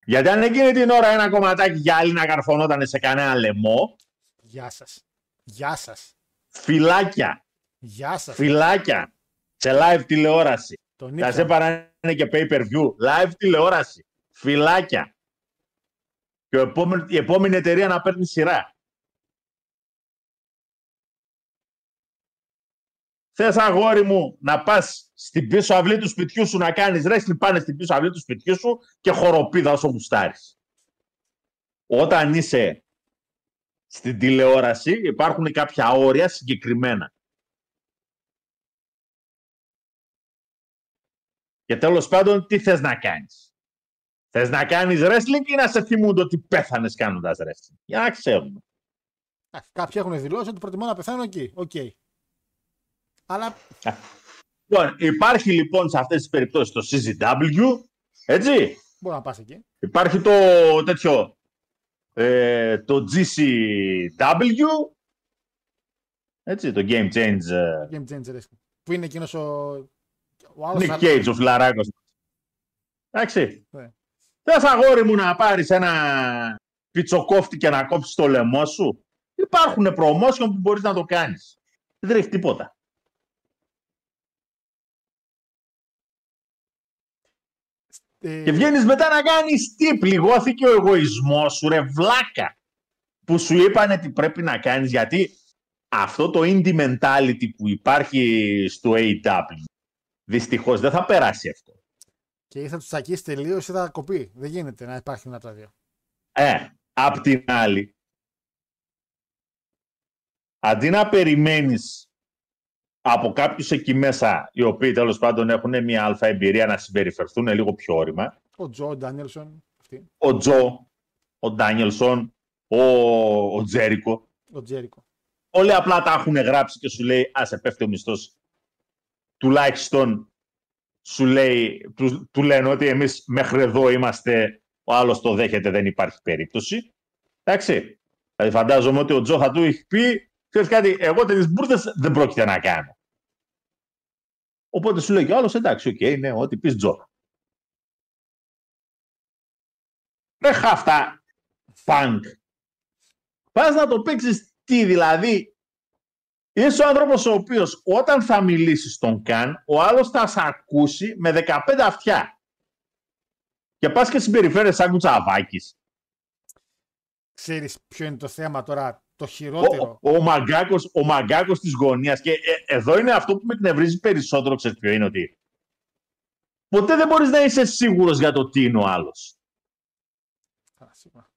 Γιατί αν εκείνη την ώρα ένα κομματάκι γυάλι να καρφωνόταν σε κανένα λαιμό, Γεια σας. Γεια σας. φυλάκια, Γεια σας. φυλάκια, σε live τηλεόραση. Τον Θα σε ήξερα. παράνε και pay per view. Live τηλεόραση. Φυλάκια. Και ο επόμενο, η επόμενη εταιρεία να παίρνει σειρά. Θες αγόρι μου να πας στην πίσω αυλή του σπιτιού σου να κάνεις wrestling πάνε στην πίσω αυλή του σπιτιού σου και χοροπίδα όσο γουστάρεις. Όταν είσαι στην τηλεόραση υπάρχουν κάποια όρια συγκεκριμένα. Και τέλος πάντων, τι θες να κάνεις; Θες να κάνεις wrestling ή να σε θυμούνται ότι πέθανες κάνοντας wrestling; Για να ξέρουμε. Α, Κάποιοι έχουν δηλώσει ότι προτιμώ να πεθάνω εκεί. Οκ. Αλλά Λοιπόν, υπάρχει λοιπόν σε αυτές τις περιπτώσεις το CZW, έτσι; μπορεί να πας εκεί. Υπάρχει το τέτοιο, ε, το GCW, έτσι, το Game Change, ε, Game Changer Wrestling. Που είναι εκείνος ο. Ο άλλος Nick θα- Cage, ο φιλαράκος. Εντάξει. Ναι. Θες αγόρι μου να πάρεις ένα πιτσοκόφτη και να κόψεις το λαιμό σου; Υπάρχουν promotion που μπορείς να το κάνεις. Δεν τρέχει τίποτα. Και βγαίνεις μετά να κάνεις τι, πληγώθηκε ο εγωισμός σου ρε βλάκα. Που σου είπανε τι πρέπει να κάνεις γιατί αυτό το indie mentality που υπάρχει στο AW δυστυχώς δεν θα περάσει αυτό. Και ή θα τους τσακίσει τελείως ή θα κοπεί. Δεν γίνεται να υπάρχει ένα από τα δύο. Ε, απ' την άλλη, αντί να περιμένεις από κάποιους εκεί μέσα, οι οποίοι τέλος πάντων έχουν μια αλφα εμπειρία να συμπεριφερθούν λίγο πιο όρημα, Ο Τζο Ντάνιελσον, αυτή, ο Τζο, ο Ντάνιελσον, ο, ο Τζέρικο, ο Τζέρικο. όλοι απλά τα έχουν γράψει και σου λέει άσε πέφτει ο μισθός. Τουλάχιστον σου λέει, του, του λένε ότι εμείς μέχρι εδώ είμαστε, ο άλλος το δέχεται, δεν υπάρχει περίπτωση. Εντάξει. Δηλαδή φαντάζομαι ότι ο Τζο θα του έχει πει, ξέρεις κάτι, εγώ τέτοιες μπούρδες δεν πρόκειται να κάνω. Οπότε σου λέει και ο άλλος, εντάξει, οκ, ναι, ό,τι πεις Τζο. Ρε χάφτα, πανκ. Πας να το παίξεις τι, δηλαδή, Είσαι ο άνθρωπος ο οποίος όταν θα μιλήσεις στον Καν, ο άλλος θα σε ακούσει με 15 αυτιά. Και πας και συμπεριφέρεσαι σαν κουτσαβάκης. Ξέρεις ποιο είναι το θέμα τώρα, το Ο, χειρότερο. ο, ο, μαγκάκος, ο μαγκάκος της γωνίας. Και ε, εδώ είναι αυτό που με εκνευρίζει περισσότερο, ξέρεις ποιο είναι ότι ποτέ δεν μπορείς να είσαι σίγουρος για το τι είναι ο άλλος. Α, σίγουρα.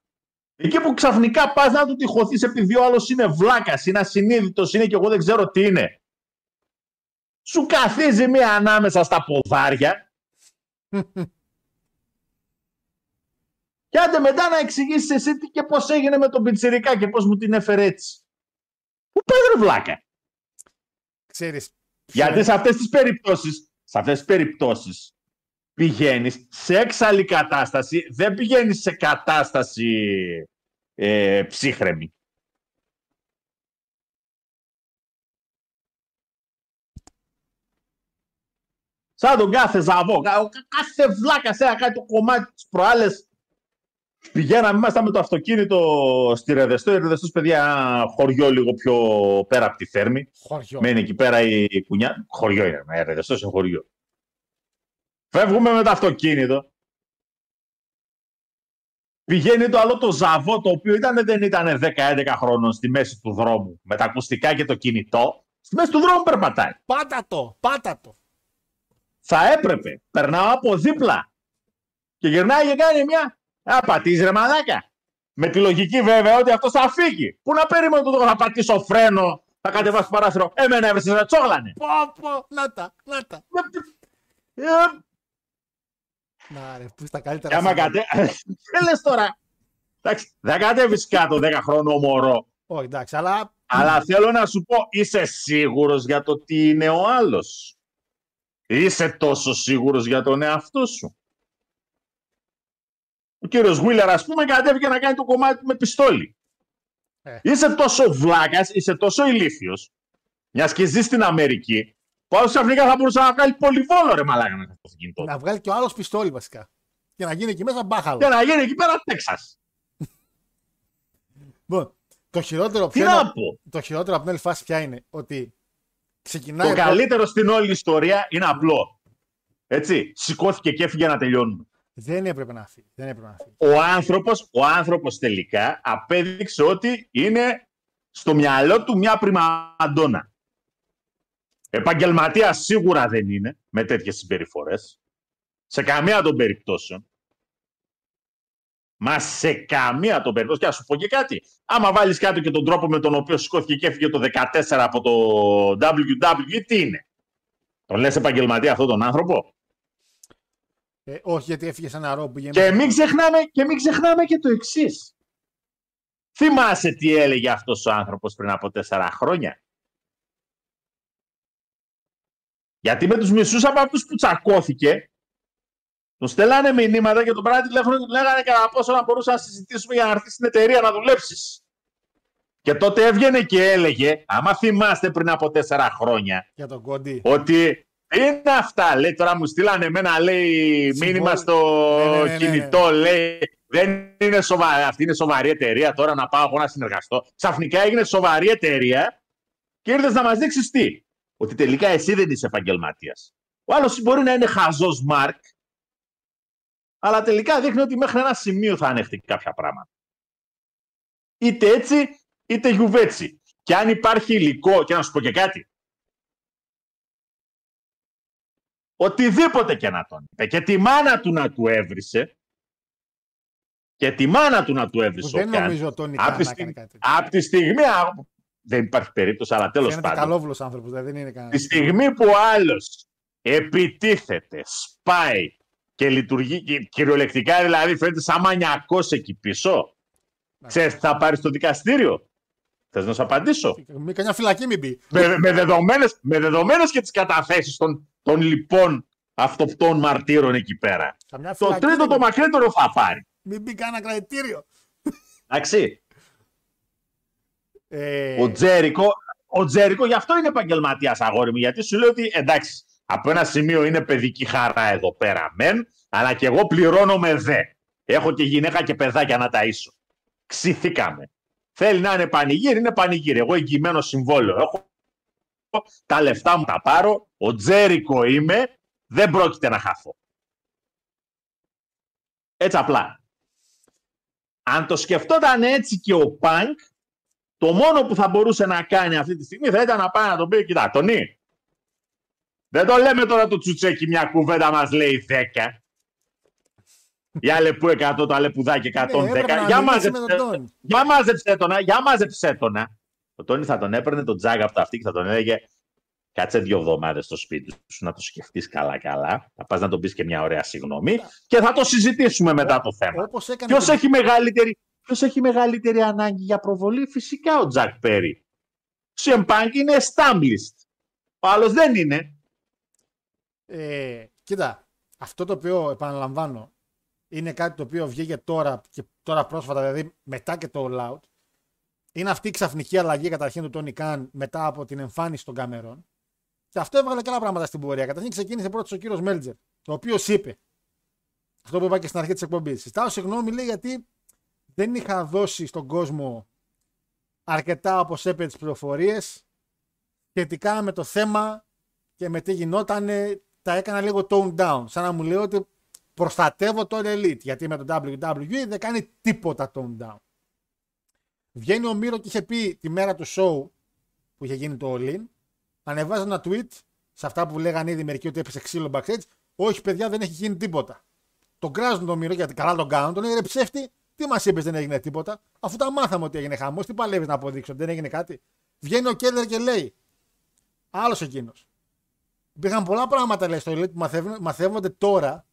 Εκεί που ξαφνικά πας να του τυχωθείς επειδή ο άλλος είναι βλάκας, είναι ασυνείδητος, είναι και εγώ δεν ξέρω τι είναι. Σου καθίζει μία ανάμεσα στα ποδάρια και άντε μετά να εξηγήσεις εσύ τι και πώς έγινε με τον πιτσιρικά και πώς μου την έφερε έτσι. Πού πάει ρε βλάκα; Ξέρεις. ποιο Γιατί είναι- σε αυτές τις περιπτώσεις, σε αυτές τις περιπτώσεις πηγαίνεις σε έξαλλη κατάσταση, δεν πηγαίνεις σε κατάσταση ε, ψύχρεμη. Σαν τον κάθε ζαβό, κα- κα- κάθε βλάκα σε ένα κάτι το κομμάτι της προάλλες Πηγαίναμε, ήμασταν με το αυτοκίνητο στη Ρεδεστό. Η Ρεδεστός, παιδιά, ένα χωριό λίγο πιο πέρα από τη Θέρμη. Χωριό. Μένει εκεί πέρα η κουνιά. Χωριό είναι, με Ρεδεστός είναι χωριό. Φεύγουμε με το αυτοκίνητο. Πηγαίνει το άλλο το ζαβό, το οποίο ήταν, δεν ήταν 10-11 χρόνων στη μέση του δρόμου, με τα ακουστικά και το κινητό. Στη μέση του δρόμου περπατάει. Πάτα το, πάτα το. Θα έπρεπε. Περνάω από δίπλα. Και γυρνάει και κάνει μια. Α, πατήσεις ρε μαλάκα. Με τη λογική βέβαια ότι αυτό θα φύγει. Πού να περιμένω το θα πατήσω φρένο, θα κατεβάσει το παράθυρο. Εμένα έβρεσε να τσόγλανε. Πω, πω, να τα, να τα. Ε, Να ρε, που στα καλύτερα. Και άμα σημεία. κατε... Δεν λες τώρα. Εντάξει, δεν κατέβεις κάτω 10 χρόνο μωρό. Όχι, εντάξει, αλλά Αλλά θέλω να σου πω, είσαι σίγουρος για το τι είναι ο άλλος; Είσαι τόσο σίγουρος για τον εαυτό σου; Ο κύριος Γουίλερ, ας πούμε, κατέβηκε να κάνει το κομμάτι του με πιστόλι. Ε. Είσαι τόσο βλάκας, είσαι τόσο ηλίθιος, μιας και ζεις στην Αμερική, που άλλος ξαφνικά θα μπορούσε να βγάλει πολυβόλο ρε μαλάκα να κάνει το κινητό. του. να βγάλει και ο άλλος πιστόλι βασικά. Και να γίνει εκεί μέσα μπάχαλο. Και να γίνει εκεί πέρα Τέξας. Λοιπόν, το χειρότερο Τι ποιο να είναι, πω. το χειρότερο από την άλλη φάση ποια είναι, ότι ξεκινάει... Το πρώτα- καλύτερο στην όλη ιστορία είναι απλό. Έτσι, σηκώθηκε και έφυγε να τελειώνουμε. Δεν έπρεπε να φύγει. Δεν έπρεπε να φύγει. Ο άνθρωπος, ο άνθρωπος τελικά απέδειξε ότι είναι στο μυαλό του μια πριμαντόνα. Επαγγελματία σίγουρα δεν είναι με τέτοιες συμπεριφορές. Σε καμία των περιπτώσεων. Μα σε καμία των περιπτώσεων. Και να σου πω και κάτι. Άμα βάλεις κάτω και τον τρόπο με τον οποίο σηκώθηκε και έφυγε το 14 από το WWE, τι είναι; Τον λες επαγγελματία αυτόν τον άνθρωπο; Ε, όχι γιατί έφυγες σε ένα ρο που πήγε Και μέσα. μην ξεχνάμε και, μην ξεχνάμε και το εξής. Θυμάσαι τι έλεγε αυτός ο άνθρωπος πριν από τέσσερα χρόνια; Γιατί με τους μισούς από αυτούς που τσακώθηκε, τον στέλνανε μηνύματα και τον πέρανε τηλέφωνο και του λέγανε κατά πόσο να μπορούσαμε να συζητήσουμε για να έρθεις στην εταιρεία να δουλέψεις. Και τότε έβγαινε και έλεγε, άμα θυμάστε πριν από τέσσερα χρόνια, Για τον Κόντι. ότι τι είναι αυτά, λέει τώρα μου στείλανε εμένα λέει Συμβόλαιο. μήνυμα στο Ναι, ναι, ναι, ναι, κινητό, λέει δεν είναι σοβαρή, αυτή είναι σοβαρή εταιρεία τώρα να πάω εγώ να συνεργαστώ. Ξαφνικά έγινε σοβαρή εταιρεία και ήρθες να μας δείξεις τι. Ότι τελικά εσύ δεν είσαι επαγγελματίας. Ο άλλος μπορεί να είναι χαζός Μάρκ, αλλά τελικά δείχνει ότι μέχρι ένα σημείο θα ανέχτηκε κάποια πράγματα. Είτε έτσι, είτε γιουβέτσι. Και αν υπάρχει υλικό, και να σου πω και κάτι, οτιδήποτε και να τον είπε. Και τη μάνα του να του έβρισε. Και τη μάνα του να του Που έβρισε δεν ο Καν, νομίζω ότι ο Νικά απ' να τη κάνει στιγμή- κάτι. τέτοιο. από τη στιγμή α, δεν υπάρχει περίπτωση αλλά τέλος Φαίνεται πάντων. καλόβουλος άνθρωπος, δηλαδή δεν είναι κανένας. τη στιγμή που ο άλλος επιτίθεται, σπάει και λειτουργεί και κυριολεκτικά δηλαδή φαίνεται σαν μανιακός εκεί πίσω ξέρεις τι θα πάρεις στο δικαστήριο θες να σου απαντήσω; Μη κανένα φυλακή μην μπει. με, με, δεδομένες, με δεδομένες και τις καταθέσεις των, των λοιπόν αυτοπτών μαρτύρων εκεί πέρα. Καμιά Το φυλακή τρίτο μην το μπει. μακρύτερο θα πάρει. Μην μπει κανένα κρατητήριο. Εντάξει. Ε, Ο Τζέρικο, ο Τζέρικο γι' αυτό είναι επαγγελματίας αγόρι μου. Γιατί σου λέει ότι εντάξει, από ένα σημείο είναι παιδική χαρά εδώ πέρα μεν, αλλά και εγώ πληρώνομαι δε. Έχω και γυναίκα και παιδάκια να ταΐσω. Ξηθήκαμε. Θέλει να είναι πανηγύρι, είναι πανηγύρι. Εγώ εγγυημένο συμβόλαιο έχω. Τα λεφτά μου τα πάρω. Ο Τζέρικο είμαι. Δεν πρόκειται να χαθώ. Έτσι απλά. Αν το σκεφτόταν έτσι και ο Πανκ, το μόνο που θα μπορούσε να κάνει αυτή τη στιγμή θα ήταν να πάει να τον πει: Κοιτά, Τονί. Δεν το λέμε τώρα το τσουτσέκι μια κουβέντα μας λέει 10. Για λεπού 100, το αλεπουδάκι 110. ναι, έπρεπε να για, μιλήσει με μάζεψε, τον Τόνι. για μάζεψε τον, για μάζεψε τον. Ο Τόνι θα τον έπαιρνε τον τζάγκα από τα αυτή και θα τον έλεγε Κάτσε δύο εβδομάδες στο σπίτι σου να το σκεφτείς καλά-καλά. Θα πας να τον πεις και μια ωραία συγγνώμη και θα το συζητήσουμε μετά το θέμα. Όπως έκανε Ποιος και- έχει, μεγαλύτερη, ποιος έχει μεγαλύτερη ανάγκη για προβολή, φυσικά ο Τζακ Πέρι. CM Punk είναι established. Ο άλλος δεν είναι. Ε, κοίτα, αυτό το οποίο επαναλαμβάνω είναι κάτι το οποίο βγήκε τώρα και τώρα πρόσφατα, δηλαδή μετά και το All Out. Είναι αυτή η ξαφνική αλλαγή καταρχήν του Τόνι Καν μετά από την εμφάνιση των Καμερών. Και αυτό έβγαλε και άλλα πράγματα στην πορεία. Καταρχήν ξεκίνησε πρώτος ο κύριος Μέλτζερ, ο οποίος είπε αυτό που είπα και στην αρχή της εκπομπής. Συστάω συγγνώμη, λέει, γιατί δεν είχα δώσει στον κόσμο αρκετά όπως έπαιρνε τις πληροφορίες σχετικά με το θέμα και με τι γινότανε τα έκανα λίγο tone down. Σαν να μου λέει ότι προστατεύω το Elite. Γιατί με το WWE δεν κάνει τίποτα tone down. Βγαίνει ο Μύρο και είχε πει τη μέρα του show που είχε γίνει το All In. Ανεβάζει ένα tweet σε αυτά που λέγανε ήδη μερικοί ότι έπεσε ξύλο backstage. Όχι, παιδιά, δεν έχει γίνει τίποτα. Τον κράζουν τον Μύρο γιατί καλά τον κάνουν. Τον λέει ρε ψεύτη, τι μας είπες, δεν έγινε τίποτα. Αφού τα μάθαμε ότι έγινε χαμός, τι παλεύεις να αποδείξω, δεν έγινε κάτι. Βγαίνει ο Κέλλερ και λέει, άλλος εκείνος. Υπήρχαν πολλά πράγματα λέει, στο Elite που μαθαίνονται τώρα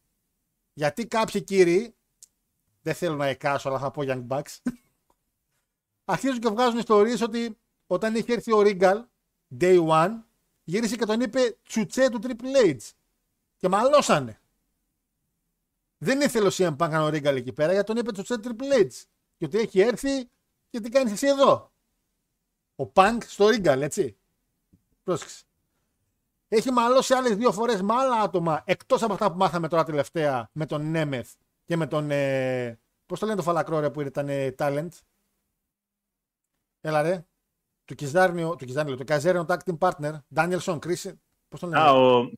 γιατί κάποιοι κύριοι, δεν θέλω να εκάσω, αλλά θα πω Young Bucks, αρχίζουν και βγάζουν ιστορίες ότι όταν είχε έρθει ο Ρίγκαλ, day one, γύρισε και τον είπε τσουτσέ του Triple H. Και μαλώσανε. Δεν ήθελε ο CM Punk ο Ρίγκαλ εκεί πέρα, γιατί τον είπε τσουτσέ του Triple H. Και ότι έχει έρθει και τι κάνεις εσύ εδώ. Ο Punk στο Ρίγκαλ, έτσι. Πρόσεξε. Έχει μαλώσει άλλες δύο φορές με άλλα άτομα εκτός από αυτά που μάθαμε τώρα τελευταία με τον Νέμεθ και με τον. Ε, Πώς το λένε το φαλακρό που ήταν ε, talent. Έλα ρε. Του Κιζάρνιο, του Κιζάρνιο, του Καζέρνιο Tag Team Partner, Danielson, Chris. Πώς το λένε; Α, ο.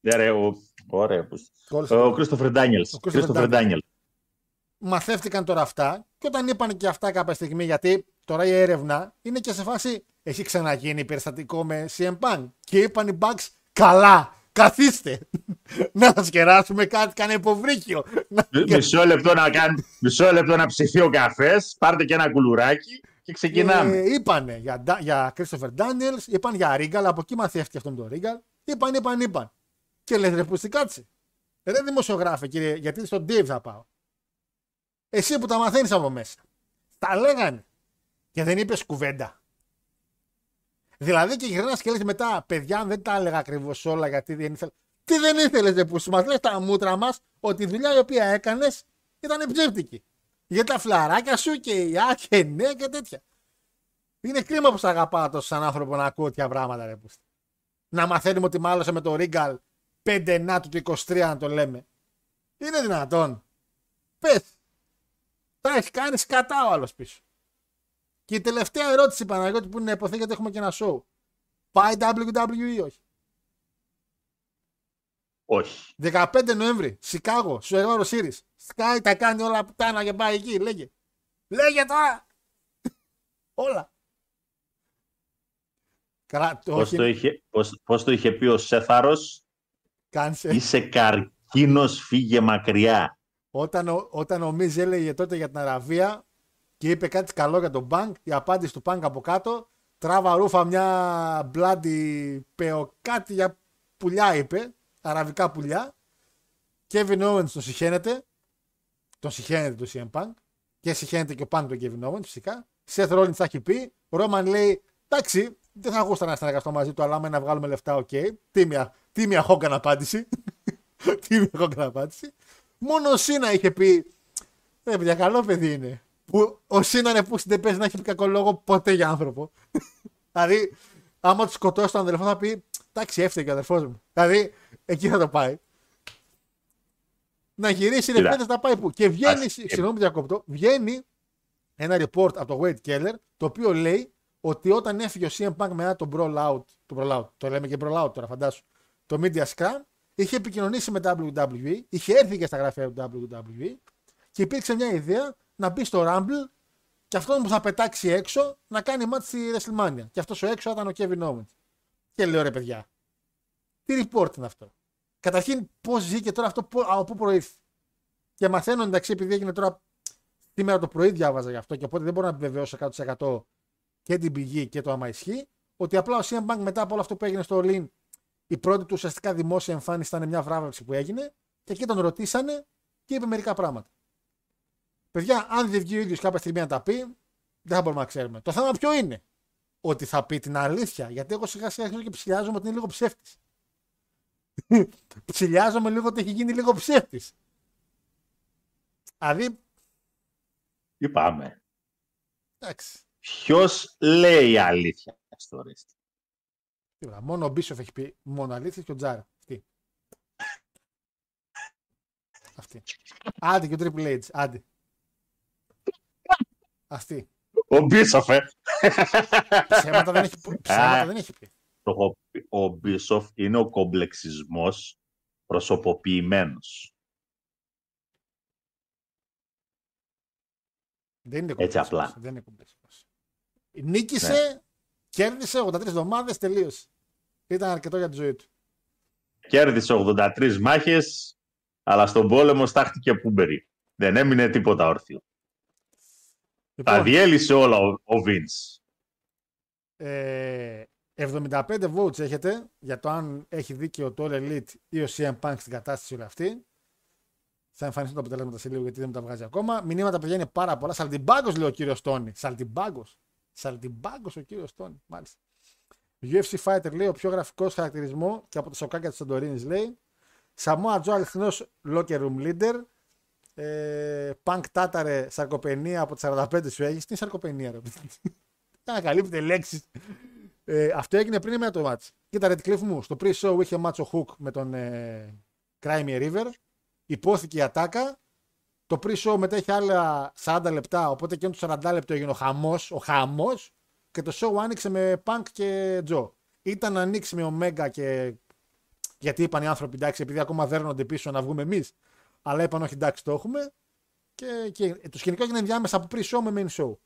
Ναι, ο. Ωραία. Ο Christopher Daniels. Ο Christopher Daniels. Μαθεύτηκαν τώρα αυτά και όταν είπαν και αυτά κάποια στιγμή, γιατί τώρα η έρευνα είναι και σε φάση έχει ξαναγίνει περιστατικό με CM Punk. Και είπαν οι Bucks, καλά, καθίστε. να σας κεράσουμε κάτι, κάνε υποβρύχιο. μισό, λεπτό να κάνει, μισό λεπτό να ψηθεί ο καφές, πάρτε και ένα κουλουράκι και ξεκινάμε. Ε, είπανε για, για Christopher Daniels, είπαν για Ρίγκαλ, από εκεί μαθαίθηκε αυτόν τον Ρίγκαλ. Είπαν, είπαν, είπαν. Και λέτε, ρε, που κάτσε. Ρε δημοσιογράφε, κύριε, γιατί στον Dave θα πάω. Εσύ που τα μαθαίνεις από μέσα. Τα λέγανε. Και δεν είπες κουβέντα. Δηλαδή και γυρνάς και λες μετά, παιδιά, δεν τα έλεγα ακριβώς όλα γιατί δεν ήθελα. Τι δεν ήθελες, που σου μας λες τα μούτρα μας ότι η δουλειά η οποία έκανες ήταν ψεύτικη. Για τα φλαράκια σου και η Α και ναι και τέτοια. Είναι κρίμα που σε αγαπάω τόσο σαν άνθρωπο να ακούω τέτοια πράγματα, ρε πούστη. Να μαθαίνουμε ότι μάλωσε με το Ρίγκαλ 5 να του 23 να το λέμε. Είναι δυνατόν. Πες. Τα έχεις κάνεις κατά ο άλλος πίσω. Και η τελευταία ερώτηση, Παναγιώτη, που είναι υποθέτει γιατί έχουμε και ένα show. Πάει WWE ή όχι; Όχι. 15 Νοέμβρη, Σικάγο, σου Survivor Series. Sky τα κάνει όλα πουτάνα και πάει εκεί. Λέγε. Λέγε τώρα. όλα. Καλά, το πώς, το είχε, πώς, πώς το είχε πει ο Σέθαρος; Κάνσε. Είσαι καρκίνος, φύγε μακριά. Όταν, ο, όταν ο Μίζ έλεγε τότε για την Αραβία, και είπε κάτι καλό για τον Μπανκ. Η απάντηση του Μπανκ από κάτω. Τράβα ρούφα μια μπλάντι πεο κάτι για πουλιά είπε. Αραβικά πουλιά. Kevin Owens τον συχαίνεται. Τον συχαίνεται το CM Punk. Και συχαίνεται και ο Punk τον Kevin Owens φυσικά. Seth Rollins θα έχει πει. Ρόμαν λέει εντάξει δεν θα γούστα να συνεργαστώ μαζί του αλλά με να βγάλουμε λεφτά ok. Okay. Τίμια, τίμια Hogan απάντηση. τίμια Hogan απάντηση. Μόνο ο Σίνα είχε πει ε, παιδιά, καλό παιδί είναι. Που ο Σίνα που δεν παίζει να έχει πει κακό λόγο ποτέ για άνθρωπο. δηλαδή, άμα τους σκοτώσει τον αδερφό θα πει Εντάξει, έφταιγε ο αδερφό μου. Δηλαδή, εκεί θα το πάει. Να γυρίσει λεφτά θα πάει που. Και βγαίνει, συγγνώμη διακόπτω, βγαίνει ένα report από το Wade Keller το οποίο λέει ότι όταν έφυγε ο CM Punk μετά το Brawl Out, το, Brawl Out, το λέμε και Brawl Out τώρα, φαντάσου, το Media Scrum, είχε επικοινωνήσει με WWE, είχε έρθει και στα γραφεία του WWE και υπήρξε μια ιδέα να μπει στο Rumble και αυτόν που θα πετάξει έξω να κάνει μάτι στη WrestleMania. Και αυτός ο έξω ήταν ο Kevin Owens. Και λέω ρε παιδιά, τι report είναι αυτό; Καταρχήν, πώς βγήκε τώρα αυτό, από πού προήλθε; Και μαθαίνω εντάξει, επειδή έγινε τώρα σήμερα το πρωί διάβαζα γι' αυτό και οπότε δεν μπορώ να επιβεβαιώσω 100% και την πηγή και το άμα ισχύει, ότι απλά ο CM Bank μετά από όλο αυτό που έγινε στο Lin, η πρώτη του ουσιαστικά δημόσια εμφάνιση ήταν μια βράβευση που έγινε και εκεί τον ρωτήσανε και είπε μερικά πράγματα. Παιδιά, αν δεν βγει ο ίδιος κάποια στιγμή να τα πει, δεν θα μπορούμε να ξέρουμε. Το θέμα ποιο είναι; Ότι θα πει την αλήθεια. Γιατί εγώ σιγά σιγά αρχίζω και ψηλιάζομαι ότι είναι λίγο ψεύτης. ψηλιάζομαι λίγο ότι έχει γίνει λίγο ψεύτης. Δηλαδή. Τι πάμε. Εντάξει. Ποιος λέει αλήθεια στο ρίστη. Μόνο ο Μπίσοφ έχει πει μόνο αλήθεια και ο Τζάρα. Αυτή. Αυτή. Άντε και ο Triple H. Άντε. Αυτή. Ο Μπίσοφ, ε. Ψέματα δεν έχει, ψέματα δεν έχει πει. Ο, ο Μπίσοφ είναι ο κομπλεξισμός προσωποποιημένος. Δεν είναι Έτσι κομπές, απλά. Δεν είναι κομπές. Νίκησε, κέρδισε 83 εβδομάδες, τελείωσε. Ήταν αρκετό για τη ζωή του. Κέρδισε 83 μάχες, αλλά στον πόλεμο στάχτηκε πούμπερι. Δεν έμεινε τίποτα όρθιο. Τα Λοιπόν, διέλυσε όλα ο, ο Vince. ε, 75 votes έχετε για το αν έχει δίκιο το All Elite ή ο CM Punk στην κατάσταση όλη αυτή. Θα εμφανιστούν τα αποτελέσματα σε λίγο γιατί δεν μου τα βγάζει ακόμα. Μηνύματα παιδιά είναι πάρα πολλά. Σαλτιμπάγκος λέει ο κύριος Τόνι. Σαλτιμπάγκος. Σαλτιμπάγκος ο κύριος Τόνι. Μάλιστα. UFC Fighter λέει ο πιο γραφικός χαρακτηρισμός και από τα σοκάκια της Σαντορίνης λέει. Σαμόα Τζο αληθινός locker room leader. Ε, Punk Τάταρε σαρκοπενία από τις 45 σου έχει. Τι είναι σαρκοπενία, ρε. Ανακαλύπτει λέξεις. Ε, αυτό έγινε πριν με το match. Κοίτα, Red Cliff μου, στο pre-show είχε match ο Hook με τον ε, Crimey River. Υπόθηκε η ατάκα. Το pre-show μετά είχε άλλα 40 λεπτά, οπότε και το 40 λεπτό έγινε ο χαμός. Ο χαμός, και το show άνοιξε με Punk και Joe. Ήταν να ανοίξει με Omega και. Γιατί είπαν οι άνθρωποι εντάξει, επειδή ακόμα δέρνονται πίσω να βγούμε εμείς. Αλλά είπαν όχι, εντάξει, το έχουμε. Και, και το σκηνικό έγινε διάμεσα από pre-show με main show.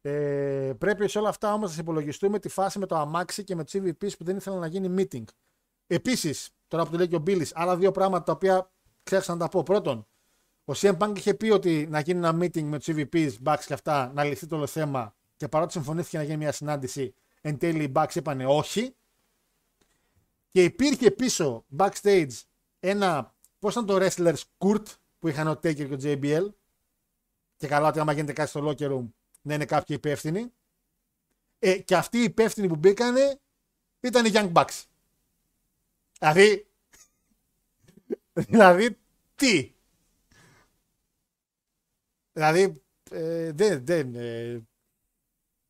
Ε, πρέπει σε όλα αυτά όμως να υπολογιστούμε τη φάση με το αμάξι και με του EVPs που δεν ήθελαν να γίνει meeting. Επίσης, τώρα που το λέει και ο Μπίλης, άλλα δύο πράγματα τα οποία ξέχασα να τα πω. Πρώτον, ο CM Punk είχε πει ότι να γίνει ένα meeting με τους EVPs, Bucks και αυτά, να λυθεί το όλο θέμα και παρότι συμφωνήθηκε να γίνει μια συνάντηση, εν τέλει οι Bucks είπαν όχι. Και υπήρχε πίσω backstage ένα, πώς ήταν το wrestlers Kurt που είχαν ο Taker και ο JBL. Και καλά ότι άμα γίνεται κάτι στο locker room να είναι κάποιοι υπεύθυνοι. Ε, και αυτοί οι υπεύθυνοι που μπήκανε ήταν οι Young Bucks. Δηλαδή, δηλαδή τι; Δηλαδή, ε, δεν, δεν, ε,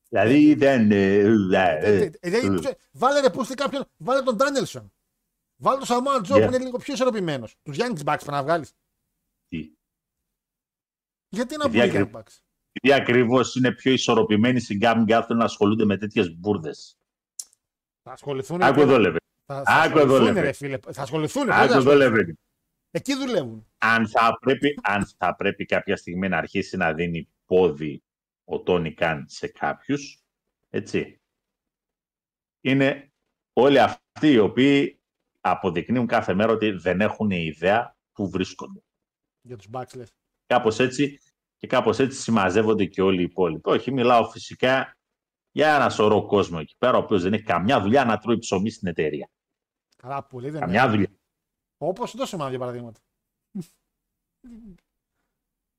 Δηλαδή δεν... ε, ε, ε, ε, ε, δηλαδή, ε, βάλε ρε πούστη κάποιον, βάλε τον Ντάνιελσον. Βάλε τον Σαμάν Τζο Yeah. που είναι λίγο πιο ισορροπημένος. Τους Young Bucks πρέπει να βγάλεις. τι; Γιατί να Επειδή βγουν οι ακρι- Young Bucks; Επειδή ακριβώς είναι πιο ισορροπημένοι στην Γκάμ και θέλουν να ασχολούνται με τέτοιες μπουρδες. Θα ασχοληθούν. Άκου εδώ, λέμε. Θα, θα Άκου εδώ, ασχοληθούν, λέμε. ρε φίλε. Θα ασχοληθούν. Άκου βέβαια, εδώ, λέμε. Εκεί δουλεύουν. Αν θα, πρέπει, αν θα πρέπει κάποια στιγμή να αρχίσει να δίνει πόδι ο Τόνι Καν σε κάποιους, έτσι, είναι όλοι αυτοί οι οποίοι αποδεικνύουν κάθε μέρα ότι δεν έχουν ιδέα που βρίσκονται. Για τους Bucks λες. Κάπως έτσι και κάπως έτσι συμμαζεύονται και όλοι οι υπόλοιποι. Όχι, μιλάω φυσικά για ένα σωρό κόσμο εκεί πέρα, ο οποίος δεν έχει καμιά δουλειά να τρώει ψωμί στην εταιρεία. Καλά, πολύ δεν Καμιά δουλειά. Όπως δώσε μου ένα δύο παραδείγματα.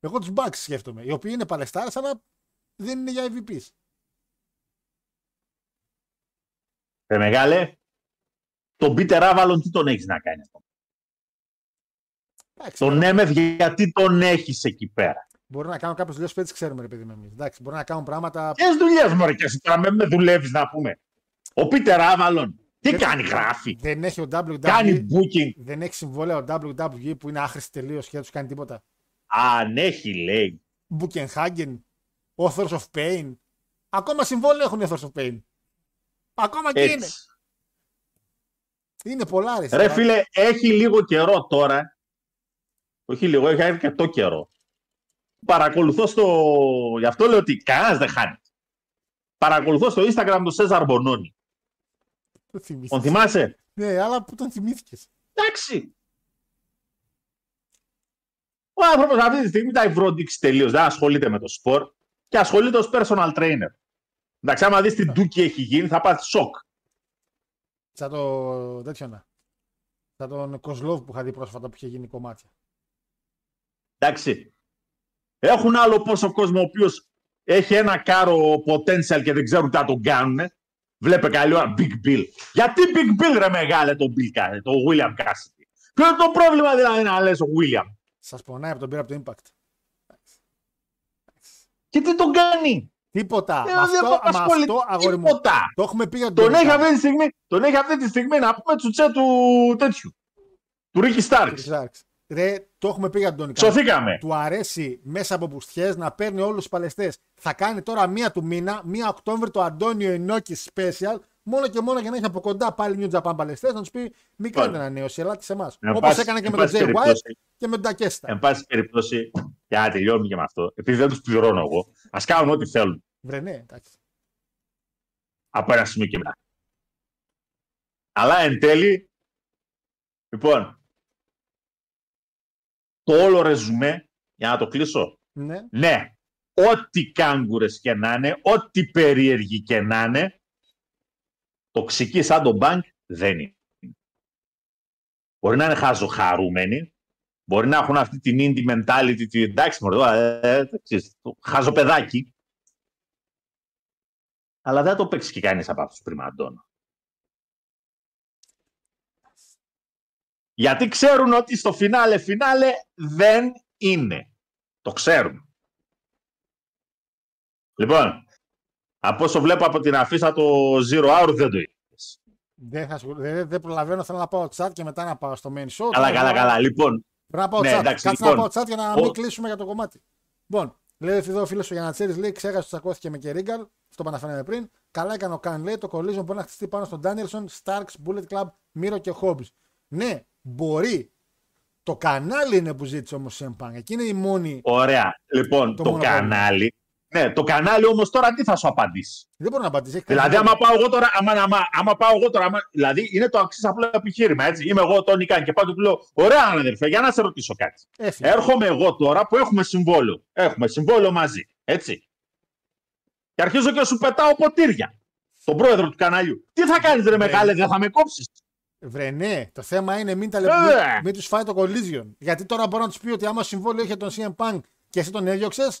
Εγώ τους Bucks σκέφτομαι. Οι οποίοι είναι παλαιστάρες, αλλά δεν είναι για EVPs. Ρε μεγάλε, τον Πίτερ Άβαλον τι τον έχεις να κάνει αυτό; Εντάξει, Τον Έμεθ γιατί τον έχεις εκεί πέρα; Μπορεί να κάνουν κάποιε δουλειές που έτσι ξέρουμε, ρε παιδί με εμείς. Εντάξει, μπορεί να κάνουν πράγματα. Ποιες δουλειές μωρέ και εσύ τώρα με, με δουλεύεις να πούμε. Ο Πίτερ Άβαλον τι Δεν- κάνει, γράφει; Δεν έχει ο WWE. Κάνει booking. Δεν έχει συμβόλαιο ο WWE που είναι άχρηστη τελείως και δεν τους κάνει τίποτα; Αν έχει λέει. Buckenhagen, Authors of Pain. Ακόμα συμβόλαιο έχουν οι Authors of Pain. Ακόμα και είναι. Έτσι. Είναι; Πολλά ρε. Ρε φίλε, έχει λίγο καιρό τώρα. Όχι λίγο, έχει αρκετό καιρό. Παρακολουθώ στο. Γι' αυτό λέω ότι κανένας δεν χάνει. Παρακολουθώ στο Instagram τον Σέζαρ Μπονόνι. Το θυμήθηκες. Τον θυμάσαι; Ναι, αλλά που τον θυμήθηκες. Εντάξει. Ο άνθρωπος αυτή τη στιγμή τα έχει βροντίξει τελείως. Δεν ασχολείται με το σπορ και ασχολείται ως personal trainer. Εντάξει, άμα δεις τι ντούκι έχει γίνει, θα πάθει σοκ. Σαν το τέτοιο να. Σαν τον Κοσλόβ που είχα δει πρόσφατα που είχε γίνει κομμάτια. Εντάξει. Έχουν άλλο πόσο κόσμο ο οποίος έχει ένα κάρο potential και δεν ξέρουν τι να τον κάνουν. Βλέπε καλή ώρα Big Bill. Γιατί Big Bill ρε μεγάλε τον Bill Cassidy, τον William Cassidy; Ποιο είναι το πρόβλημα δηλαδή να λες ο William; Σας πονάει από τον πήρα από το Impact. Και τι τον κάνει; Τίποτα. Ε, με δεν αυτό, με απασχολεί αυτό αγόρι μου. τίποτα. Το έχουμε πει για τον Τον έχει, Tony Khan. αυτή τη στιγμή, τον έχει αυτή τη στιγμή να πούμε τσουτσέ του τέτοιου. Του Ρίκη Στάρξ. Starks. Ρε, το έχουμε πει για τον Τόνι Σωθήκαμε. Του αρέσει μέσα από μπουστιές να παίρνει όλους τους παλαιστές. Θα κάνει τώρα μία του μήνα, μία Οκτώβρη το Αντώνιο Ενόκη Special μόνο και μόνο για να έχει από κοντά πάλι New Japan παλαιστές να τους πει: Μην κάνετε ένα νέο, ελάτε σε εμάς. Εν Όπως πάση- έκανε και εν με τον πάση Jay White περιπτώσει- και με τον Τακέστα. Εν πάση περιπτώσει, για να τελειώνουμε και με αυτό, επειδή δεν τους πληρώνω εγώ, ας κάνουν ό,τι θέλουν Βρε, ναι, εντάξει. από ένα σημείο και μετά. Αλλά εν τέλει, λοιπόν, το όλο ρεζουμέ, για να το κλείσω, Ναι, ναι, ό,τι κάγκουρες και να είναι, ό,τι περίεργοι και να είναι, τοξική σαν τον μπανκ δεν είναι. Μπορεί να είναι χαζοχαρούμενοι, μπορεί να έχουν αυτή την indie mentality, τη, εντάξει μωρέ, ε, ε, ξέρεις, το χαζοπεδάκι, αλλά δεν το παίξεις και κανείς από αυτούς πριν Αντώνα. Γιατί ξέρουν ότι στο φινάλε φινάλε δεν είναι. Το ξέρουν. Λοιπόν, από όσο βλέπω από την αφίσα το Zero Hour δεν το είδες. δεν, θα, ασχολ- δεν, δεν προλαβαίνω. Θέλω να πάω chat και μετά να πάω στο main show. Καλά, Θέλω καλά, να- καλά. Λοιπόν, Πρέπει να πάω Ναι, chat. εντάξει, Κάτσε λοιπόν. να πάω chat για να Ο- μην κλείσουμε για το κομμάτι. Λοιπόν, λέει εδώ ο φίλος ο Γιανατσέρης, λέει: Ξέχασες ότι τσακώθηκε με Κερίγκαλ. Αυτό που αναφέραμε πριν. Καλά έκανε ο Καν, λέει: Το collision μπορεί να χτιστεί πάνω στον Ντάνιελσον, Starks, Bullet Club, Μύρο και Hobbs. Ναι, μπορεί. Το κανάλι είναι που ζήτησε όμως Σεμπάν. Εκεί είναι η μόνη. ωραία. Λοιπόν, Το το, μόνο κανάλι. Ναι, το κανάλι όμως τώρα τι θα σου απαντήσει; Δεν μπορεί να απαντήσει. έχει Δηλαδή, κανένα- άμα πάω εγώ τώρα, άμα, άμα, άμα πάω εγώ τώρα, άμα, δηλαδή είναι το αξίς απλό επιχείρημα, έτσι. Είμαι εγώ τον Νικάν και πάω και του λέω, ωραία αδερφέ, για να σε ρωτήσω κάτι. Έφυγε. Έρχομαι εγώ τώρα που έχουμε συμβόλαιο. Έχουμε συμβόλαιο μαζί. Έτσι. Και αρχίζω και σου πετάω ποτήρια. Τον πρόεδρο του καναλιού. Τι θα κάνεις, ρε μεγάλε, δεν θα με κόψεις; Βρε, ναι, το θέμα είναι μην, τα λε... Ε. μην, μην τους φάει το collision. Γιατί τώρα μπορώ να τους πει ότι άμα συμβόλαιο είχε τον CM Punk και εσύ τον έδιωξες,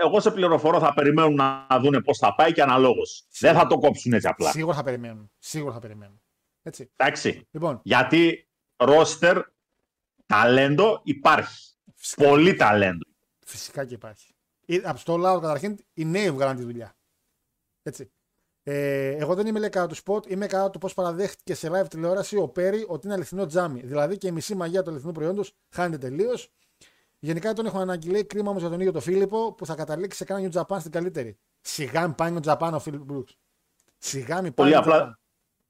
Εγώ σε πληροφορώ θα περιμένουν να δουν πώς θα πάει και αναλόγως. Δεν θα το κόψουν έτσι απλά. σίγουρα θα περιμένουν. Σίγουρα θα περιμένουν. Έτσι. Εντάξει. Λοιπόν, Γιατί roster, ταλέντο υπάρχει. φυσικά, Πολύ ταλέντο. φυσικά και υπάρχει. Ή- Από στο λαό καταρχήν οι νέοι βγάλαν τη δουλειά. Έτσι. Ε, εγώ δεν είμαι λέει κατά του σποτ, είμαι κατά του πώς παραδέχτηκε σε live τηλεόραση ο Πέρι ότι είναι αληθινό τζάμι. Δηλαδή και η μισή μαγεία του αληθινού προϊόντος χάνεται τελείως. Γενικά τον έχουν ανάγκη, λέει κρίμα όμως για τον ίδιο τον Φίλιππο που θα καταλήξει σε κάνα New Japan στην καλύτερη. Σιγά μην πάει New Japan ο Φίλιπ Μπρουκς. Σιγά μην πάει Πολύ New απλά. Japan.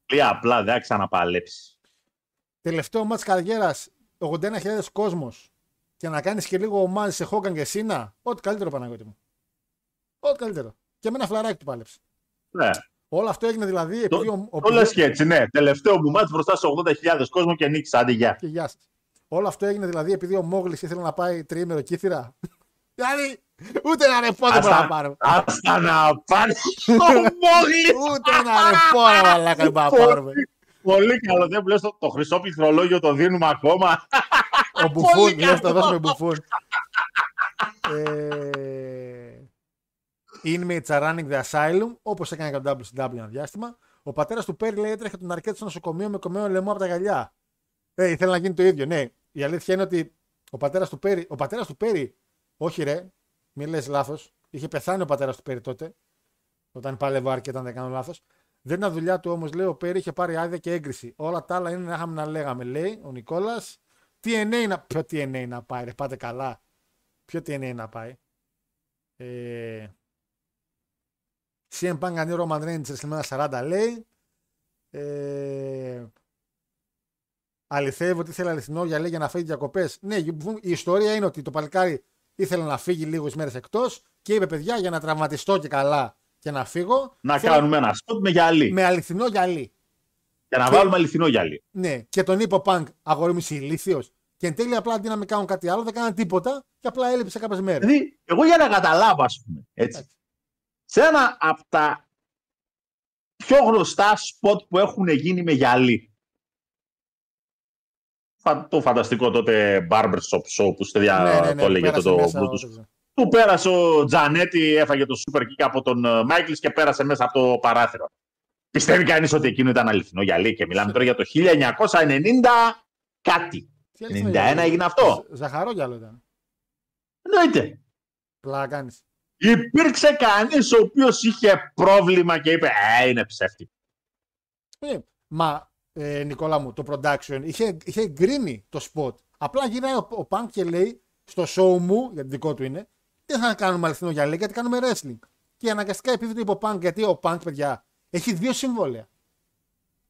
Πολύ απλά δεν θα ξαναπαλέψεις. Τελευταίο μάτς καριέρας, 81.000 κόσμος και να κάνεις και λίγο ομάδι σε Χόγκαν και Σίνα, ό,τι καλύτερο Παναγιώτη μου. Ό,τι καλύτερο. Και με ένα φλαράκι του πάλεψε. Ναι. Όλο αυτό έγινε δηλαδή επειδή ο, ο Το λες και έτσι, ναι. Τελευταίο μου μάτς μπροστά σε 80.000 κόσμο και νίκησε. Άντε, γεια. Και γεια σας. Όλο αυτό έγινε δηλαδή επειδή ο Μόγλης ήθελε να πάει τριήμερο κύθυρα. δηλαδή, ούτε ένα ρεπό δεν μπορώ να πάρω. Άστα να πάνε. Ο Μόγλης. Ούτε ένα ρεπό να μαλάκα δεν μπορώ να πάρουμε. Πολύ καλό. Δεν μου λες το, το χρυσό πληκτρολόγιο το δίνουμε ακόμα. Ο Μπουφούν, Πολύ λες το καλό. δώσουμε Μπουφούν. ε, inmates are running the asylum, όπως έκανε και το WCW ένα διάστημα. Ο πατέρας του Πέρι λέει έτρεχε τον αρκέτη στο νοσοκομείο με κομμένο λαιμό από τα γυαλιά. Ε, ήθελε να γίνει το ίδιο. Ναι, η αλήθεια είναι ότι ο πατέρας του Πέρι, ο πατέρας του Πέρι, όχι ρε, μην λες λάθος, είχε πεθάνει ο πατέρας του Πέρι τότε, όταν πάλευε άρκετα, αν δεν κάνω λάθος. Δεν ήταν δουλειά του όμως, λέει ο Πέρι είχε πάρει άδεια και έγκριση. Όλα τα άλλα είναι να είχαμε να λέγαμε, λέει ο Νικόλας. TNA να. Ποιο TNA να πάει, ρε, πάτε καλά. Ποιο TNA να πάει. Ε... CM Punk κάνει Roman Reigns σε 40 λέει. Ε... Αληθεύει ότι ήθελε αληθινό για λέει για να φύγει διακοπές. Ναι, η ιστορία είναι ότι το παλικάρι ήθελε να φύγει λίγες μέρες εκτός και είπε παιδιά για να τραυματιστώ και καλά και να φύγω. να θέλω κάνουμε ένα σποτ με γυαλί. Με αληθινό γυαλί. Και να βάλουμε αληθινό γυαλί. Ναι, και τον είπε ο Πανκ αγόρι μου ηλίθιος. Και εν τέλει απλά αντί να μην κάνουν κάτι άλλο, δεν κάναν τίποτα και απλά έλειψε κάποιες μέρες. Δηλαδή, εγώ για να καταλάβω, ας πούμε, έτσι. Σε ένα από τα πιο γνωστά σποτ που έχουν γίνει με γυαλί. Φα- Το φανταστικό τότε barbershop show που στο δια... ναι, ναι, ναι, το έλεγε πέρασε το, το μέσα, Brutus. δεν ξέρω. Που πέρασε ο Τζανέτη, έφαγε το super kick από τον Μάικλ και πέρασε μέσα από το παράθυρο. Πιστεύει κανείς ότι εκείνο ήταν αληθινό γυαλί και μιλάμε τώρα για το 1990 κάτι. Τι 91 αλήθεια είναι, έγινε αυτό. Ζ- Ζαχαρό γυαλό ήταν. Εννοείται. Πλάκα κάνεις. Υπήρξε κανείς ο οποίος είχε πρόβλημα και είπε Ε, είναι ψεύτικο. Ε, μα ε, Νικόλα μου, το production είχε, είχε εγκρίνει το spot. Απλά γυρνάει ο, ο Punk και λέει στο show μου, γιατί δικό του είναι, δεν θα κάνουμε αληθινό γυαλί, γιατί κάνουμε wrestling. Και αναγκαστικά επειδή το είπε ο Punk, γιατί ο Punk, παιδιά, έχει δύο συμβόλαια.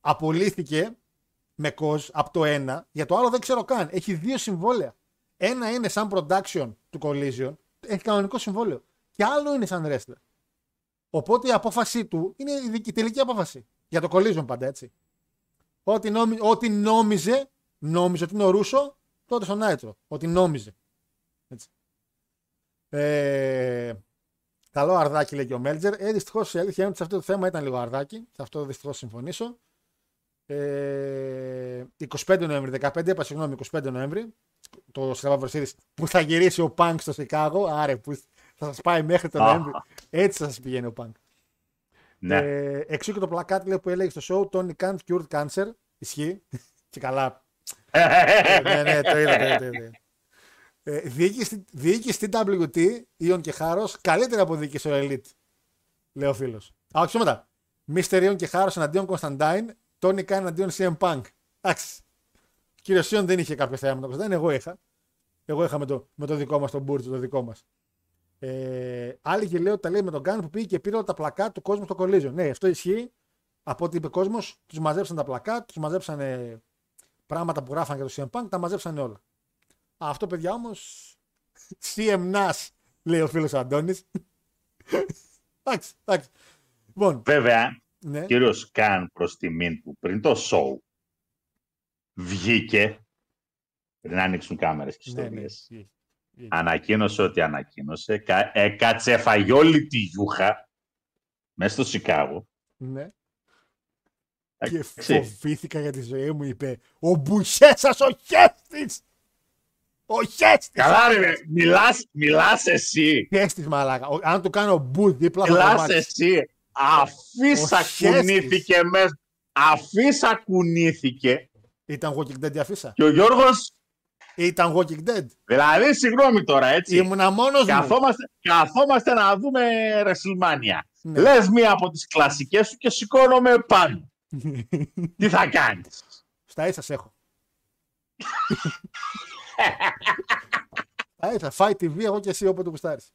απολύθηκε με κοζ από το ένα, για το άλλο δεν ξέρω καν. Έχει δύο συμβόλαια. Ένα είναι σαν production του Collision, έχει κανονικό συμβόλαιο. Και άλλο είναι σαν wrestler. Οπότε η απόφασή του είναι η δική- τελική απόφαση. Για το Collision πάντα έτσι. Ό,τι, νόμι, ό,τι νόμιζε, νόμιζε ότι είναι ο Ρούσο, τότε στον Νάιτρο. Ότι νόμιζε. Έτσι. Ε, καλό αρδάκι λέει και ο Μέλτζερ. Ε, δυστυχώς η αλήθεια είναι ότι σε αυτό το θέμα ήταν λίγο αρδάκι. Σε αυτό δυστυχώς συμφωνήσω. Ε, 25 Νοέμβρη, 15, είπα συγγνώμη, 25 Νοέμβρη. Το Survivor Series που θα γυρίσει ο Πανκ στο Σικάγο. Άρε, που θα σας πάει μέχρι τον Α. Νοέμβρη. Έτσι θα σας πηγαίνει ο Πανκ. Ναι. Ε, εξού και το πλακάτι λέει, που έλεγε στο show Tony Khan cured cancer. Ισχύει. και καλά. Ε, ναι, ναι, το είδα. Το είδα, το είδα. Ε, διοίκηση, διοίκηση TWT, Ιον και Χάρος, καλύτερη από διοίκηση ο Elite. Λέει ο φίλος. Α, όχι μετά. Μίστερ Ιον και Χάρος εναντίον Κωνσταντάιν, Tony Khan εναντίον CM Punk. Εντάξει. Ο κύριο Ιον δεν είχε κάποιο θέμα με τον Κωνσταντάιν, εγώ είχα. Εγώ είχα με το, με το δικό μας, τον Μπούρτζο, το δικό μας. Ε, άλλοι και λέω ότι τα λέει με τον Γκάν που πήγε και πήρε όλα τα πλακά του κόσμου στο Collision. Ναι, αυτό ισχύει. Από ό,τι είπε ο κόσμος, τους μαζέψαν τα πλακά, τους μαζέψαν πράγματα που γράφαν για το CM Punk, τα μαζέψαν όλα. Αυτό παιδιά όμως. CM Nash, λέει ο φίλος Αντώνης. εντάξει, εντάξει. Λοιπόν, Βέβαια, ναι. κύριος Καν προς τιμήν του πριν το show βγήκε πριν να ανοίξουν κάμερες και ναι, ναι. Ιστορίες. ισχύει. Ανακοίνωσε ότι ανακοίνωσε. Κα, έκατσε φαγει όλη τη γιούχα μέσα στο Σικάγο. Ναι. Και Εντάξει. φοβήθηκα για τη ζωή μου, είπε. Ο Μπουχέσας ο Χέστης! Ο Χέστης! Καλά ρε, μιλάς, μιλάς εσύ. Χέστης μαλάκα. Ο- Αν του κάνω μπου δίπλα θα το Μιλάς μάθει. εσύ. Αφήσα Ο Χέστης. κουνήθηκε μέσα. Αφήσα κουνήθηκε. Ήταν Walking Dead η αφίσα. Και ο Γιώργος, Ήταν Walking Dead. δηλαδή συγγνώμη τώρα έτσι. Ήμουνα μόνος μου. Καθόμαστε, καθόμαστε να δούμε WrestleMania. Ναι. Λες μία από τις κλασικές σου και σηκώνομαι πάνω. Τι θα κάνεις; Στα ίσα σε έχω. Στα ίσα. Fight TV, εγώ και εσύ όποτε γουστάρεις.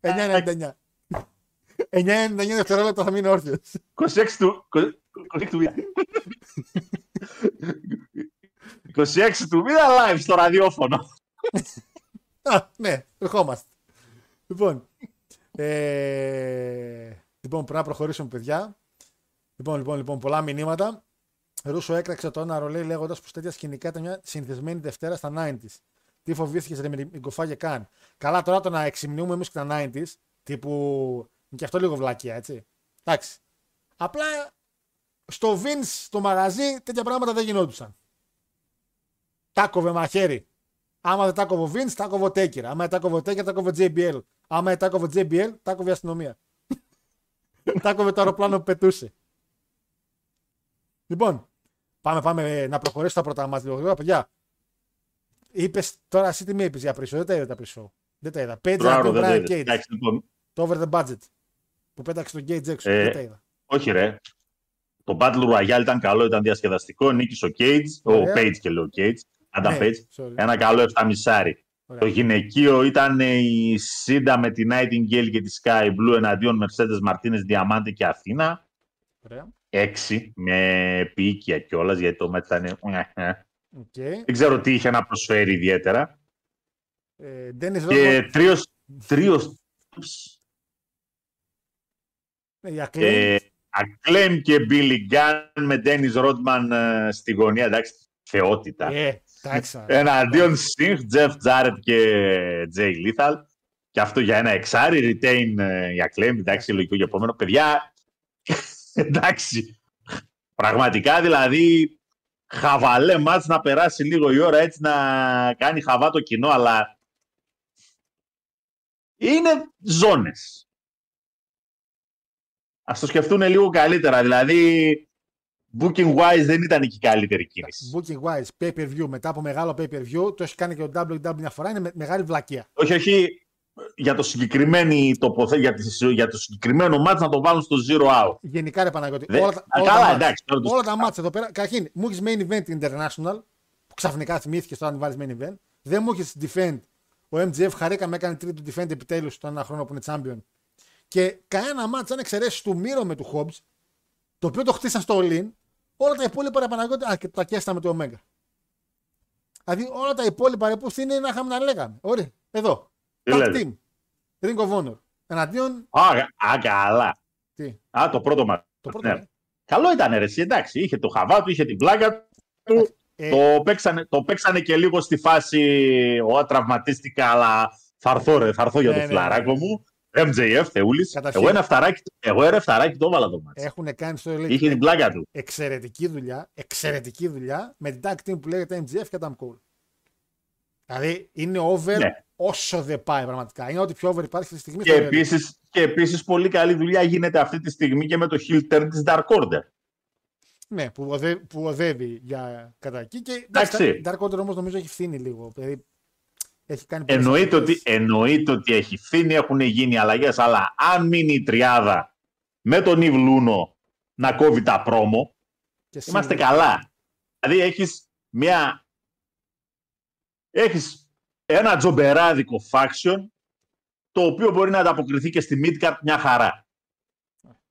9,99. 9,99 δευτερόλεπτα θα μείνω όρθιος. 26 του... 26 του μήνα. 26 του μήνα live στο ραδιόφωνο. Α, ναι, ερχόμαστε. Λοιπόν, ε, λοιπόν, πρέπει να προχωρήσουμε, παιδιά. Λοιπόν, λοιπόν, λοιπόν, πολλά μηνύματα. Ρούσο έκραξε το ένα ρολέι λέγοντας πως τέτοια σκηνικά ήταν μια συνηθισμένη Δευτέρα στα 90s. Τι φοβήθηκες ρε με την κοφάγε καν. Καλά, τώρα το να εξυμνούμε εμείς και τα 90s, τύπου. είναι και αυτό λίγο βλακία, έτσι. Εντάξει. Απλά στο Vince, στο μαγαζί, τέτοια πράγματα δεν γινόντουσαν. Τάκοβε μαχαίρι. Άμα δεν τάκοβε ο Vince, τάκοβε ο Τέκερ. Άμα δεν τάκοβε ο Τέκερ, τάκοβε ο JBL. Άμα δεν τάκοβε ο JBL, τάκοβε η αστυνομία. τάκοβε το αεροπλάνο που πετούσε. Λοιπόν, πάμε, πάμε ε, να προχωρήσουμε στα πρώτα μας λίγο γρήγορα. Παιδιά, είπες τώρα εσύ τι με είπες για pre-show. Δεν τα είδα τα pre-show. Δεν τα είδα. Page Μπράβο, and δεν το Brian είδες. Cage. Εντάξει, λοιπόν, Το over the budget. Που πέταξε τον Cage έξω. Ε, Δεν τα είδα. όχι ρε. Το Battle Royale ήταν καλό, ήταν διασκεδαστικό. Νίκησε ο Cage, ο Ωραία. Page και λέω Cage. Adam Ναι, Page. sorry. Ένα καλό 7 μισάρι. Ωραία. Το γυναικείο ήταν η Σίντα με τη Nightingale και τη Sky Blue εναντίον Mercedes Martinez, Διαμάντη και Αθήνα. Ωραία. Έξι με επιείκεια κιόλας, γιατί το ματς ήταν. Οκ. Δεν ξέρω τι είχε να προσφέρει ιδιαίτερα. Ε, Dennis Και Rodman. trios, trios Ναι, η Acclaimed. ε, Acclaimed και Billy Gunn με Dennis Rodman ε, στη γωνία. Εντάξει, θεότητα. Ε, εντάξει. Εναντίον Singh, Jeff Jarrett και Jay Lethal. Και αυτό για ένα εξάρι, retain ε, η Acclaimed. Εντάξει, λογικό για επόμενο. Παιδιά, εντάξει. Πραγματικά δηλαδή χαβαλέ μάτς να περάσει λίγο η ώρα έτσι να κάνει χαβά το κοινό, αλλά είναι ζώνες. Ας το σκεφτούν λίγο καλύτερα. Δηλαδή, booking wise δεν ήταν και η καλύτερη κίνηση. Booking wise, pay per view. Μετά από μεγάλο pay per view, το έχει κάνει και ο WWE μια φορά. Είναι με- μεγάλη βλακεία. Όχι, όχι για το, συγκεκριμένη τοποθέ, για, τις- για το συγκεκριμένο μάτς να το βάλουν στο zero out. Γενικά ρε Παναγιώτη. Δε- όλα τα, Α, όλα καλά, τα μάτς- εντάξει, τώρα το όλα τα μάτια εδώ πέρα. Καταρχήν, μου έχεις main event international, που ξαφνικά θυμήθηκες τώρα να βάλεις main event. Δεν μου έχεις defend. Ο MJF χαρήκαμε έκανε τρίτο defend επιτέλους το ένα χρόνο που είναι champion. Και κανένα μάτσα, αν εξαιρέσεις του Μύρο με του Hobbs, το οποίο το χτίσαν στο All-In, Όλα τα υπόλοιπα ρε Παναγιώτη, α, και τα κέστα με το Ωμέγα. Δηλαδή όλα τα υπόλοιπα ρε που είναι να είχαμε να λέγαμε. Ωραία, εδώ. Τι Tag λέτε; team. Ring of Honor. Εναντίον. Α, α, καλά. Τι, Α, το πρώτο μας. το πρώτο. Ναι. ε. Καλό ήταν ρε, εσύ, εντάξει. Είχε το χαβά του, είχε την πλάκα του. Ε, Το, παίξανε, το παίξανε και λίγο στη φάση. Ω, τραυματίστηκα, αλλά θα έρθω, ρε, θα έρθω για Ναι, το ναι, φιλαράκο ναι. μου. MJF, Θεούλης. Καταρχήν- Εγώ ένα φταράκι, εγώ ένα φταράκι το έβαλα το μάτι. Έχουν κάνει στο Elite Είχε την πλάκα του. εξαιρετική δουλειά, εξαιρετική δουλειά με την tag team που λέγεται MGF και Adam Cole. Δηλαδή είναι over Ναι. όσο δεν πάει πραγματικά. Είναι ό,τι πιο over υπάρχει αυτή τη στιγμή. Και στο Elite. επίσης, και επίσης πολύ καλή δουλειά γίνεται αυτή τη στιγμή και με το heel turn της Dark Order. Ναι, που, οδε, που οδεύει για κατά εκεί. Και Εντάξει. εντάξει, Dark Order όμως νομίζω έχει φθήνει λίγο. Δηλαδή έχει κάνει πολλές Εννοείται αλλαγές. ότι, εννοείται ότι έχει φθήνει, έχουν γίνει αλλαγές, αλλά αν μείνει η τριάδα με τον Ιβ Λούνο να κόβει τα πρόμο, Και είμαστε Silver. καλά. Δηλαδή έχεις μια... Έχεις ένα τζομπεράδικο faction το οποίο μπορεί να ανταποκριθεί και στη Midcard μια χαρά.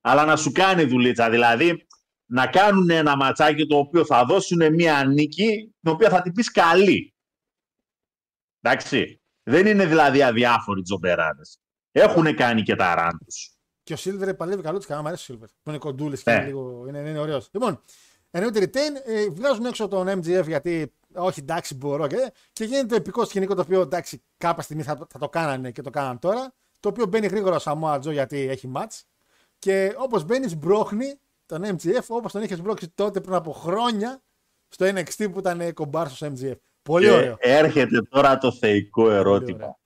Αλλά να σου κάνει δουλίτσα, δηλαδή να κάνουν ένα ματσάκι το οποίο θα δώσουν μια νίκη την οποία θα την πεις καλή. Εντάξει. Δεν είναι δηλαδή αδιάφοροι τζομπεράδες. Έχουν κάνει και τα ράν τους. Και ο Silver παλεύει καλό της κανένα, μου αρέσει ο Silver. Που είναι κοντούλη και Ναι. είναι, λίγο, είναι, είναι ωραίος. Λοιπόν, εννοείται retain, ε, βγάζουν έξω τον MGF γιατί όχι εντάξει μπορώ και, και γίνεται το επικό σκηνικό το οποίο εντάξει κάποια στιγμή θα, θα το κάνανε και το κάναν τώρα. Το οποίο μπαίνει γρήγορα ο Samoa Joe γιατί έχει match. Και όπως μπαίνει, μπρόχνει τον MGF όπως τον είχες μπρόξει τότε πριν από χρόνια στο NXT που ήταν κομπάρσο στο MGF. Πολύ Και ωραίο. έρχεται τώρα το θεϊκό ωραίο. ερώτημα.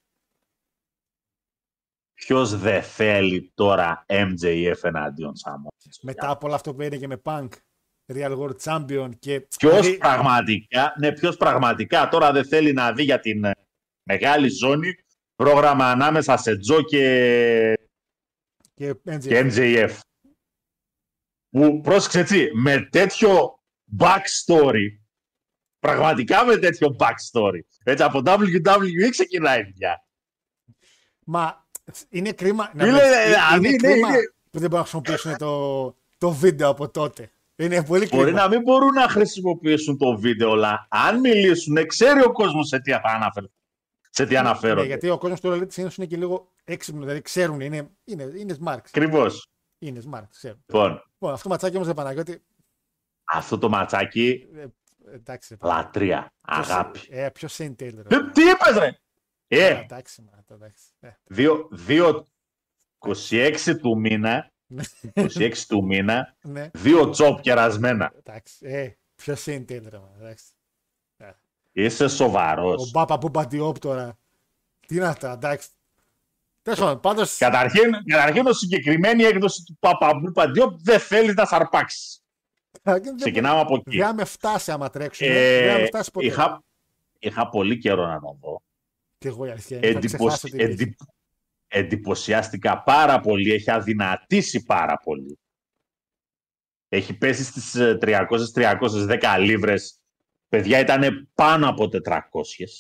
Ποιος δεν θέλει τώρα MJF εναντίον Σάμο. Μετά από όλο αυτό που έγινε και με Punk, Real World Champion και. Ποιος δηλαδή, πραγματικά, ναι, ποιος πραγματικά τώρα δεν θέλει να δει για την ε, μεγάλη ζώνη πρόγραμμα ανάμεσα σε Τζο και, και MJF. και MJF. Που πρόσεξε έτσι, με τέτοιο backstory, πραγματικά με τέτοιο backstory, έτσι από WWE ξεκινάει η δουλειά. Μα είναι κρίμα. να Φίλε, βρεις- δηλαδή, είναι ναι, κρίμα είναι- που δεν μπορούν να χρησιμοποιήσουν το, το βίντεο από τότε. Είναι πολύ κρίμα. Μπορεί να μην μπορούν να χρησιμοποιήσουν το βίντεο, αλλά αν μιλήσουν, ξέρει ο κόσμος σε τι θα αναφέρονται. Σε τι Ναι, αναφέρονται. γιατί ο κόσμος του Elite συνήθως είναι και λίγο έξυπνο. Δηλαδή ξέρουν, είναι, είναι, είναι smart. Ακριβώς. Είναι smart, ξέρουν. Λοιπόν, Λοιπόν, αυτό το ματσάκι όμως δεν Παναγιώτη. αυτό το ματσάκι, Ε, εντάξει. ρε, Παναγιώτη. λατρεία, Ποιος- αγάπη. Ε, ποιος είναι Taylor. Ε, Τι είπες, ρε! Ε, Ε, εντάξει, μα, το εντάξει. Ε, 2, 26 του μήνα, 26 του μήνα, ναι, δύο τσόπ κερασμένα. εντάξει. Ε, ποιος είναι Taylor, μα, εντάξει. Είσαι σοβαρός. Ο Μπάπα που Μπαντιόπ τώρα. Τι είναι αυτά, εντάξει. Τέλος πάντων, πάντω. Καταρχήν, καταρχήν, η συγκεκριμένη έκδοση του Παπαμπού Παντιόπ δεν θέλεις να σαρπάξεις. Ξεκινάμε από εκεί. Δεν θα με φτάσει άμα τρέξουμε. Ε, δεν θα με φτάσει ποτέ. είχα, είχα πολύ καιρό να τον δω. Και εγώ η αλήθεια είναι. θα Εντυπωσ... ξεχάσω τι εντι... Εντυπωσιάστηκα πάρα πολύ. Έχει αδυνατήσει πάρα πολύ. Έχει πέσει στις ε, 300-310 λίβρες. Παιδιά ήταν πάνω από 400.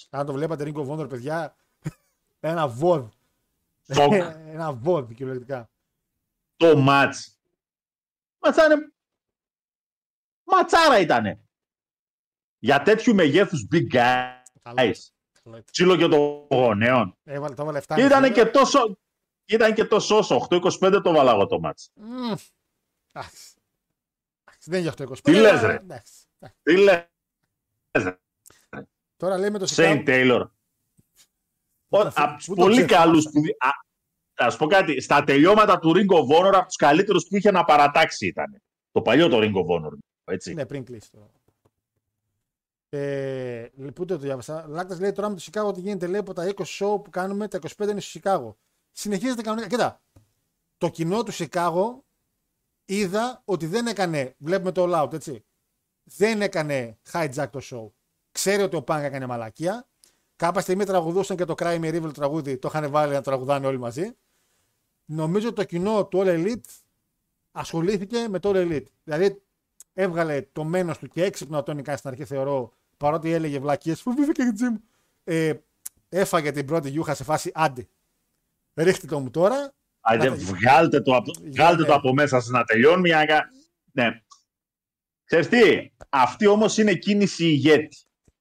Αν το βλέπατε Ring of Honor, παιδιά, ένα βόδ. Σοκ. ένα βόδ κυριολεκτικά. το μάτς. Ματσάνε... Ματσάρα ήτανε. Για τέτοιου μεγέθους big guys. Καλό. Καλό. Τσίλο και των γονέων. Έβαλε, το έβαλε 7. Και ήταν και τόσο... Ήταν και τόσο όσο. 8-25 το βάλα εγώ το μάτς. Μμμ. Εντάξει. Εντάξει, Δεν είναι για 8-25. Τι λες, αλλά ρε; εντάξει. Εντάξει. Τι λες, Τώρα λέμε το Σέιν Chicago. Τέιλορ. Πού το- Από του πού το πολύ ξεχάσα. καλούς που. Α, θα σου πω κάτι. Στα τελειώματα του Ring of Honor, από τους καλύτερους που είχε να παρατάξει ήταν. Το παλιό το Ring of Honor. Έτσι. Ναι, πριν κλείσει το. Ε, πού το διάβασα. Λάκτας λέει τώρα με το Σικάγο ότι γίνεται λέει από τα 20 show που κάνουμε, τα 25 είναι στο Σικάγο. Συνεχίζεται κανονικά. Κοίτα, το κοινό του Σικάγο είδα ότι δεν έκανε. Βλέπουμε το All Out, έτσι. Δεν έκανε hijack το show. Ξέρει ότι ο Πάνκα έκανε μαλακία. Κάποια στιγμή τραγουδούσαν και το Cry Me River τραγούδι, το είχαν βάλει να τραγουδάνε όλοι μαζί. Νομίζω ότι το κοινό του All Elite ασχολήθηκε με το All Elite. Δηλαδή έβγαλε το μένος του και έξυπνο ο Τόνι Καν στην αρχή, θεωρώ, παρότι έλεγε βλακίες, φοβήθηκα και τζιμ. Ε, έφαγε την πρώτη γιούχα σε φάση άντε. Ρίχτε το μου τώρα. Άντε, να- βγάλτε το, από, βγάλτε ναι. το από μέσα σας να τελειώνει. για να κα- Ναι. Ξέρεις τι, αυτή όμως είναι κίνηση ηγέτη.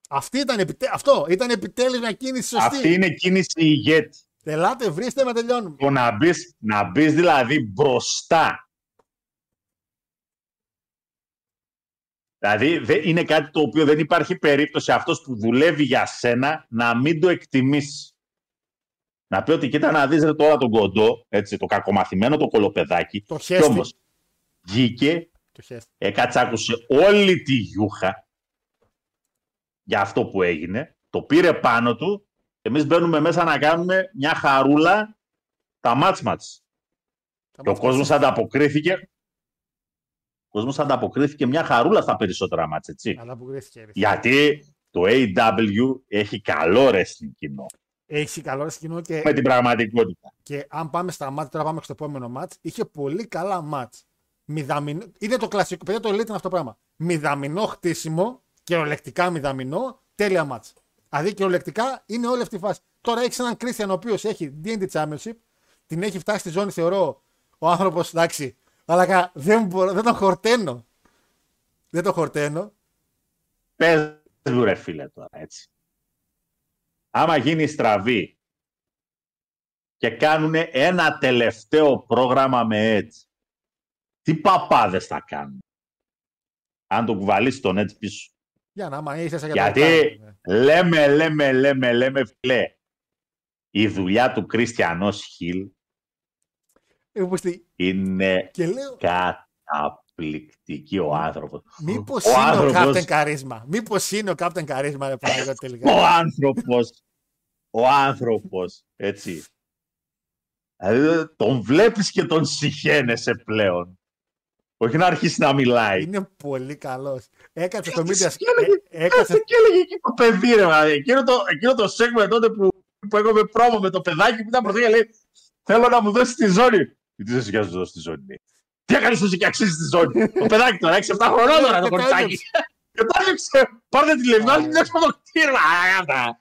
Αυτή ήταν, επιτε... Αυτό ήταν επιτέλους μια κίνηση σωστή. Αυτή είναι κίνηση ηγέτη. Ελάτε, βρίστε με τελειώνουμε. Το να μπεις να μπεις δηλαδή μπροστά. Δηλαδή δεν είναι κάτι το οποίο δεν υπάρχει περίπτωση αυτός που δουλεύει για σένα να μην το εκτιμήσεις. Να πει ότι κοίτα να δεις ρε, τώρα τον κοντό, έτσι, το κακομαθημένο το κολοπεδάκι. Το Κι χέστη. όμως βγήκε, Το χέστη. έκατσε, άκουσε όλη τη γιούχα για αυτό που έγινε, το πήρε πάνω του, εμείς μπαίνουμε μέσα να κάνουμε μια χαρούλα τα μάτς μάτς. Θα Και ο μας κόσμος πας- ανταποκρίθηκε ο κόσμος ανταποκρίθηκε μια χαρούλα στα περισσότερα μάτς, έτσι. Ανταποκρίθηκε. ρε. Γιατί το AW έχει καλό wrestling κοινό Έχει καλό ρε κοινό και, με την πραγματικότητα. και αν πάμε στα μάτια, τώρα πάμε στο επόμενο μάτς, είχε πολύ καλά μάτς. Μηδαμινό, είναι το κλασικό, παιδιά το λέτε είναι αυτό το πράγμα. Μηδαμινό χτίσιμο, κυριολεκτικά μηδαμινό, τέλεια μάτς. Δηλαδή κυριολεκτικά είναι όλη αυτή η φάση. Τώρα έχεις έναν Κρίστιαν ο οποίος έχει DND Championship, την έχει φτάσει στη ζώνη, θεωρώ ο άνθρωπος εντάξει, αλλά κα- δεν, μπορώ, δεν τον χορταίνω. Δεν τον χορταίνω. Πες μου ρε φίλε τώρα, έτσι. Άμα γίνει στραβή και κάνουν ένα τελευταίο πρόγραμμα με Edge, τι παπάδες θα κάνουν; Αν το κουβαλήσεις τον Edge πίσω. Για να άμα είσαι για Γιατί λέμε, λέμε, λέμε, λέμε, φιλέ, η δουλειά του Κρίστιανος Χιλ είναι Και λέω, καταπληκτική ο άνθρωπος. μήπως Ο είναι ο άνθρωπος- Captain Καρίσμα. Μήπως είναι ο Captain Καρίσμα, ρε πράγμα τελικά. Ο άνθρωπος, ο άνθρωπος, έτσι. Δηλαδή, τον βλέπεις και τον συχαίνεσαι πλέον. Όχι να αρχίσει να μιλάει. Είναι πολύ καλός. Έκατσε στο Κάτσε media. και έλεγε- ε, Έκατσε. Κάτσε και έλεγε εκεί το παιδί, ρε, μα, εκείνο το, εκείνο το segment τότε που, που έκοβε πρόμο με το παιδάκι που ήταν πρωτού και λέει Θέλω να μου δώσεις τη ζώνη. Τι δεν σε να σου δώσει τη ζώνη. λέει. Τι έκανες εσύ και αξίζει τη ζώνη; το παιδάκι τώρα, 6-7 χρονών τώρα το Και το κοριτσάκι. έδειξε. Και το έδειξε. Πάρτε τηλεφωνά, την έξω από το κτίριο. Α, αυτά.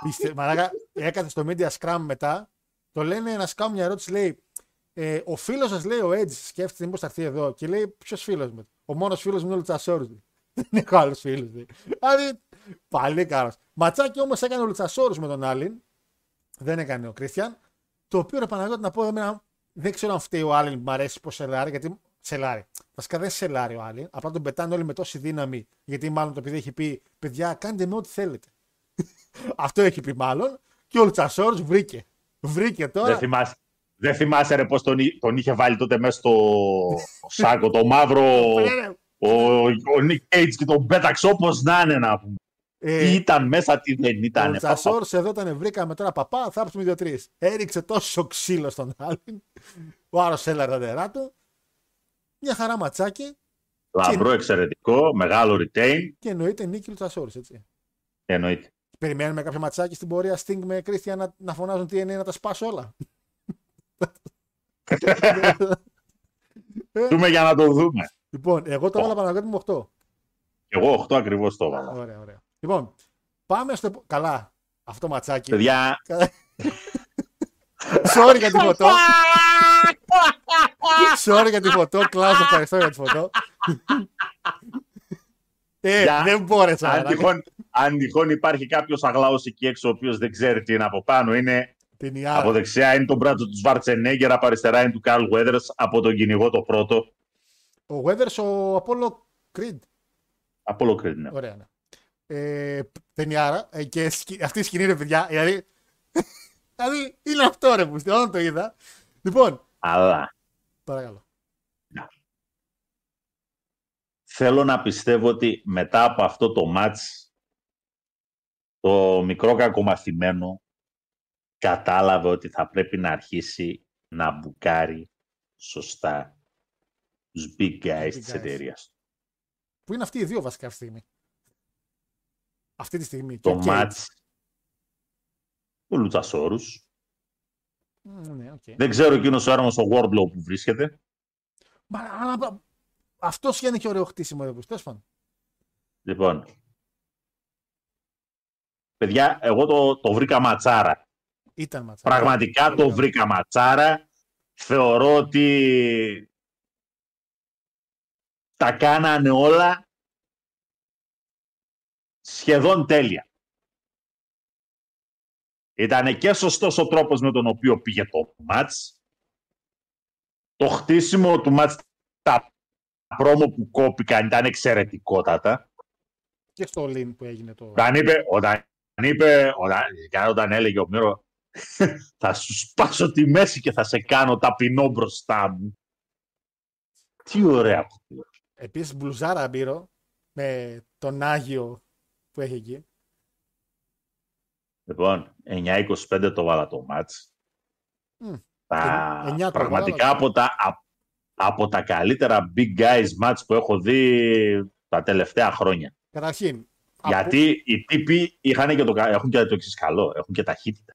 Απίστε- Μαλάκα, έκατσε στο media scrum μετά. Το λένε να σου κάνουν μια ερώτηση. Λέει, ε, ο φίλος σας λέει ο Edge σκέφτεται μήπως θα έρθει εδώ. Και λέει, Ποιος φίλος μου; Ο μόνος φίλος μου είναι ο Λουτσασόρου. Δεν έχω άλλους φίλους. Δηλαδή, πάλι καλός. Ματσάκι όμως έκανε ο Λουτσασόρου με τον Άλλην. Δεν έκανε ο Κρίστιαν. Το οποίο ρε Παναγιώτη να πω εμένα, δεν ξέρω αν φταίει ο Άλλην που μου αρέσει πως σελάρει. Γιατί σελάρει. Βασικά δεν σελάρει ο Άλλην. Απλά τον πετάνε όλοι με τόση δύναμη. Γιατί μάλλον το επειδή έχει πει, παιδιά, κάντε με ό,τι θέλετε. Αυτό έχει πει μάλλον. Και ο Λουτσασόρου βρήκε. Βρήκε τώρα. Δεν θυμάσαι. Δεν θυμάσαι ρε πώς τον, εί- τον είχε βάλει τότε μέσα στο σάκο, το μαύρο, Ρε, ο, ο Νικ Κέιτς και τον πέταξε όπως να είναι να πούμε. Ε, Τι ήταν μέσα, τι δεν ο ήταν. Λουτσασόρου εδώ ήταν, βρήκαμε τώρα παπά, θα έρθουμε δύο-τρει. Έριξε τόσο ξύλο στον άλλον. Ο άλλο έλαρε τα νερά του. Μια χαρά ματσάκι Λαμπρό, εξαιρετικό, μεγάλο retain, και εννοείται νίκη Λουτσασόρου, έτσι. εννοείται. Περιμένουμε κάποιο ματσάκι στην πορεία Sting με Κρίστια να, να φωνάζουν τι είναι να τα σπάσω όλα. Δούμε για να το δούμε. λοιπόν, εγώ το έβαλα Παναγιώτη μου 8. Εγώ 8 ακριβώς το έβαλα. Ωραία, ωραία. Λοιπόν, πάμε στο. επο- Καλά, αυτό ματσάκι. Παιδιά, Sorry για τη φωτό. Sorry για τη φωτό. Κλάους, σε ευχαριστώ για τη φωτό. ε, Για- δεν μπόρεσα. αν μαλάκα. τυχόν, αν τυχόν υπάρχει κάποιος αγλάος εκεί έξω ο οποίος δεν ξέρει τι είναι από πάνω, είναι Την Ιάρα. από δεξιά είναι τον μπράτσο του Σβάρτσενέγκερ, από αριστερά είναι του Καρλ Weathers, από τον κυνηγό το πρώτο. Ο Weathers, ο Apollo Creed. Από όλο Creed, ναι. Ωραία, ναι. Ε, ταινιάρα. Ε, και σκη- αυτή η σκηνή, ρε παιδιά. Δηλαδή, δηλαδή είναι αυτό, ρε που όταν το είδα. Λοιπόν, Αλλά παρακαλώ. θέλω να πιστεύω ότι μετά από αυτό το μάτς το μικρό κακομαθημένο κατάλαβε ότι θα πρέπει να αρχίσει να μπουκάρει σωστά τους big guys big της guys. εταιρείας. Που είναι αυτοί οι δύο βασικά αυτή τη στιγμή. Αυτή τη στιγμή. Το Και ο Cage. μάτς του Luchasaurus. Μμ, Ναι, οκ. Δεν ξέρω εκείνος ο άρμος ο Wardlow που βρίσκεται. Μα, αλλά, αυτός είναι και ωραίο χτίσιμο εδώ. Τέλος πάντων. Λοιπόν, παιδιά, εγώ το, το βρήκα ματσάρα. Ήταν ματσάρα. Πραγματικά το βρήκα ματσάρα. Θεωρώ ότι τα κάνανε όλα σχεδόν τέλεια. Ήταν και σωστός ο τρόπος με τον οποίο πήγε το μάτς. Το χτίσιμο του μάτς, τα πρόμο που κόπηκαν ήταν εξαιρετικότατα. Και στο Λιν που έγινε το. Όταν είπε, όταν είπε, όταν, όταν έλεγε ο Μύρο, θα σου σπάσω τη μέση και θα σε κάνω ταπεινό μπροστά μου. Τι ωραία που Επίσης μπλουζάρα μπύρο με τον Άγιο που έχει εκεί. Λοιπόν, 9-25 το βάλα το μάτς. Mm. Τα, πραγματικά από τα, από τα καλύτερα big guys match που έχω δει τα τελευταία χρόνια. Καταρχήν. Γιατί από... οι τύποι είχαν και το, έχουν και το εξής καλό, έχουν και ταχύτητα.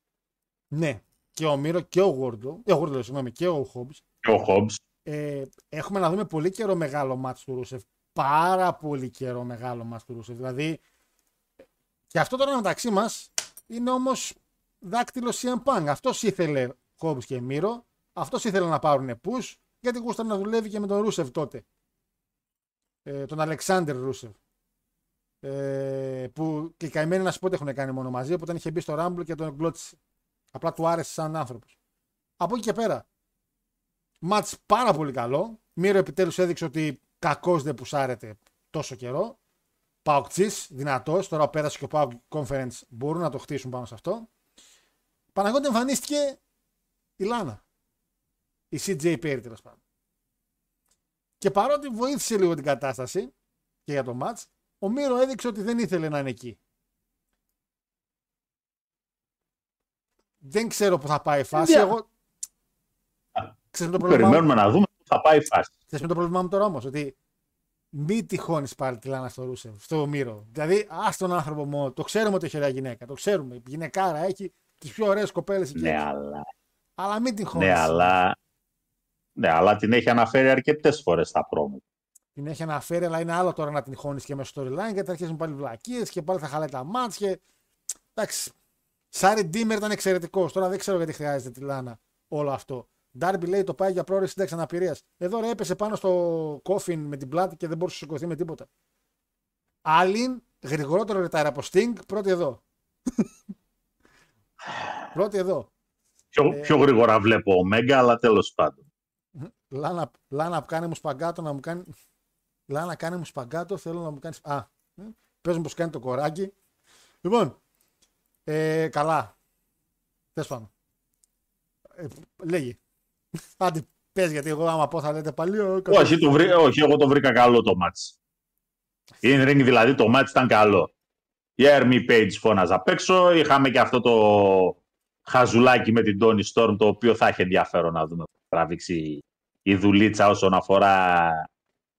Ναι, και ο Μύρο και ο Γόρντο, ε, ο Γόρντο, συγγνώμη, και ο Χόμπς. Και ο Χόμπς. Ε, έχουμε να δούμε πολύ καιρό μεγάλο μάτς του Ρούσεφ. Πάρα πολύ καιρό μεγάλο μάτς του Ρούσεφ. Δηλαδή, και αυτό τώρα μεταξύ μας είναι όμως δάκτυλο CM Punk. Αυτός ήθελε Χόμπ και Μύρο. Αυτός ήθελε να πάρουν push γιατί γούσταν να δουλεύει και με τον Ρούσεφ τότε. Ε, τον Αλεξάνδρ Ρούσεφ. Ε, που και οι καημένοι να σου πω ότι έχουν κάνει μόνο μαζί, όταν είχε μπει στο Rumble και τον εγκλώτησε. Απλά του άρεσε σαν άνθρωπος. Από εκεί και πέρα. Μάτς πάρα πολύ καλό. Μύρο επιτέλους έδειξε ότι κακός δεν πουσάρεται τόσο καιρό. Παοκτσή, δυνατός. Τώρα πέρασε και ο Pauk Conference. Μπορούν να το χτίσουν πάνω σε αυτό. Παναγόντα εμφανίστηκε η Λάνα η CJ Perry τέλος πάντων. Και παρότι βοήθησε λίγο την κατάσταση και για το match, ο Μύρο έδειξε ότι δεν ήθελε να είναι εκεί. Δεν ξέρω που θα πάει η φάση. Εγώ... Ξέρω το πρόβλημα Περιμένουμε να δούμε που θα πάει η φάση. Θες με το πρόβλημά μου τώρα όμως, ότι μη τυχώνεις πάλι τη Λάνα στο Ρούσεφ, στο Μύρο. Δηλαδή, ας τον άνθρωπο μόνο. Το ξέρουμε ότι έχει ωραία γυναίκα. Το ξέρουμε. Η γυναικάρα έχει τις πιο ωραίες κοπέλες εκεί. Ναι, αλλά. Αλλά μην την χώνεις. Ναι, αλλά ναι, αλλά την έχει αναφέρει αρκετές φορές στα πρόμο. Την έχει αναφέρει, αλλά είναι άλλο τώρα να την χώνεις και μέσα στο storyline γιατί θα αρχίσουν πάλι βλακίες και πάλι θα χαλάει τα μάτς και. Εντάξει. Σάρι Ντίμερ ήταν εξαιρετικός. Τώρα δεν ξέρω γιατί χρειάζεται τη Λάνα όλο αυτό. Ντάρμπι λέει το πάει για πρόορη σύνταξης αναπηρίας. Εδώ ρε έπεσε πάνω στο κόφιν με την πλάτη και δεν μπορούσε να σηκωθεί με τίποτα. Άλλην, γρηγορότερο ρετάρ από Sting, πρώτη εδώ. πρώτη εδώ. Πιο, ε, πιο γρήγορα βλέπω ο Μέγκα, αλλά τέλος πάντων. Λάνα, Λάνα κάνε μου σπαγκάτο να μου κάνει. Λάνα κάνε μου σπαγκάτο, θέλω να μου κάνει. Α, ε, πες μου πως κάνει το κοράκι. Λοιπόν, ε, καλά. Θες πάνω. Ε, λέγει. Άντε, πες γιατί εγώ άμα πω θα λέτε πάλι. Όχι, το βρή, όχι, εγώ το βρήκα καλό το μάτς. In ring δηλαδή το μάτς ήταν καλό. Η Ermi Page φώναζα απ' έξω. Είχαμε και αυτό το χαζουλάκι με την Tony Storm το οποίο θα έχει ενδιαφέρον να δούμε. Τράβηξει η δουλίτσα όσον αφορά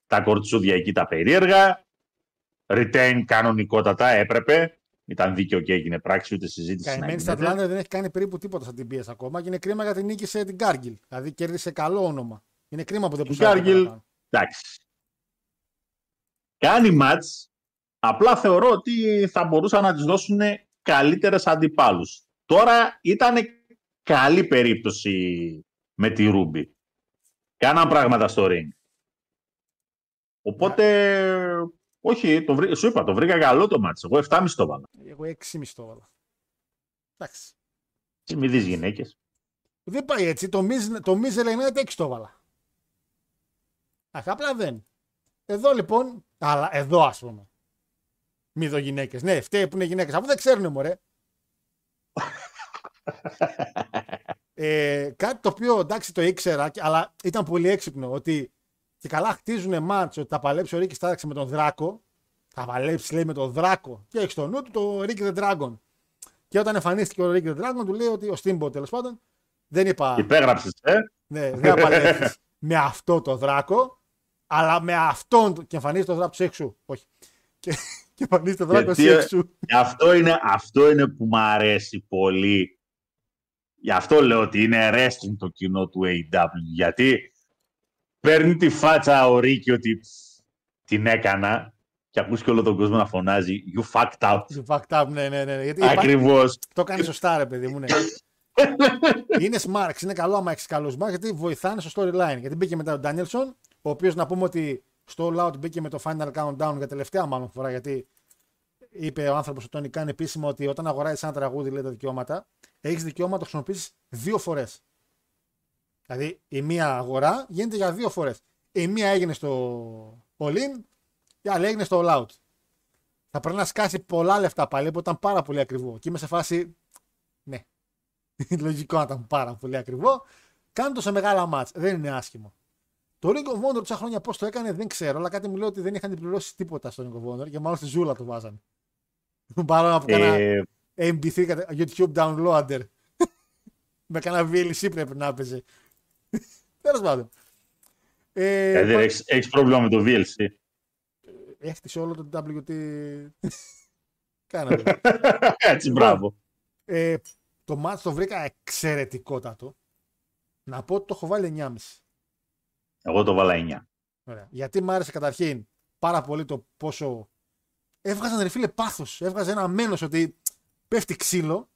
τα κορτσούδια εκεί τα περίεργα. Retain κανονικότατα έπρεπε. Ήταν δίκαιο και έγινε πράξη, ούτε συζήτηση. Καημένη στα Ατλάντα δεν έχει κάνει περίπου τίποτα σαν την πίεση ακόμα και είναι κρίμα γιατί νίκησε την Κάργκιλ. Δηλαδή κέρδισε καλό όνομα. Είναι κρίμα που δεν πούσε. Κάργκιλ, εντάξει. Κάνει μάτς. Απλά θεωρώ ότι θα μπορούσαν να της δώσουν καλύτερες αντιπάλους. Τώρα ήταν καλή περίπτωση με τη Ρούμπι. Κάναν πράγματα στο ring. Οπότε, όχι, το βρή... σου είπα, το βρήκα καλό το μάτι. Εγώ 7,5 το βάλα. Εγώ 6,5 το βάλα. Εντάξει. Τι μη δεις γυναίκες. Δεν πάει έτσι. Το Miz, το Miz Eliminate 6 το βάλα. Αχ, απλά δεν. Εδώ λοιπόν, αλλά εδώ ας πούμε. Μη δω γυναίκες. Ναι, φταίει που είναι γυναίκες. Αφού δεν ξέρουν μωρέ. Ε, κάτι το οποίο εντάξει το ήξερα, αλλά ήταν πολύ έξυπνο ότι και καλά χτίζουν μάτσο ότι θα παλέψει ο Ρίκης Στάραξ με τον Δράκο. Θα παλέψει λέει με τον Δράκο και έχει στο νου του το Ricky the Dragon. Και όταν εμφανίστηκε ο Ricky the Dragon του λέει ότι ο Steamboat τέλος πάντων δεν είπα. Υπέγραψες, ε. Ναι, δεν θα με αυτό το Δράκο, αλλά με αυτόν. Και εμφανίζεται το Δράκο του έξω. Όχι. Και, και εμφανίζεται το Δράκο του έξω. Αυτό είναι, αυτό είναι που μου αρέσει πολύ Γι' αυτό λέω ότι είναι wrestling το κοινό του AW. Γιατί παίρνει τη φάτσα ο Ρίκη ότι την έκανα και ακούς και όλο τον κόσμο να φωνάζει You fucked up. You fucked up, ναι, ναι, ναι. Γιατί Ακριβώς. Το κάνει σωστά, ρε παιδί μου, ναι. είναι smart, είναι καλό άμα έχεις καλό smart γιατί βοηθάνε στο storyline. Γιατί μπήκε μετά ο Ντάνιελσον, ο οποίος να πούμε ότι Στο All Out μπήκε με το Final Countdown για τελευταία μάλλον φορά γιατί είπε ο άνθρωπος ο Τόνι Καν επίσημα ότι όταν αγοράζει ένα τραγούδι, λέει τα δικαιώματα, έχεις δικαίωμα να το χρησιμοποιήσεις δύο φορές. Δηλαδή η μία αγορά γίνεται για δύο φορές. Η μία έγινε στο All In, η άλλη έγινε στο All Out. Θα πρέπει να σκάσει πολλά λεφτά πάλι που ήταν πάρα πολύ ακριβό. Και είμαι σε φάση. Ναι. Λογικό να ήταν πάρα πολύ ακριβό. Κάνω το σε μεγάλα μάτς. Δεν είναι άσχημο. Το Ring of Honor τόσα χρόνια πώς το έκανε δεν ξέρω, αλλά κάτι μου λέει ότι δεν είχαν πληρώσει τίποτα στο Ring of Honor και μάλλον στη ζούλα το βάζανε. Παρόλο που έκανα Ε, MP3 YouTube downloader. Με κανένα VLC πρέπει να έπαιζε. Τέλος πάντων. Ε, δηλαδή, πα- έχεις, έχεις πρόβλημα με το VLC. Έχτισε όλο το WT. Κάνατε. Έτσι, μπράβο. Ε, το μάτς το βρήκα εξαιρετικότατο. Να πω ότι το έχω βάλει 9,5. Εγώ το βάλα 9. Ωραία. Γιατί μου άρεσε καταρχήν πάρα πολύ το πόσο. Έβγαζαν ρε φίλε πάθος. Έβγαζε ένα μένος ότι πέφτει ξύλο.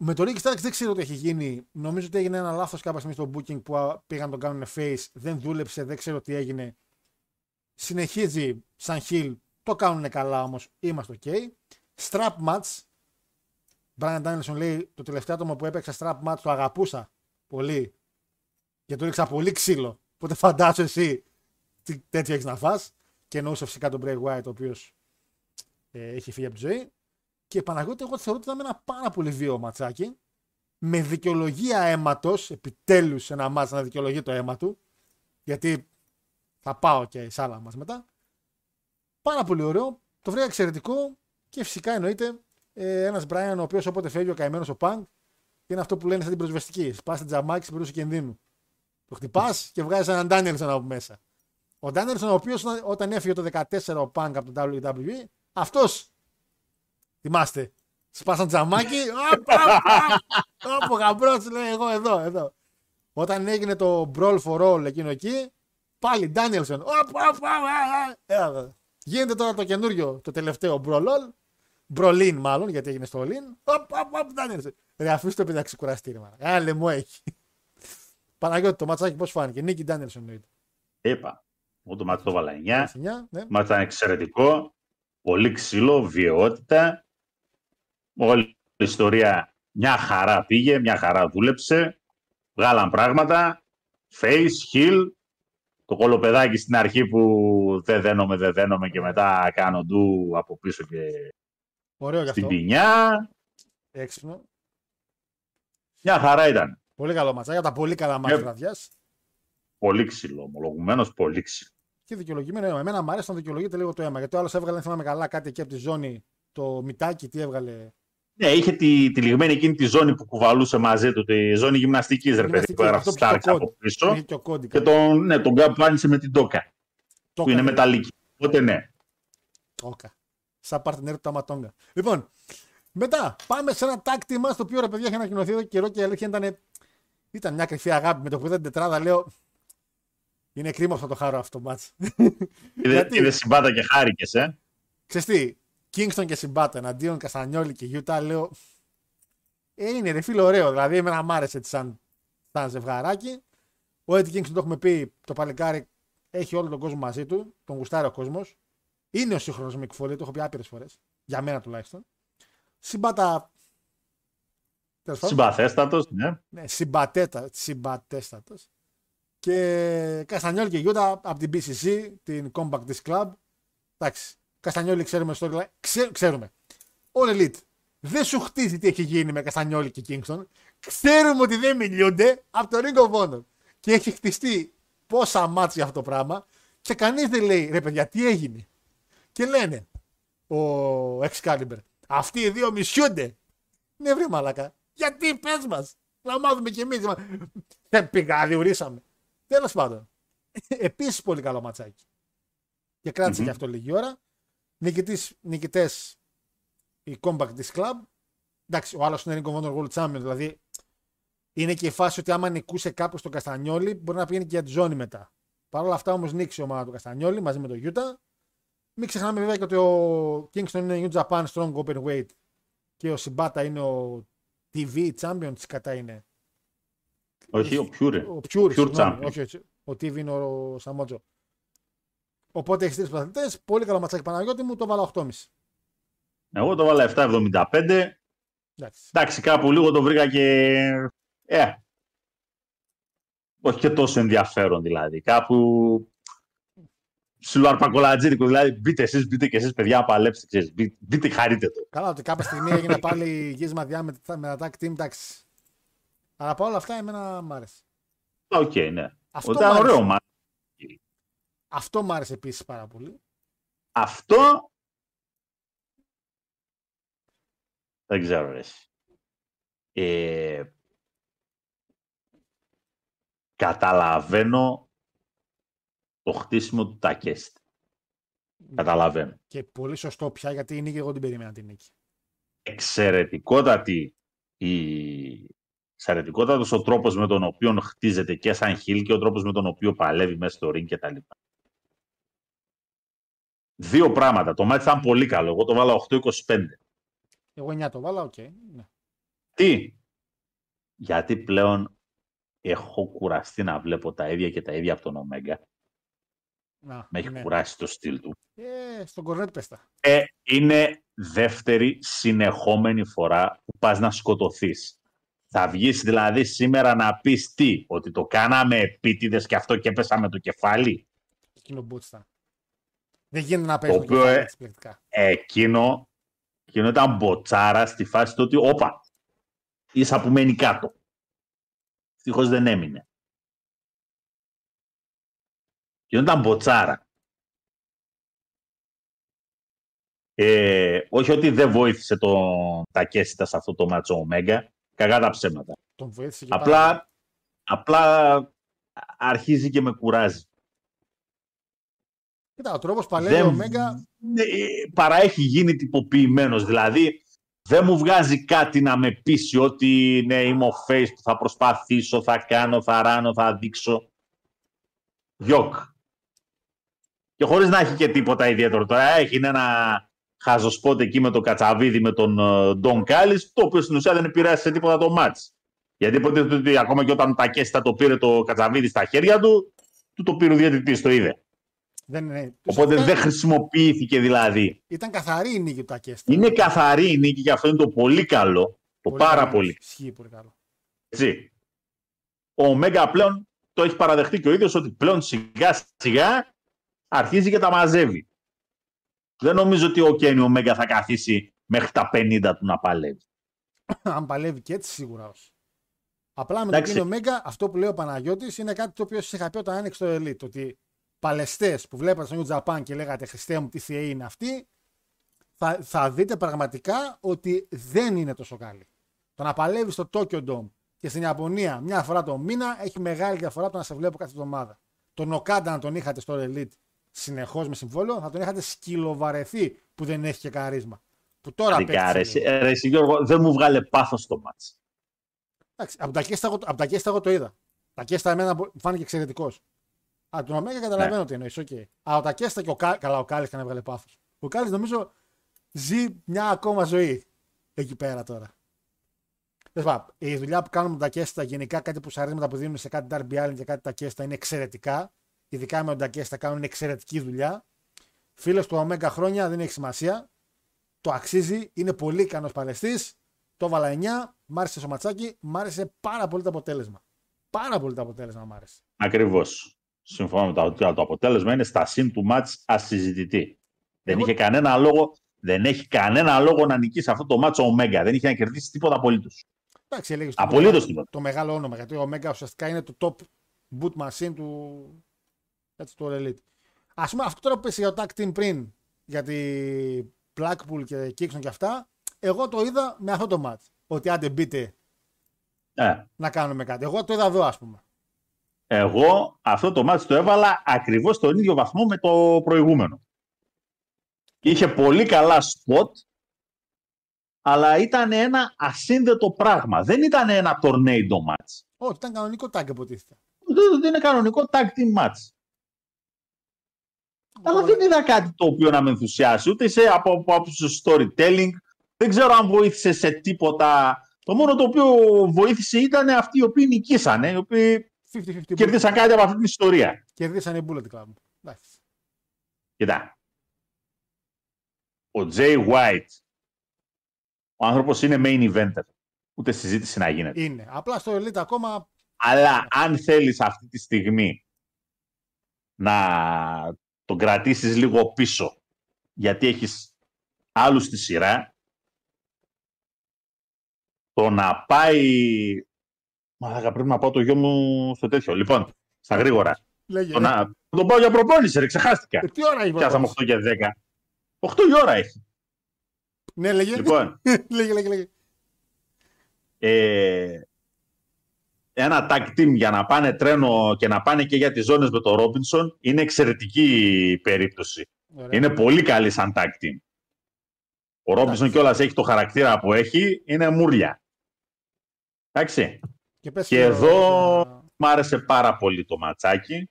Με το Ricky Starks δεν ξέρω τι έχει γίνει. Νομίζω ότι έγινε ένα λάθος κάποια στιγμή στο booking που α, πήγαν να τον κάνουν face. Δεν δούλεψε, δεν ξέρω τι έγινε. Συνεχίζει σαν heel. Το κάνουν καλά όμως. Είμαστε ok. Strap match. Brian Danielson λέει το τελευταίο άτομο που έπαιξε strap match το αγαπούσα πολύ. Και του ρίξα πολύ ξύλο. Οπότε φαντάσου εσύ τι τέτοιο έχεις να φας. Και εννοούσε φυσικά τον Bray Wyatt, ο οποίος ε, έχει φύγει από τη ζωή. Και Παναγιώτη, εγώ θεωρώ ότι ήταν ένα πάρα πολύ βίαιο ματσάκι. Με δικαιολογία αίματος, επιτέλους ένα μάτς να δικαιολογεί το αίμα του. Γιατί θα πάω και σε άλλα μας μετά. Πάρα πολύ ωραίο. Το βρήκα εξαιρετικό. Και φυσικά εννοείται ε, ένας Brian, ο οποίος όποτε φεύγει ο καημένος ο Πανκ, είναι αυτό που λένε σαν την προσβεστική. Σπάς την τζαμάκι στην περίπτωση κινδύνου. Το χτυπάς και βγάζεις έναν Ντάνιελσον από μέσα. Ο Ντάνιελσον, ο οποίος όταν έφυγε το 14 ο Πανκ από το WWE, αυτός. Θυμάστε. Σπάσαν τζαμάκι. Όπω γαμπρός, λέει εγώ εδώ, εδώ. Όταν έγινε το Brawl for All εκείνο εκεί, πάλι Ντάνιελσον. Γίνεται τώρα το καινούριο, το τελευταίο Brawl All. Μπρολίν μάλλον, γιατί έγινε στο Ολίν. Οπ, οπ, οπ, Ντάνιελσον. Ρε, αφήστε το παιδί να ξεκουραστεί, ρε. μάνα. Ένα λαιμό έχει. Παναγιώτη, το ματσάκι πώς φάνηκε. Νίκη Ντάνιελσον εννοείται. Είπα. Εγώ το μάτι το βάλα 9. 9, ναι. Μάτι ήταν εξαιρετικό. Πολύ ξύλο, βιαιότητα. Όλη η ιστορία μια χαρά πήγε, μια χαρά δούλεψε. Βγάλαν πράγματα. Face, heel. Το κολοπεδάκι στην αρχή που δεν δένομαι, δεν δένομαι και μετά κάνω ντου από πίσω και Ωραίο γι' στην αυτό. ποινιά. Έξυπνο. Μια χαρά ήταν. Πολύ καλό ματσάκι. Από τα πολύ καλά μάτια Ε. βραδιάς. Πολύ ξύλο, ομολογουμένως πολύ ξύλο. Και δικαιολογημένο αίμα. Εμένα μου αρέσει να δικαιολογείται λίγο το αίμα. Γιατί ο άλλος έβγαλε, αν θυμάμαι καλά, κάτι εκεί από τη ζώνη. Το μητάκι, τι έβγαλε. Ναι, είχε τη, τη λιγμένη εκείνη τη ζώνη που κουβαλούσε μαζί του, τη ζώνη γυμναστικής, ρε παιδί, Γυμναστική, που έγραφε αυτό που είχε Starks το από πίσω. Είχε και ο κώδικα. Και τον, ναι, τον κάπου άνοιξε με την τόκα, Το που είναι έκανε. μεταλλική. Οπότε ναι. Όκα. Σαν partner του Ταματόγκα. Λοιπόν, μετά πάμε σε ένα tag team μας, το οποίο ρε παιδιά είχε ανακοινωθεί εδώ και καιρό και η αλήθεια ήταν, ήταν μια κρυφή αγάπη. Με το που είδα την τετράδα λέω. Είναι κρίμα αυτό το χαρό αυτό το match. Είδε, Γιατί; είδε συμπάτα και χάρηκες, ε. Ξέρεις τι, Kingston και Συμπάτα εναντίον Καστανιόλη και Γιούτα λέω. Ε, είναι ρε φίλο ωραίο. Δηλαδή, εμένα μ' άρεσε έτσι σαν, σαν ζευγαράκι. Ο Eddie Kingston το έχουμε πει, το παλικάρι έχει όλο τον κόσμο μαζί του. Τον γουστάρει ο κόσμος. Είναι ο σύγχρονος Mick Foley, το έχω πει άπειρες φορές. Για μένα τουλάχιστον. Συμπάτα. Τέλος πάντων. Συμπαθέστατος, ναι. Ναι, συμπατέτα, συμπατέστατος. Και Καστανιόλ και Γιούτα από την BCC, την Compact Disc Club. Εντάξει, Καστανιόλη ξέρουμε storyline. Ξέ, ξέρουμε. All Elite. Δεν σου χτίζει τι έχει γίνει με Καστανιόλη και Kingston. Ξέρουμε ότι δεν μιλούνται από το Ring of Honor. Και έχει χτιστεί πόσα μάτς για αυτό το πράγμα. Και κανείς δεν λέει ρε παιδιά τι έγινε; Και λένε ο Excalibur. Αυτοί οι δύο μισιούνται. Ναι, βρε μαλακά. Γιατί πες μας. Να μάθουμε κι εμείς. Δεν πήγα, διουρήσαμε. Τέλος πάντων. Επίσης πολύ καλό ματσάκι. Και κράτησε Μμμ. και αυτό λίγη ώρα. Νικητής, νικητές η Compact Disc Club. Εντάξει, ο άλλος είναι Ring of Honor World Champion. Δηλαδή είναι και η φάση ότι άμα νικούσε κάποιος τον Καστανιόλη μπορεί να πηγαίνει και για τη ζώνη μετά. Παρ' όλα αυτά όμως νίξει η ομάδα του Καστανιόλη μαζί με τον Utah. Μην ξεχνάμε βέβαια και ότι ο Kingston είναι New Japan Strong Open Weight και ο Συμπάτα είναι ο TV Champion της κατά είναι. Όχι, ο Πιούρε. Ο Pure, Pure συγγνώμη, Champion. όχι, όχι. Ο TV είναι ο Σαμότζο. Οπότε έχεις τρεις πρωταθλητέ. Πολύ καλό ματσάκι Παναγιώτη μου, το βάλα 8,5. Εγώ το βάλα 7,75. Εντάξει. Εντάξει, κάπου λίγο το βρήκα και. Ε. Όχι και τόσο ενδιαφέρον δηλαδή. Κάπου. Σιλουαρπακολατζίδικο, δηλαδή μπείτε εσείς, μπείτε και εσείς, παιδιά, παλέψτε. Ξέρεις, μπείτε, μπείτε, χαρείτε το. Καλά, ότι κάποια στιγμή έγινε πάλι γύρισμα διά με, με τα tag team, εντάξει. Αλλά από όλα αυτά εμένα μ' άρεσε. Οκ, ναι. Αυτό Ήταν μ' άρεσε. ωραίο μα. Αυτό μ' άρεσε επίσης πάρα πολύ. Αυτό. Δεν ξέρω, ρε. εσύ. Ε, καταλαβαίνω το χτίσιμο του Τακέστη. Καταλαβαίνω. Και πολύ σωστό πια γιατί η νίκη εγώ την περίμενα την νίκη. Εξαιρετικότατη η... Εξαιρετικότατος ο τρόπος με τον οποίο χτίζεται και σαν heel και ο τρόπος με τον οποίο παλεύει μέσα στο ring κτλ. Δύο πράγματα. Το ματς ήταν πολύ καλό. Εγώ το 'βαλα 8-25. Εγώ 9 το 'βαλα, οκ. ναι. Τι; Γιατί πλέον έχω κουραστεί να βλέπω τα ίδια και τα ίδια από τον Omega. Να, Με έχει ναι. κουράσει το στυλ του. Ε, στον κορνέτ πες τα. Ε, είναι δεύτερη συνεχόμενη φορά που πας να σκοτωθείς. Θα βγεις δηλαδή σήμερα να πεις τι, ότι το κάναμε επίτηδες και αυτό και έπεσα με το κεφάλι; Εκείνο boots ήταν. Δεν γίνεται να παίζει Το το οποίο, κεφάλι ε, έτσι πληκτικά. Εκείνο, εκείνο ήταν μποτσάρα στη φάση του ότι όπα, ίσα που μένει κάτω. Ευτυχώς δεν έμεινε. Εκείνο ήταν μποτσάρα. Ε, όχι ότι δεν βοήθησε τον Τακέσιτα σε αυτό το μάτσο ο Μέγκα, κακά τα ψέματα. Τον βοήθησε και πάρα πολύ. Απλά, απλά αρχίζει και με κουράζει. Κοίτα, ο τρόπος παλεύει Δεν- ο Μέγκα. Ναι, ε, παρά έχει γίνει τυποποιημένος. Δηλαδή, δεν μου βγάζει κάτι να με πείσει ότι ναι, είμαι ο face που θα προσπαθήσω, θα κάνω, θα ράνω, θα δείξω. Γιοκ. Και χωρίς να έχει και τίποτα ιδιαίτερο. Τώρα έχει ένα χαζοσπότ εκεί με το κατσαβίδι, με τον ε, Don Callis, το οποίο στην ουσία δεν επηρέασε σε τίποτα το ματς. Γιατί υποτίθεται ότι ακόμα και όταν Takeshita το πήρε το κατσαβίδι στα χέρια του, του το πήρε ο διαιτητής, το είδε. Δεν είναι. Οπότε ουσιαστικά δεν χρησιμοποιήθηκε δηλαδή. Ήταν καθαρή η νίκη του Τακέστα. Είναι καθαρή η νίκη και αυτό είναι το πολύ καλό. Το πάρα καλό. πολύ. Ισχύει πολύ καλό. Έτσι. Ο Μέγκα πλέον το έχει παραδεχτεί και ο ίδιος ότι πλέον σιγά σιγά αρχίζει και τα μαζεύει. Δεν νομίζω ότι ο Κένι ο Μέγκα θα καθίσει μέχρι τα 50 του να παλεύει. Αν παλεύει και έτσι, σίγουρα όχι. Απλά με τον Εντάξει. Κίνο Μέγκα, αυτό που λέει ο Παναγιώτης είναι κάτι το οποίο σα είχα πει όταν άνοιξε το Elite. Ότι παλαιστές που βλέπατε στο New Japan και λέγατε Χριστέ μου, τι θεοί είναι αυτοί, θα, θα δείτε πραγματικά ότι δεν είναι τόσο καλή. Το να παλεύεις στο Tokyo Dome και στην Ιαπωνία μια φορά το μήνα έχει μεγάλη διαφορά από το να σε βλέπω κάθε εβδομάδα. Τον Οκάντα να τον είχατε στο Elite συνεχώς με συμβόλαιο, θα τον είχατε σκυλοβαρεθεί που δεν έχει και καρίσμα. Που τώρα Δικά, παίζει ρε, λίγο. εσύ- ρε, εσύ, Γιώργο, δεν μου βγάλε πάθος το μάτς. Εντάξει, από τα κέστα, εγώ- από τα κέστα εγώ το είδα. Τα κέστα εμένα μπο- φάνηκε εξαιρετικός. Από τον Ωμέγα καταλαβαίνω Ναι. τι εννοείς. Okay. Αλλά τα κέστα και ο Κάλ, καλά, ο Κάλη να έβγαλε πάθος. Ο Κάλη νομίζω ζει μια ακόμα ζωή εκεί πέρα τώρα. Τέλος πάντων, η δουλειά που κάνουμε με τα κέστα, γενικά κάτι που σαρίσματα που δίνουν σε κάτι Darby Allin και κάτι τα κέστα είναι εξαιρετικά. Ειδικά με τα κέστα κάνουν εξαιρετική δουλειά. Φίλος του Ωμέγα χρόνια δεν έχει σημασία. Το αξίζει, είναι πολύ ικανός παλαιστή. Το έβαλα 9, μ' άρεσε το ματσάκι, μ' άρεσε πάρα πολύ το αποτέλεσμα. Πάρα πολύ το αποτέλεσμα μ' άρεσε. Ακριβώς. Συμφωνώ με το ότι το αποτέλεσμα είναι στα συν του μάτς ασυζητητή. Δεν Εγώ- είχε κανένα λόγο, δεν έχει κανένα λόγο να νικήσει αυτό το μάτσο ο Μέγκα. Δεν είχε να κερδίσει τίποτα απολύτως. Εντάξει, έλεγες Απολύτως τίποτα. το μεγάλο όνομα γιατί ο Μέγκα ουσιαστικά είναι το top boot machine του, έτσι, του All Elite. Α πούμε, αυτό τώρα που πέσει για το tag team πριν, για τη Blackpool και Kingston και αυτά, εγώ το είδα με αυτό το match. Ότι άντε μπείτε Ε, να κάνουμε κάτι. Εγώ το είδα εδώ, ας πούμε. Εγώ αυτό το μάτς το έβαλα ακριβώς στον ίδιο βαθμό με το προηγούμενο. Είχε πολύ καλά σποτ, αλλά ήταν ένα ασύνδετο πράγμα. Δεν ήταν ένα tornado match. Όχι, ήταν κανονικό tag υποτίθεται. Δεν δεν είναι κανονικό tag team match. Αλλά δεν είδα κάτι το οποίο να με ενθουσιάσει, ούτε σε, από, από, από το storytelling. Δεν ξέρω αν βοήθησε σε τίποτα. Το μόνο το οποίο βοήθησε ήταν αυτοί οι οποίοι νικήσανε, οι οποίοι 50-50 bullet. κερδίσαν κάτι από αυτή την ιστορία. Κερδίσαν οι Bullet Club. Εντάξει. Κοίτα. Ο Jay White, ο άνθρωπος είναι main eventer. Ούτε συζήτηση να γίνεται. Είναι. Απλά στο Elite ακόμα. Αλλά αν θέλεις αυτή τη στιγμή να τον κρατήσεις λίγο πίσω, γιατί έχεις άλλους στη σειρά, το να πάει... Μα θα πρέπει να πάω το γιο μου στο τέτοιο. Λοιπόν, στα γρήγορα. Λέγε. Το να τον πάω για προπόνηση, ρε, ξεχάστηκα. Ε, τι ώρα είπε. Πιάσαμε 8 και 10. 8 η ώρα έχει. Ναι, λέγε. Λοιπόν, λέγε, λέγε, λέγε. ε, ένα tag team για να πάνε τρένο και να πάνε και για τις ζώνες με τον Ρόμπινσον είναι εξαιρετική περίπτωση. Ωραία. Είναι πολύ καλή σαν tag team. Ο Ρόμπινσον κιόλας έχει το χαρακτήρα που έχει, είναι μουρλια. Εντάξει. Και, πες Και το- εδώ μ' άρεσε πάρα πολύ το ματσάκι.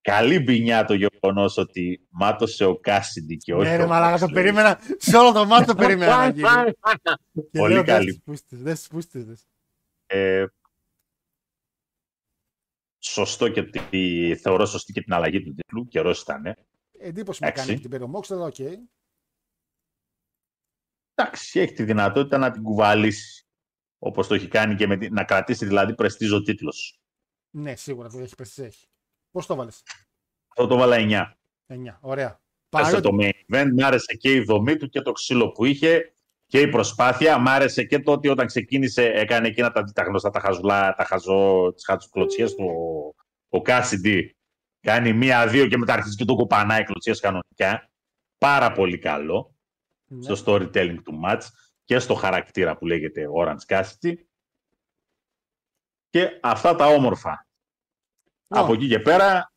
Καλή μπινιά το γεγονός ότι μάτωσε ο Κάσιντι και όχι Ναι, ρε ο μαλάκα, το Moxley. περίμενα. Σε όλο το μάτι το περίμενα να γίνει. Και Πολύ λέω, καλή. Δες τις πούστες, δες τις πούστες, δες. Ε, σωστό και τη, θεωρώ σωστή και την αλλαγή του τίτλου. Καιρός ήταν. ε. Εντύπωση με Εντάξει. κάνει την περιμόξ, αλλά οκ. Εντάξει, έχει τη δυνατότητα να την κουβαλήσει. Όπως το έχει κάνει και με τη, να κρατήσει δηλαδή πρεστίζο τίτλος. Ναι, σίγουρα το έχει πέσει. Έχει. Πώς το βάλες, Αυτό το βάλα 9. 9. Ωραία. Άρεσε Παναγιώτη, το main event, μ' άρεσε και η δομή του και το ξύλο που είχε και η προσπάθεια. Μ' άρεσε και το ότι όταν ξεκίνησε έκανε εκείνα τα, τα γνωστά τα χαζουλά, τα χαζό, τις χατσουκλωτσιές του ο, ο Cassidy. Κάνει μία-δύο και μετά αρχίζει και το κουπανάει κλωτσιές κανονικά. Πάρα πολύ καλό ναι. στο storytelling του match και στο χαρακτήρα που λέγεται Orange Cassidy. Και αυτά τα όμορφα. Ω. Από εκεί και πέρα,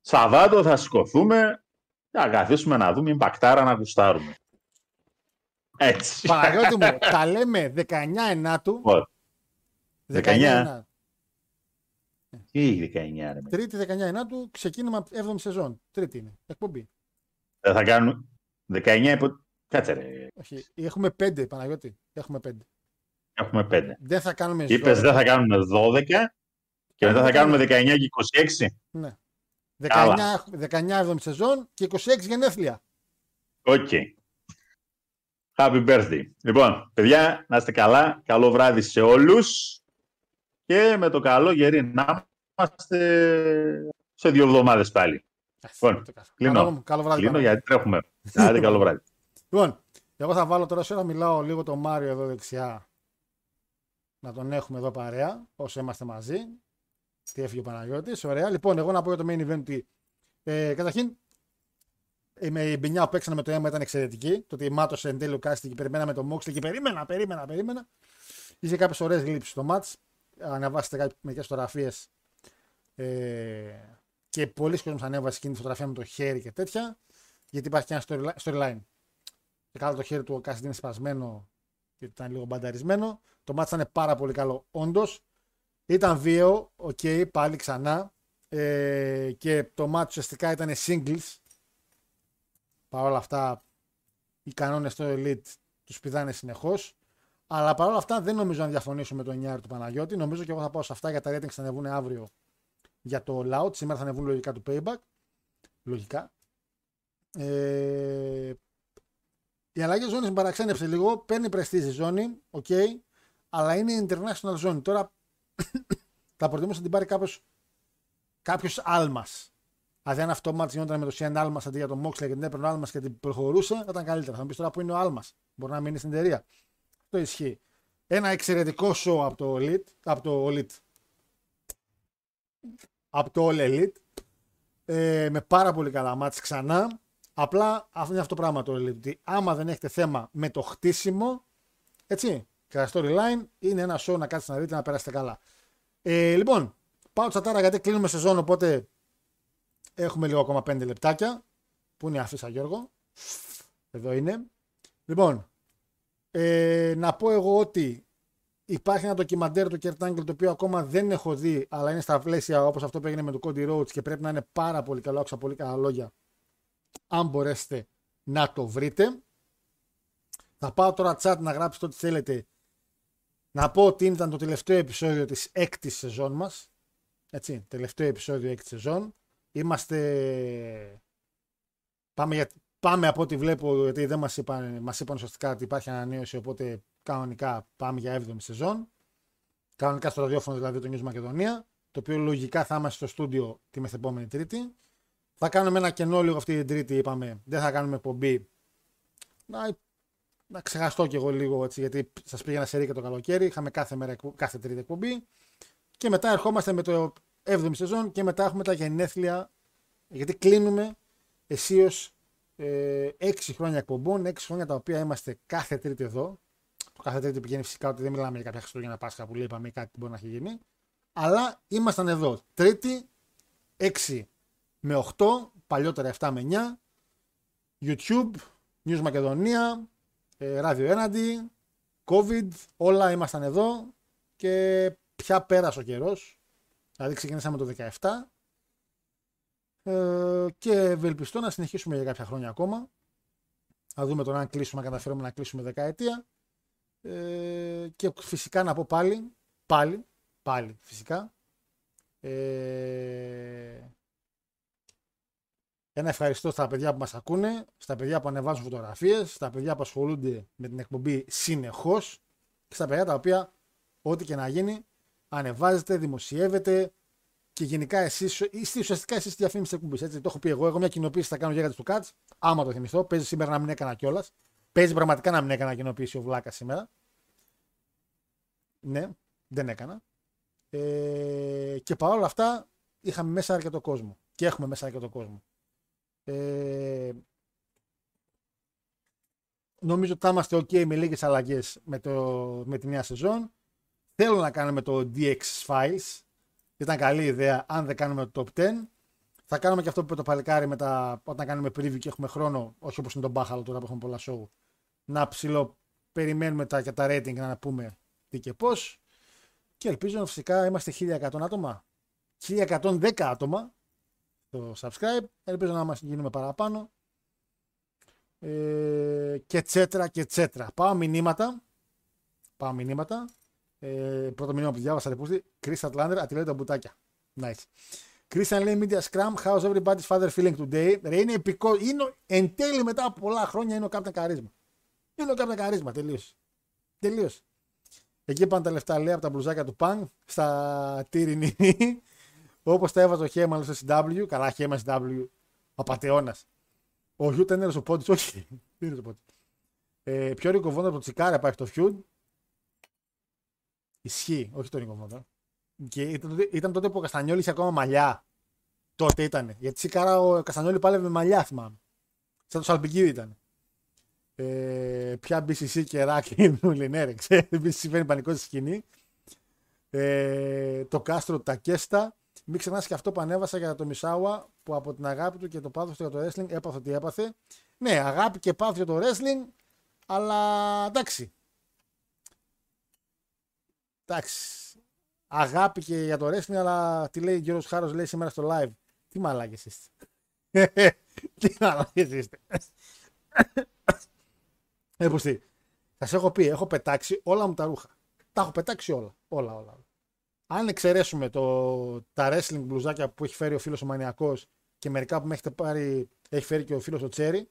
Σαββάτο θα σηκωθούμε και θα καθίσουμε να δούμε μπακτάρα να γουστάρουμε. Έτσι. Παναγιώτη μου, τα λέμε 19 ενάτου. Λοιπόν, 19 19. ενάτου. Τι έχει 19 ρε. με. Τρίτη 19 ενάτου, ξεκίνημα 7η σεζόν. Τρίτη είναι. Εκπομπή. Δεν θα κάνουμε 19 υπο... Κάτσε ρε. Όχι. Έχουμε 5, Παναγιώτη. Έχουμε 5. Έχουμε 5. Δεν θα κάνουμε Είπες δεν θα κάνουμε 12 και μετά θα κάνουμε 19 και 26. Ναι. Καλά. 19, 19 7η σεζόν και 26 γενέθλια. Οκ. Happy birthday. Λοιπόν, παιδιά, να είστε καλά. Καλό βράδυ σε όλους. Και με το καλό γεροί να είμαστε σε δύο εβδομάδες πάλι. Λοιπόν, κλείνω. Καλό, μου, καλό βράδυ. Κλείνω Παναγιώτη. γιατί τρέχουμε. Άντε καλό βράδυ. Λοιπόν, εγώ θα βάλω τώρα σε ώρα μιλάω λίγο τον Μάριο εδώ δεξιά. Να τον έχουμε εδώ παρέα, όσο είμαστε μαζί. Τι έφυγε ο Παναγιώτης, ωραία. Λοιπόν, εγώ να πω για το main event ότι ε, καταρχήν ε, με η μπινιά που παίξανε με το αίμα ήταν εξαιρετική. Το ότι μάτωσε εν τέλει ο Κάστη και περιμέναμε τον Μόξλι και περίμενα, περίμενα, περίμενα. Είχε κάποιες ωραίες λήψει στο match. Ανεβάσετε κάποιες μερικές φωτογραφίες. Ε, και πολλοί κόσμοι ανέβασε εκείνη τη φωτογραφία με το χέρι και τέτοια. Γιατί υπάρχει και ένα storyli- storyline. Και κάτω το χέρι του ο Cassidy είναι σπασμένο γιατί ήταν λίγο μπανταρισμένο. Το ματς ήταν πάρα πολύ καλό. Όντως ήταν βίαιο, οκ, πάλι ξανά. Ε, και το ματς ουσιαστικά ήταν singles. Παρ' όλα αυτά, οι κανόνες στο Elite τους πηδάνε συνεχώς. Αλλά παρ' όλα αυτά δεν νομίζω να διαφωνήσω με τον 9 του Παναγιώτη. Νομίζω και εγώ θα πάω σε αυτά για τα ratings θα ανεβούν αύριο για το All Out. Σήμερα θα ανεβούν λογικά του Payback. Λογικά. Ε, η αλλαγή ζώνης με παραξένευσε λίγο. Παίρνει prestige η ζώνη, οκ, αλλά είναι international ζώνη. Τώρα θα προτιμούσα να την πάρει κάποιος κάποιος Almas. Δηλαδή, αν αυτό ματς γινόταν με το Cien Almas αντί για τον Moxley και την έπαιρνε ο Almas και την προχωρούσε, θα ήταν καλύτερα. Θα μου πεις τώρα που είναι ο Almas. Μπορεί να μείνει στην εταιρεία. Αυτό ισχύει. Ένα εξαιρετικό show από το Elite. Από το Elite. Από το All Elite. Ε, με πάρα πολύ καλά μάτς ξανά. Απλά αυτό είναι αυτό το πράγμα το Elite. Ότι άμα δεν έχετε θέμα με το χτίσιμο, έτσι, και τα storyline, είναι ένα show να κάτσετε να δείτε να περάσετε καλά. Ε, λοιπόν, πάω τσατάρα γιατί κλείνουμε σεζόν, οπότε έχουμε λίγο ακόμα 5 λεπτάκια. Πού είναι η αφίσα Γιώργο. Εδώ είναι. Λοιπόν, ε, να πω εγώ ότι υπάρχει ένα ντοκιμαντέρ του Kurt Angle το οποίο ακόμα δεν έχω δει, αλλά είναι στα πλαίσια όπως αυτό που έγινε με τον Cody Rhodes και πρέπει να είναι πάρα πολύ καλό, άκουσα πολύ καλά λόγια, αν μπορέσετε να το βρείτε. Θα πάω τώρα chat να γράψετε ό,τι θέλετε. Να πω ότι ήταν το τελευταίο επεισόδιο της έκτης σεζόν μας. Έτσι, τελευταίο επεισόδιο έκτης σεζόν. Είμαστε. Πάμε, για... πάμε από ό,τι βλέπω, γιατί δεν μας είπαν, μας είπαν ουσιαστικά ότι υπάρχει ανανέωση, οπότε κανονικά πάμε για 7η σεζόν. Κανονικά στο ραδιόφωνο δηλαδή το News Μακεδονία, το οποίο λογικά θα είμαστε στο στούντιο τη μεθεπόμενη Τρίτη. Θα κάνουμε ένα κενό λίγο αυτή την Τρίτη, είπαμε. Δεν θα κάνουμε εκπομπή. Να, να ξεχαστώ κι εγώ λίγο έτσι, γιατί σας πήγαινα σε ρίκα το καλοκαίρι. Είχαμε κάθε, μέρα, κάθε Τρίτη εκπομπή. Και μετά ερχόμαστε με το 7η σεζόν και μετά έχουμε τα γενέθλια. Γιατί κλείνουμε αισίω ε, 6 χρόνια εκπομπών, 6 χρόνια τα οποία είμαστε κάθε Τρίτη εδώ. Το κάθε Τρίτη πηγαίνει φυσικά ότι δεν μιλάμε για κάποια Χριστούγεννα Πάσχα που είπαμε ή κάτι μπορεί να έχει γίνει. Αλλά ήμασταν εδώ. Τρίτη, 6 με 8, παλιότερα 7 με 9. YouTube, News Μακεδονία, ε, ράδιο έναντι, COVID, όλα ήμασταν εδώ και πια πέρασε ο καιρός. Δηλαδή ξεκινήσαμε το 17 ε, και ευελπιστώ να συνεχίσουμε για κάποια χρόνια ακόμα. Να δούμε τον αν κλείσουμε, αν καταφέρουμε να κλείσουμε δεκαετία. Ε, και φυσικά να πω πάλι, πάλι, πάλι φυσικά, ε, ένα ευχαριστώ στα παιδιά που μας ακούνε, στα παιδιά που ανεβάζουν φωτογραφίες, στα παιδιά που ασχολούνται με την εκπομπή συνεχώς και στα παιδιά τα οποία ό,τι και να γίνει ανεβάζετε, δημοσιεύετε και γενικά εσείς, είστε ουσιαστικά εσείς τη διαφήμιση της εκπομπής. Έτσι, το έχω πει εγώ, εγώ μια κοινοποίηση θα κάνω για του Κάτς, άμα το θυμηθώ, παίζει σήμερα να μην έκανα κιόλας. Παίζει πραγματικά να μην έκανα κοινοποίηση ο Βλάκας σήμερα. Ναι, δεν έκανα. Ε, και παρόλα αυτά είχαμε μέσα αρκετό κόσμο. Και έχουμε μέσα αρκετό κόσμο. Ε, νομίζω ότι θα είμαστε ok με λίγες αλλαγές με, το, με τη νέα σεζόν. Θέλω να κάνουμε το DX Files. Ήταν καλή ιδέα αν δεν κάνουμε το top 10. Θα κάνουμε και αυτό που είπε το παλικάρι μετά, όταν κάνουμε preview και έχουμε χρόνο, όχι όπως είναι το μπάχαλο τώρα που έχουμε πολλά show, να ψηλό περιμένουμε τα, και τα rating να πούμε τι και πώς. Και ελπίζω φυσικά είμαστε 1100 άτομα. 1110 άτομα το subscribe. Ελπίζω να μας γίνουμε παραπάνω. Ε, και τσέτρα και τσέτρα. Πάω μηνύματα. Πάω μηνύματα. Ε, πρώτο μήνυμα που διάβασα ρεπούστη. Chris Atlander, ατυλέει τα μπουτάκια. Nice. Christian λέει Media Scrum, how's everybody's father feeling today; Ρε, είναι επικό. Είναι, εν τέλει μετά από πολλά χρόνια είναι ο Captain Καρίσμα. Είναι ο Captain Καρίσμα, τελείωσε. Τελείωσε. Εκεί πάνε τα λεφτά λέει από τα μπλουζάκια του Παν στα τύρινη Όπως τα έβαζε ο Χέμαλ στο CW, καλά Χέμαλ CW, απαταιώνα. Ο Χιούτ είναι ο πόντι, όχι. Δεν είναι ο πόντι. Ε, πιο ρικοβόντο από το Τσικάρα πάει το Φιούντ. Ισχύει, όχι το ρικοβόντο. Και ήταν, ήταν, τότε που ο Καστανιόλης είχε ακόμα μαλλιά. Τότε ήταν. Γιατί Τσικάρα ο Καστανιόλη πάλευε με μαλλιά, θυμάμαι. Σαν το Σαλπικίδη ήταν. Ε, πια BCC και ράκι μου λένε, ρε, ξέρει, συμβαίνει πανικό στη σκηνή. Ε, το κάστρο Τακέστα μην ξεχνάς και αυτό που ανέβασα για το Μισάουα που από την αγάπη του και το πάθος του για το wrestling έπαθε ότι έπαθε. Ναι, αγάπη και πάθος για το wrestling, αλλά εντάξει. Εντάξει. Αγάπη και για το wrestling, αλλά τι λέει ο Γιώργος Χάρος, λέει σήμερα στο live. Τι μαλάκες είστε. τι μαλάκες είστε. Ε, τι. Σας έχω πει, έχω πετάξει όλα μου τα ρούχα. Τα έχω πετάξει όλα. Όλα, όλα. όλα αν εξαιρέσουμε το, τα wrestling μπλουζάκια που έχει φέρει ο φίλος ο Μανιακός και μερικά που με έχετε πάρει, έχει φέρει και ο φίλος ο Τσέρι,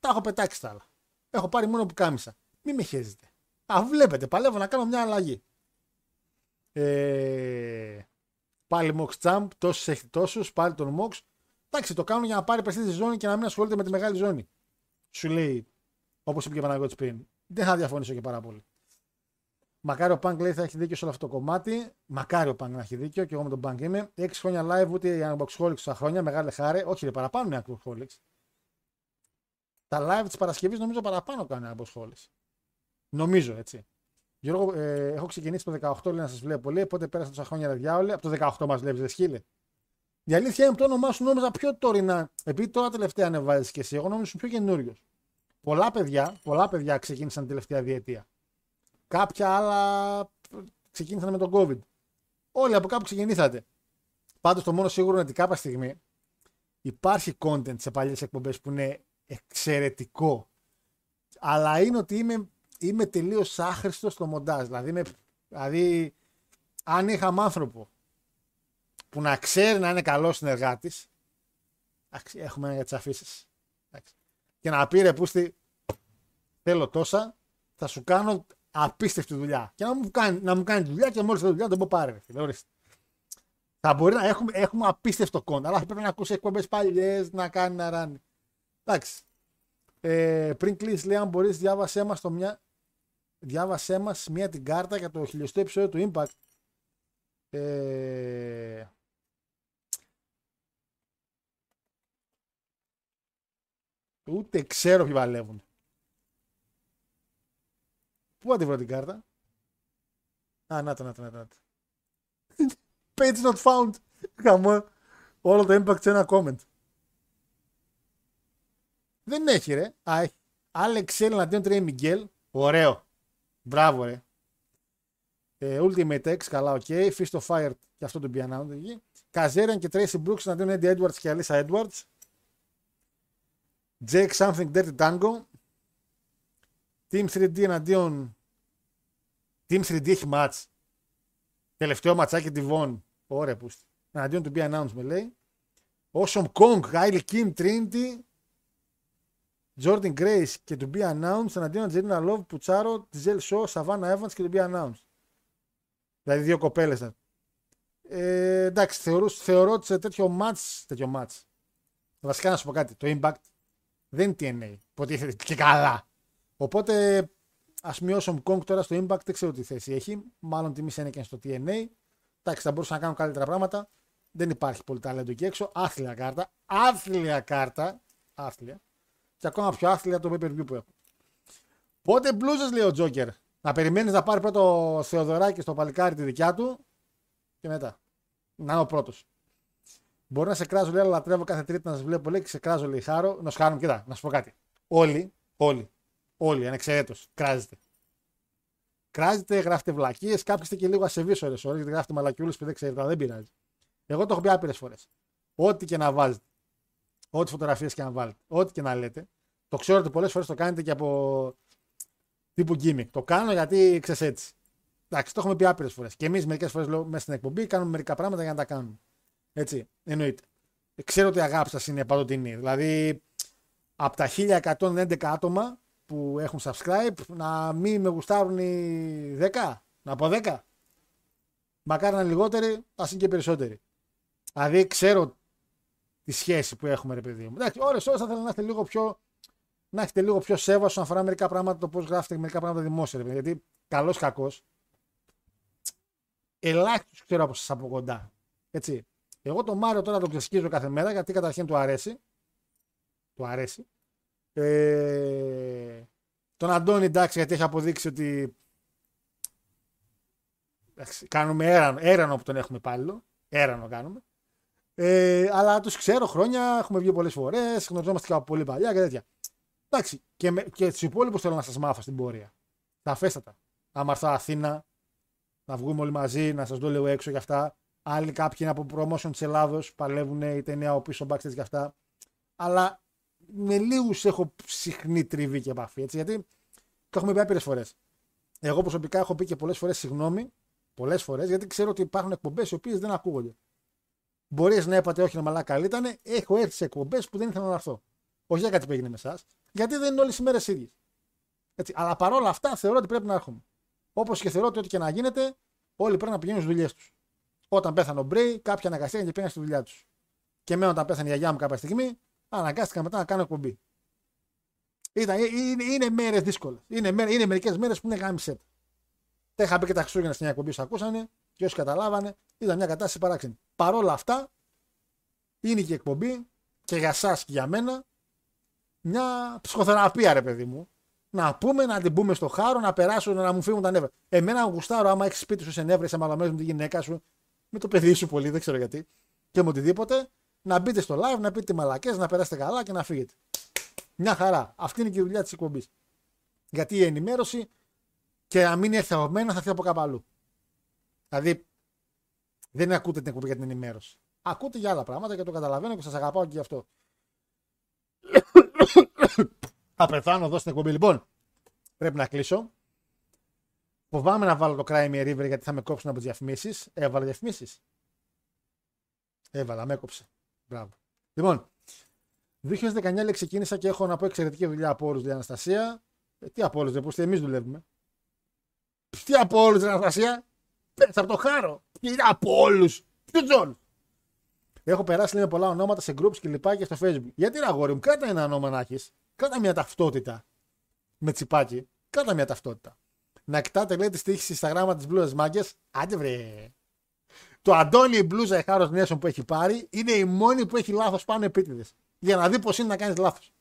τα έχω πετάξει τα άλλα. Έχω πάρει μόνο που κάμισα. Μην με χέζετε. Α, βλέπετε, παλεύω να κάνω μια αλλαγή. Ε, πάλι Mox Champ, τόσους έχει τόσους, πάλι τον Mox. Εντάξει, το κάνω για να πάρει στη ζώνη και να μην ασχολείται με τη μεγάλη ζώνη. Σου λέει, όπως είπε και ο Παναγιώτης πριν, δεν θα διαφωνήσω και πάρα πολύ. Μακάρι ο Πανκ λέει θα έχει δίκιο σε όλο αυτό το κομμάτι. Μακάρι ο Πανκ να έχει δίκιο και εγώ με τον Πανκ είμαι. 6 χρόνια live ούτε οι Unboxholics στα χρόνια. Μεγάλη χάρη. Όχι, ρε, παραπάνω είναι Unboxholics. Τα live της Παρασκευής νομίζω παραπάνω κάνει Unboxholics. Νομίζω έτσι. Γιώργο, ε, έχω ξεκινήσει το 18 λέει να σας βλέπω πολύ. Πότε πέρασαν τόσα χρόνια ρε διάολε. Από το 18 μας βλέπεις, δε σχήλε. Η αλήθεια είναι το όνομά σου νόμιζα πιο τωρινά. Επειδή τώρα τελευταία ανεβάζεις και εσύ, εγώ νόμιζα πιο καινούριος. Πολλά παιδιά, πολλά παιδιά ξεκίνησαν την τελευταία διετία. Κάποια άλλα ξεκίνησαν με τον COVID. Όλοι από κάπου ξεκινήσατε. Πάντως το μόνο σίγουρο είναι ότι κάποια στιγμή υπάρχει content σε παλιές εκπομπές που είναι εξαιρετικό. Αλλά είναι ότι είμαι, είμαι τελείως άχρηστος στο μοντάζ. Δηλαδή, δηλαδή, αν είχαμε άνθρωπο που να ξέρει να είναι καλός συνεργάτης, Εντάξει, έχουμε για τις αφήσεις. Και να πει ρε Πούστη, θέλω τόσα, θα σου κάνω απίστευτη δουλειά. Και να μου κάνει, να μου κάνει τη δουλειά και μόλις τη δουλειά τον πω πάρε. Φίλε, ορίστε. Θα μπορεί να έχουμε, έχουμε απίστευτο κόντα, αλλά θα πρέπει να ακούσει εκπομπές παλιές, να κάνει να ράνει. Εντάξει. Ε, πριν κλείσει, λέει, αν μπορείς, διάβασέ μας μια. Διάβασέ μας μία την κάρτα για το χιλιοστό επεισόδιο του Impact. Ε, Ούτε ξέρω ποιοι παλεύουν. Πού να τη βρω την κάρτα; Α, να το. Page not found. Καμώ. Όλο το impact σε ένα comment. Δεν έχει ρε. Α, έχει. Άλεξ αντίον τρία Μιγγέλ. Ωραίο. Μπράβο ρε. Ε, Ultimate X, καλά, οκ. Feast or Fired και αυτό τον πιανάουν εκεί. Kazarian και Tracy Brooks εναντίον Eddie Edwards και Alisha Edwards. Jake Something Dirty Dango. Team 3D εναντίον Team 3D έχει match. Τελευταίο ματσάκι Devon. Ωραία που Εναντίον του be announced με λέει. Awesome Kong, Gail Kim, Trinity. Jordan Grace και του be announced εναντίον Angelina Love, Πουτσάρο, Tizel Shaw, Savannah Evans και του be announced. Δηλαδή δύο κοπέλες. Ε, εντάξει, θεωρώ, θεωρώ ότι σε τέτοιο match, τέτοιο match. Βασικά να σου πω κάτι. Το Impact δεν είναι TNA. Υποτίθεται και καλά. Οπότε ας μειώσω ο Kong τώρα στο Impact, δεν ξέρω τι θέση έχει. Μάλλον τιμή είναι και στο TNA. Εντάξει, θα μπορούσαν να κάνουν καλύτερα πράγματα. Δεν υπάρχει πολύ ταλέντο εκεί έξω. Άθλια κάρτα. Άθλια κάρτα. Άθλια. Και ακόμα πιο άθλια το pay per view που έχω. Πότε μπλούζες λέει ο Τζόκερ; Να περιμένεις να πάρει πρώτο ο Θεοδωράκη στο παλικάρι τη δικιά του και μετά. Να είναι ο πρώτος. Μπορεί να σε κράζω, λέει, αλλά λατρεύω κάθε τρίτη να σας βλέπω. Λέει και σε κράζω, λέει, χάρο. Να σου χάρω, κοιτά, να σου πω κάτι. Όλοι, όλοι, όλοι, ανεξαιρέτως, κράζετε. Κράζετε, γράφετε βλακίες, κάποιοι είστε και λίγο ασεβεί ώρε ώρε, γιατί γράφετε μαλακιούλε που δεν ξέρετε, αλλά δεν πειράζει. Εγώ το έχω πει άπειρες φορές. Ό,τι και να βάζετε, ό,τι φωτογραφίες και να βάλετε, ό,τι και να λέτε, το ξέρω ότι πολλές φορές το κάνετε και από τύπου gimmick. Το κάνω γιατί ξέρεις έτσι. Εντάξει, το έχουμε πει άπειρες φορές. Και εμείς μερικές φορές μέσα στην εκπομπή κάνουμε μερικά πράγματα για να τα κάνουμε. Έτσι, εννοείται. Ξέρω ότι η αγάπη σας είναι παντοτινή. Δηλαδή, από τα 1111 άτομα που έχουν subscribe, να μην με γουστάρουν οι 10, να πω 10. Μακάρι να είναι λιγότεροι, ας είναι και περισσότεροι. Δηλαδή, ξέρω τη σχέση που έχουμε, ρε παιδί μου. Εντάξει, ώρες ώρες θα ήθελα να έχετε λίγο πιο. Να έχετε λίγο πιο σέβα όσον αφορά μερικά πράγματα, το πώς γράφετε μερικά πράγματα δημόσια. Ρε, γιατί καλός κακός. Ελάχιστος ξέρω από σας από κοντά. Έτσι. Εγώ τον Μάριο τώρα τον ξεσκίζω κάθε μέρα γιατί καταρχήν του αρέσει. Του αρέσει. Ε, τον Αντώνη εντάξει γιατί έχει αποδείξει ότι εντάξει, κάνουμε έρανο, έρανο που τον έχουμε υπάλληλο. Έρανο κάνουμε. Ε, αλλά τους ξέρω χρόνια, έχουμε βγει πολλές φορές, γνωριζόμαστε και από πολύ παλιά και τέτοια. Εντάξει, και, με, και τους υπόλοιπους θέλω να σας μάθω στην πορεία. Τα αφέστατα. Άμα έρθω Αθήνα, να βγούμε όλοι μαζί, να σας δω λίγο έξω για αυτά. Άλλοι κάποιοι είναι από promotion της Ελλάδος, παλεύουν είτε είναι από πίσω backstage και αυτά. Αλλά με λίγους έχω συχνή τριβή και επαφή. Έτσι, γιατί το έχουμε πει άπειρες φορές. Εγώ προσωπικά έχω πει και πολλές φορές συγγνώμη, πολλές φορές, γιατί ξέρω ότι υπάρχουν εκπομπές οι οποίες δεν ακούγονται. Μπορείς να είπατε, Όχι, να μαλάκα ήταν. Έχω έρθει σε εκπομπές που δεν ήθελα να έρθω. Όχι για κάτι που έγινε με εσάς, γιατί δεν είναι όλες οι μέρες ίδιες. Αλλά παρόλα αυτά θεωρώ ότι πρέπει να έρχομαι. Όπως και θεωρώ ότι ό,τι και να γίνεται, όλοι πρέπει να πηγαίνουν στις δουλειές τους. Όταν πέθανε ο Μπρέι, κάποιοι αναγκαστήκαν και πήγαν στη δουλειά τους. Και εμένα όταν πέθανε η γιαγιά μου κάποια στιγμή, αναγκάστηκα μετά να κάνω εκπομπή. Ήταν, είναι, είναι μέρες δύσκολες. Είναι, είναι μερικές μέρες που είναι γάμισε. Τα είχα πει και τα Χριστούγεννα στην εκπομπή που ακούσανε και όσοι καταλάβανε, ήταν μια κατάσταση παράξενη. Παρ' όλα αυτά, είναι και η εκπομπή και για εσά και για μένα μια ψυχοθεραπεία, ρε παιδί μου. Να πούμε, να την πούμε στο χάρο, να περάσουν, να μου φύγουν τα νεύρα. Εμένα γουστάρω, άμα έχεις σπίτι σου σε νεύρα, σε μαλαμένου με τη γυναίκα σου, με το παιδί σου πολύ, δεν ξέρω γιατί, και με οτιδήποτε, να μπείτε στο live, να πείτε μαλακές, να περάσετε καλά και να φύγετε. Μια χαρά. Αυτή είναι και η δουλειά της εκπομπής. Γιατί η ενημέρωση και να μην έρθει από μένα θα έρθει από κάπου αλλού. Δηλαδή, δεν ακούτε την εκπομπή για την ενημέρωση. Ακούτε για άλλα πράγματα και το καταλαβαίνω και σας αγαπάω και γι' αυτό. θα πεθάνω εδώ στην εκπομπή. Λοιπόν, πρέπει να κλείσω. Φοβάμαι να βάλω το Crime River γιατί θα με κόψουν από τις διαφημίσεις. Έβαλα διαφημίσεις. Έβαλα, με έκοψε. Μπράβο. Λοιπόν, 2019 λέει ξεκίνησα και έχω να πω εξαιρετική δουλειά από όλους, λέει Αναστασία. Ε, τι από όλους, δεν πω, εμείς δουλεύουμε. Τι από όλους, Αναστασία. Πες από το χάρο. Τι από όλους. Ποιου όλους. Έχω περάσει λέει, πολλά ονόματα σε groups και λοιπά και στο facebook. Γιατί ρε αγόρι μου, κράτα ένα όνομα να έχεις. Κράτα μια ταυτότητα. Με τσιπάκι. Κράτα μια ταυτότητα. Να κοιτάτε λέει τις τύχη στα γράμματα τη μπλούζα μάγκε. Άντε βρε. Το Αντώνη η μπλούζα Εχάρο Νέσον που έχει πάρει είναι η μόνη που έχει λάθος πάνω επίτηδες. Για να δει πώς είναι να κάνεις λάθος.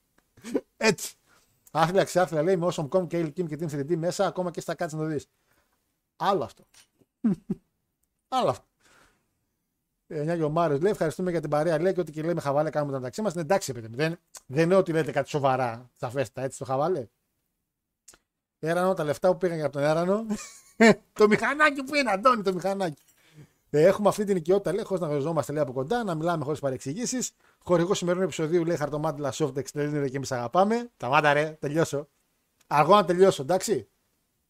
Έτσι. Άθλια ξάφλια λέει με όσον κόμ και Kim και την 3D μέσα, ακόμα και στα κάτσε να το δεις. Άλλο αυτό. Άλλο αυτό. Ε, ο Μάριος λέει: Ευχαριστούμε για την παρέα. Λέει και ότι και λέει με χαβάλε κάνουμε τα μεταξύ μας. Ναι, εντάξει, παιδί Δεν, δεν είναι ότι λέτε κάτι σοβαρά σαφέστα έτσι το χαβάλε. Έρανο, τα λεφτά που πήγαν για τον Έρανο. το μηχανάκι που είναι, Αντώνη, το μηχανάκι. Ε, έχουμε αυτή την οικειότητα, λέει, χωρίς να γνωριζόμαστε λέει, από κοντά, να μιλάμε χωρίς παρεξηγήσεις. Χορηγός σημερινού επεισοδίου λέει Χαρτομάτιλα Soft Extended και εμείς αγαπάμε. Τα μάτα ρε, τελειώσω. Αργό να τελειώσω, εντάξει.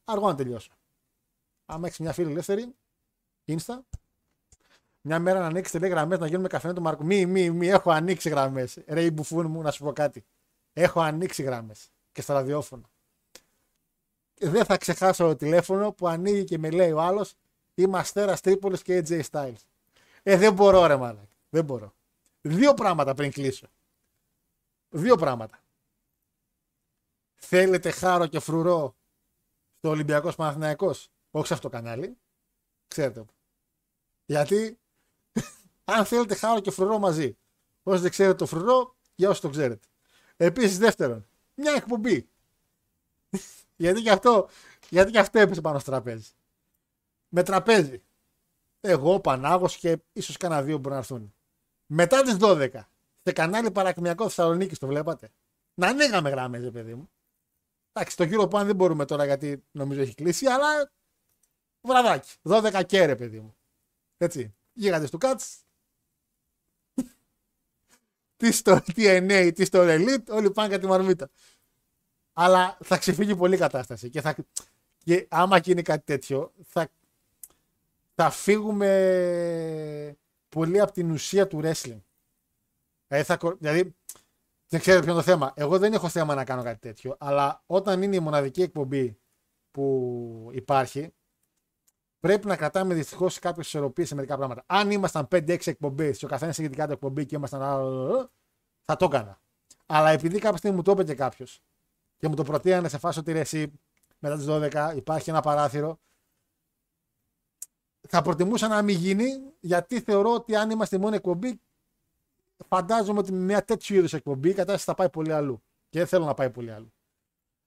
Αργό να τελειώσω. Άμα έχεις μια φίλη ελεύθερη, Insta, μια μέρα να ανοίξετε λέει γραμμές να γίνουμε καφέ του Μαρκού. Μη, μη, μη, έχω ανοίξει γραμμές. Ρε, η μπουφούν μου, να σου πω κάτι. Έχω ανοίξει γραμμές και στα ραδιόφωνα. Δεν θα ξεχάσω το τηλέφωνο που ανοίγει και με λέει ο άλλος Είμαι αστέρας Τρίπολης και AJ Styles. Ε, δεν μπορώ, ρε μάλλον. Δεν μπορώ. Δύο πράγματα πριν κλείσω. Δύο πράγματα. Θέλετε χάρο και φρουρό στο Ολυμπιακός Παναθηναϊκός; Όχι σε αυτό το κανάλι. Ξέρετε. Γιατί; Αν θέλετε χάρο και φρουρό μαζί. Όσοι δεν ξέρετε το φρουρό, για όσοι το ξέρετε. Επίσης, δεύτερον, μια εκπομπή. γιατί, και αυτό, γιατί και αυτό έπεσε πάνω στο τραπέζι. Με τραπέζι. Εγώ, ο Πανάγος και ίσως κανένα δύο μπορεί να έρθουν. Μετά τις 12, σε κανάλι Παρακμιακό Θεσσαλονίκη, το βλέπατε. Να ανοίγαμε γράμμες, παιδί μου. Εντάξει, το κύριο Παν δεν μπορούμε τώρα γιατί νομίζω έχει κλείσει, αλλά βραδάκι. 12 κέρε, παιδί μου. Έτσι. Γίγαντε του κάτς. τι στο TNA, τι στο Elite, όλοι πάνε για τη μαρμίτα. Αλλά θα ξεφύγει πολύ η κατάσταση. Και, θα... και άμα γίνει κάτι τέτοιο, θα, θα φύγουμε πολύ από την ουσία του wrestling. Δηλαδή, θα... δηλαδή δεν ξέρω ποιο είναι το θέμα. Εγώ δεν έχω θέμα να κάνω κάτι τέτοιο. Αλλά όταν είναι η μοναδική εκπομπή που υπάρχει, πρέπει να κρατάμε δυστυχώς κάποιες ισορροπίες σε μερικά πράγματα. Αν ήμασταν 5-6 εκπομπές και ο καθένας είχε την εκπομπή και ήμασταν. θα το έκανα. Αλλά επειδή κάποια στιγμή μου το είπε και κάποιος και μου το προτείνανε σε φάση ότι εσύ μετά τις 12 υπάρχει ένα παράθυρο. Θα προτιμούσα να μην γίνει γιατί θεωρώ ότι αν είμαστε μόνο εκπομπή, φαντάζομαι ότι με μια τέτοιου είδους εκπομπή η κατάσταση θα πάει πολύ αλλού. Και δεν θέλω να πάει πολύ αλλού.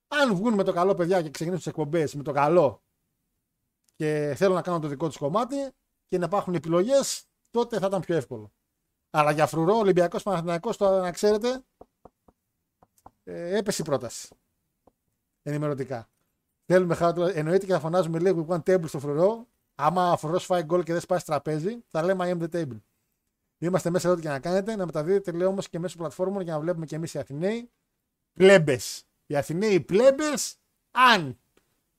Αν βγουν με το καλό παιδιά και ξεκινήσουν τις εκπομπές με το καλό και θέλω να κάνω το δικό τους κομμάτι και να υπάρχουν επιλογές, τότε θα ήταν πιο εύκολο. Αλλά για φρουρό, Ολυμπιακός Παναθυνακό, τώρα να ξέρετε, ε, έπεσε η πρόταση. Ενημερωτικά. Θέλουμε χάρη, εννοείται και θα φωνάζουμε λίγο που πάνε table στο φρουρό. Άμα φρουρό φάει γκολ και δεν σπάσει τραπέζι, θα λέμε I am the table. Είμαστε μέσα εδώ και να κάνετε, να μεταδίδετε λέω όμως και μέσω πλατφόρμων για να βλέπουμε και εμείς οι Αθηναίοι πλέμπες. Οι Αθηναίοι πλέμπες, αν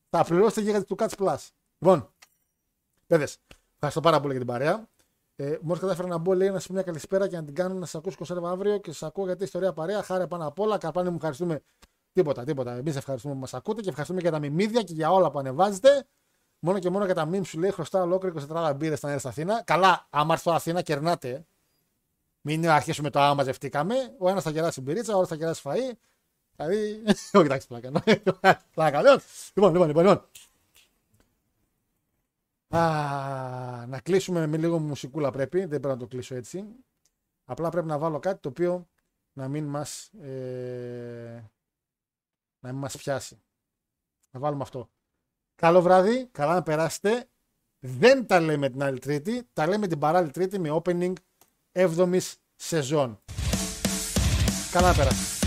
θα πληρώσετε για του Catch Plus. Λοιπόν, παιδες, ευχαριστώ πάρα πολύ για την παρέα. Ε, Μόλις κατάφερα να μπω, λέει να σας μια καλησπέρα και να την κάνω να σας ακούσω 20 αύριο και σας ακούω γιατί ιστορία παρέα. Χάρη πάνω απ' όλα. Καρπάνι μου ευχαριστούμε. Τίποτα, τίποτα. Εμείς ευχαριστούμε που μας ακούτε και ευχαριστούμε για τα μιμίδια και για όλα που ανεβάζετε. Μόνο και μόνο για τα μιμ σου λέει χρωστά ολόκληρο 24 μπύρες στα στην Αθήνα. Καλά, άμα έρθω Αθήνα, κερνάτε. Μην αρχίσουμε το άμα μαζευτήκαμε. Ο ένας θα κεράσει μπυρίτσα, ο άλλος θα κεράσει φαΐ. Δηλαδή. Όχι, εντάξει, πλάκα. Πλάκα. Λοιπόν, λοιπόν, λοιπόν. λοιπόν. Α, να κλείσουμε με λίγο μουσικούλα πρέπει, δεν πρέπει να το κλείσω έτσι. Απλά πρέπει να βάλω κάτι το οποίο να μην μας, ε, να μην μας πιάσει. Να βάλουμε αυτό. Καλό βράδυ, καλά να περάσετε. Δεν τα λέμε την άλλη τρίτη, τα λέμε την παράλληλη τρίτη με opening 7η σεζόν. Καλά να περάσετε. Γεια σας.